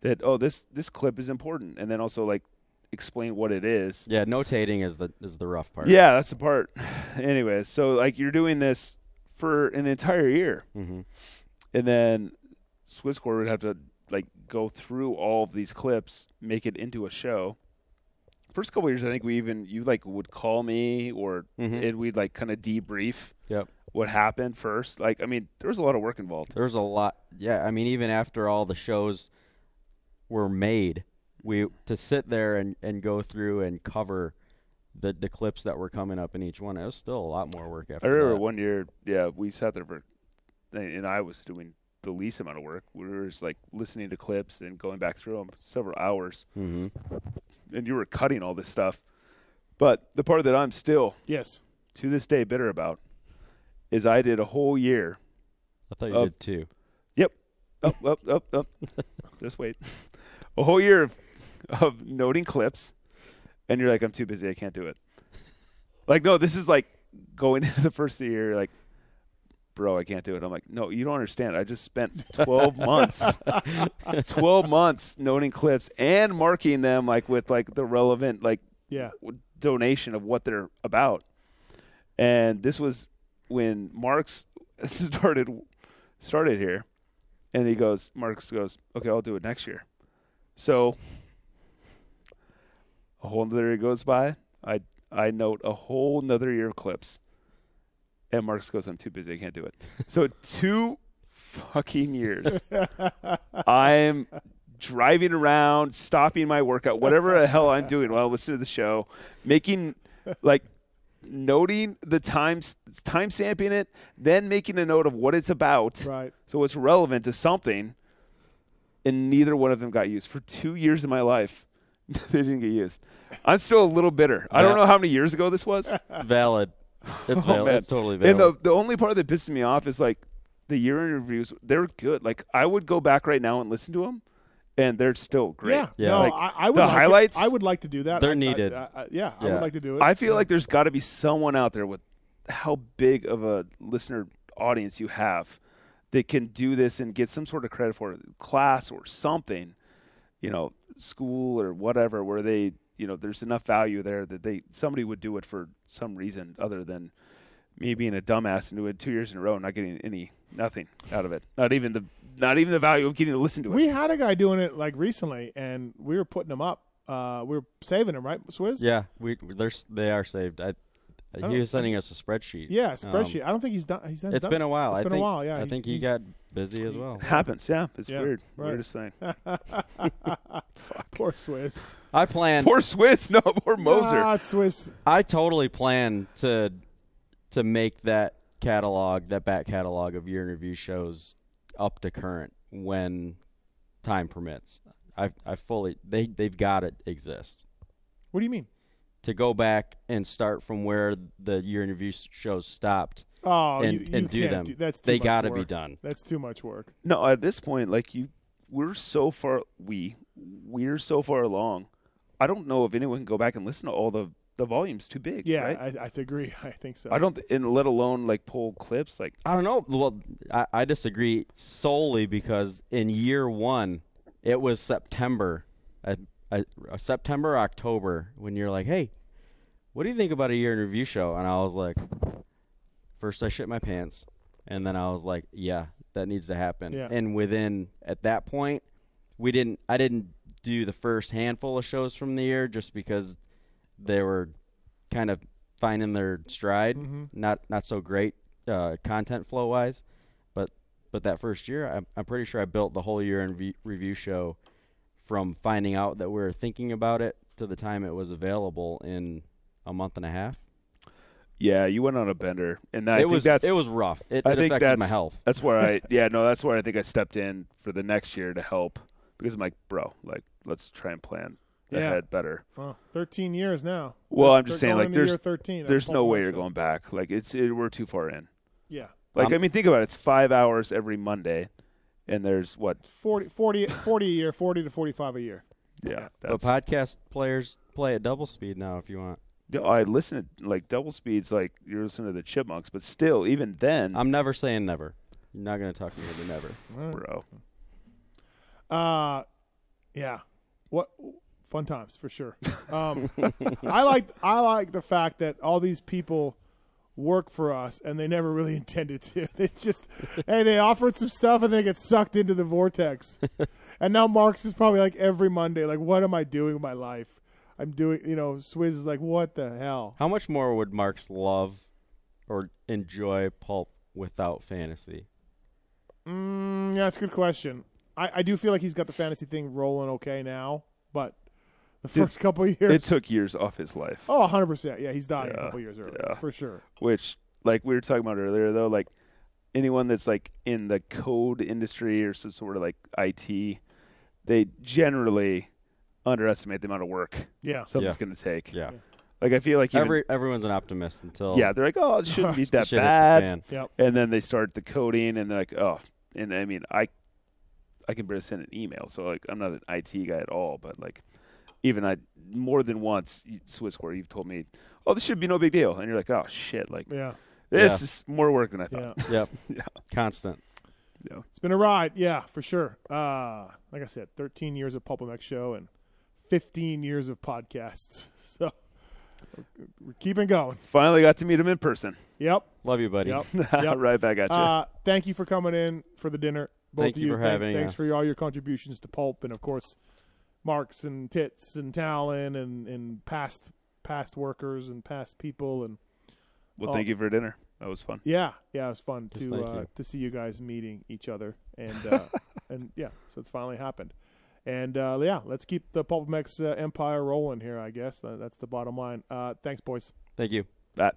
that oh this this clip is important, and then also like explain what it is.
Yeah, notating is the is the rough part.
Yeah, that's the part. Anyways, so like you're doing this for an entire year,
hmm
and then Swizz Swizcore would have to like go through all of these clips, make it into a show. First couple years, I think we even you like would call me or
Mhm.
and we'd like kind of debrief
Yep.
what happened first. Like, I mean, there was a lot of work involved.
There's a lot. Yeah, I mean, even after all the shows were made, we to sit there and, and go through and cover the the clips that were coming up in each one. It was still a lot more work after
I remember
that.
one year, yeah, we sat there for, and I was doing the least amount of work. We were just like listening to clips and going back through them several hours,
hmm
and you were cutting all this stuff. But the part that I'm still
Yes.
to this day bitter about is I did a whole year
I thought you
Oh.
did too. Yep.
Up, up, up, up. Just wait. A whole year of, of noting clips, and you're like, I'm too busy. I can't do it. Like, no, this is like going into the first of the year, like, bro, I can't do it. I'm like, no, you don't understand. I just spent 12 months, 12 months noting clips and marking them like with like the relevant like
Yeah.
donation of what they're about. And this was when Marks started started here, And he goes, Marks goes, okay, I'll do it next year. So a whole nother year goes by. I I note a whole nother year of clips. And Marcus goes, I'm too busy, I can't do it. So two fucking years. I'm driving around, stopping my workout, whatever the hell I'm doing while listening to the show, making like noting the times time stamping it, then making a note of what it's about.
Right.
So it's relevant to something. And neither one of them got used. For two years of my life, they didn't get used. I'm still a little bitter. I don't know how many years ago this was.
Valid. It's
Oh,
valid.
man.
It's totally valid.
And the the only part that pisses me off is like the year interviews. They're good. Like I would go back right now and listen to them, and they're still great.
Yeah.
Yeah.
No,
Like,
I, I would
the
like to-
highlights-
I would like to do that.
They're
I- I-
needed.
I, I, yeah, I would like to do it.
I feel like there's got to be someone out there with how big of a listener audience you have that can do this and get some sort of credit for it, class or something, you know, school or whatever, where they, you know, there's enough value there that they somebody would do it for some reason other than me being a dumbass and doing it two years in a row, and not getting any nothing out of it, not even the not even the value of getting to listen to it.
we had a guy doing it like recently, and we were putting him up. Uh, we were saving him, right, Swizz?
yeah, we they're they are saved. I,
Oh,
he was sending us a spreadsheet.
Yeah,
Um.
I don't think he's done. He's done.
it's
done-
been a while.
It's
I
been
think,
a while. Yeah,
I think he
he's-
got busy as well.
happens, yeah. It's
Yeah,
weird.
right.
Weirdest thing.
Poor Swizz.
I plan.
Poor Swizz, no, poor Moser.
Ah, Swizz.
I totally plan to to make that catalog, that back catalog of year interview shows up to current when time permits. I I fully they they've got to exist
What do you mean?
To go back and start from where the year interview shows stopped
Oh,
and
you, you
and do
can't
them.
Do, that's too
they got to be done.
That's too much work.
No, at this point, like you, we're so far. We we're so far along. I don't know if anyone can go back and listen to all the the volumes. Too big.
Yeah,
right?
I, I agree. I think so.
I don't, and let alone like pull clips. Like
I don't know. Well, I, I disagree solely because in year one, it was September, uh, uh, September, October, when you're like, hey, what do you think about a year in review show? And I was like, first I shit my pants, and then I was like, yeah, that needs to happen.
Yeah.
And within at that point, we didn't. I didn't do the first handful of shows from the year just because they were kind of finding their stride,
Mm-hmm.
not not so great uh, content flow wise, but but that first year, I'm, I'm pretty sure I built the whole year in v- review show from finding out that we were thinking about it to the time it was available in a month and a half.
yeah, you went on a bender, and I
it
think
was
that's
it was rough. It,
I
it
think
affected
that's
my health.
That's where I yeah no that's where I think I stepped in for the next year to help because I'm like bro like let's try and plan
Yeah.
ahead better.
Well, Thirteen years now.
Well, I'm just
they're
saying like
into
there's
year thirteen.
there's no way you're going back. Like it's it, we're too far in.
Yeah,
Like
Um,
I mean think about it. It's five hours every Monday, and there's what
40, 40, 40 a year, forty to forty-five a year.
yeah.
But
That's,
podcast players play at double speed now if you want.
Yeah, I listen to like double speeds like you're listening to the Chipmunks, but still even then,
I'm never saying never. You're not gonna talk to me into never.
bro.
Uh, yeah. What fun times for sure. Um, I like I like the fact that all these people work for us and they never really intended to. They just hey, they offered some stuff and they get sucked into the vortex. and now Marks is probably like every Monday, like, what am I doing with my life? I'm doing, you know, Swizz is like, what the hell?
How much more would Marks love or enjoy pulp without fantasy?
Mm, yeah, that's a good question. I, I do feel like he's got the fantasy thing rolling okay now, but the
Dude,
first couple of years,
It took years off his life.
oh, 100%. Yeah, he's dying a couple years early,
yeah.
for sure.
which like we were talking about earlier though like anyone that's like in the code industry or some sort of like IT they generally underestimate the amount of work
Yeah.
something's
Yeah.
going to take
Yeah.
like I feel like even,
Every everyone's an optimist until
yeah they're like oh it shouldn't be that
shit
bad.
Yep.
and then they start the coding and they're like oh and I mean I I can barely send an email so like I'm not an IT guy at all but like even I more than once Swizcore you've told me oh this should be no big deal and you're like oh shit like
Yeah.
this
Yeah.
is more work than I thought
Yeah.
Yep.
Yeah.
Constant.
It's been a ride. Yeah, for sure. Uh, like I said, 13 years of Pulp MX show and 15 years of podcasts. So we're keeping going.
Finally got to meet him in person.
Yep.
Love you, buddy.
Yep. Yep.
right back at you.
Uh, thank you for coming in for the dinner. both
Thank
of
you
you.
for
Thank-
having
thanks
us.
for all your contributions to pulp, and of course, Marks and Tits and Talon and and past past workers and past people and
Well, thank you for dinner. That was fun.
yeah, yeah, it was fun
Yes,
to uh, to see you guys meeting each other and uh, and yeah, so it's finally happened. And uh, yeah, let's keep the Pulp MX uh, empire rolling here. I guess That- that's the bottom line. Uh, thanks, boys.
Thank you.
That.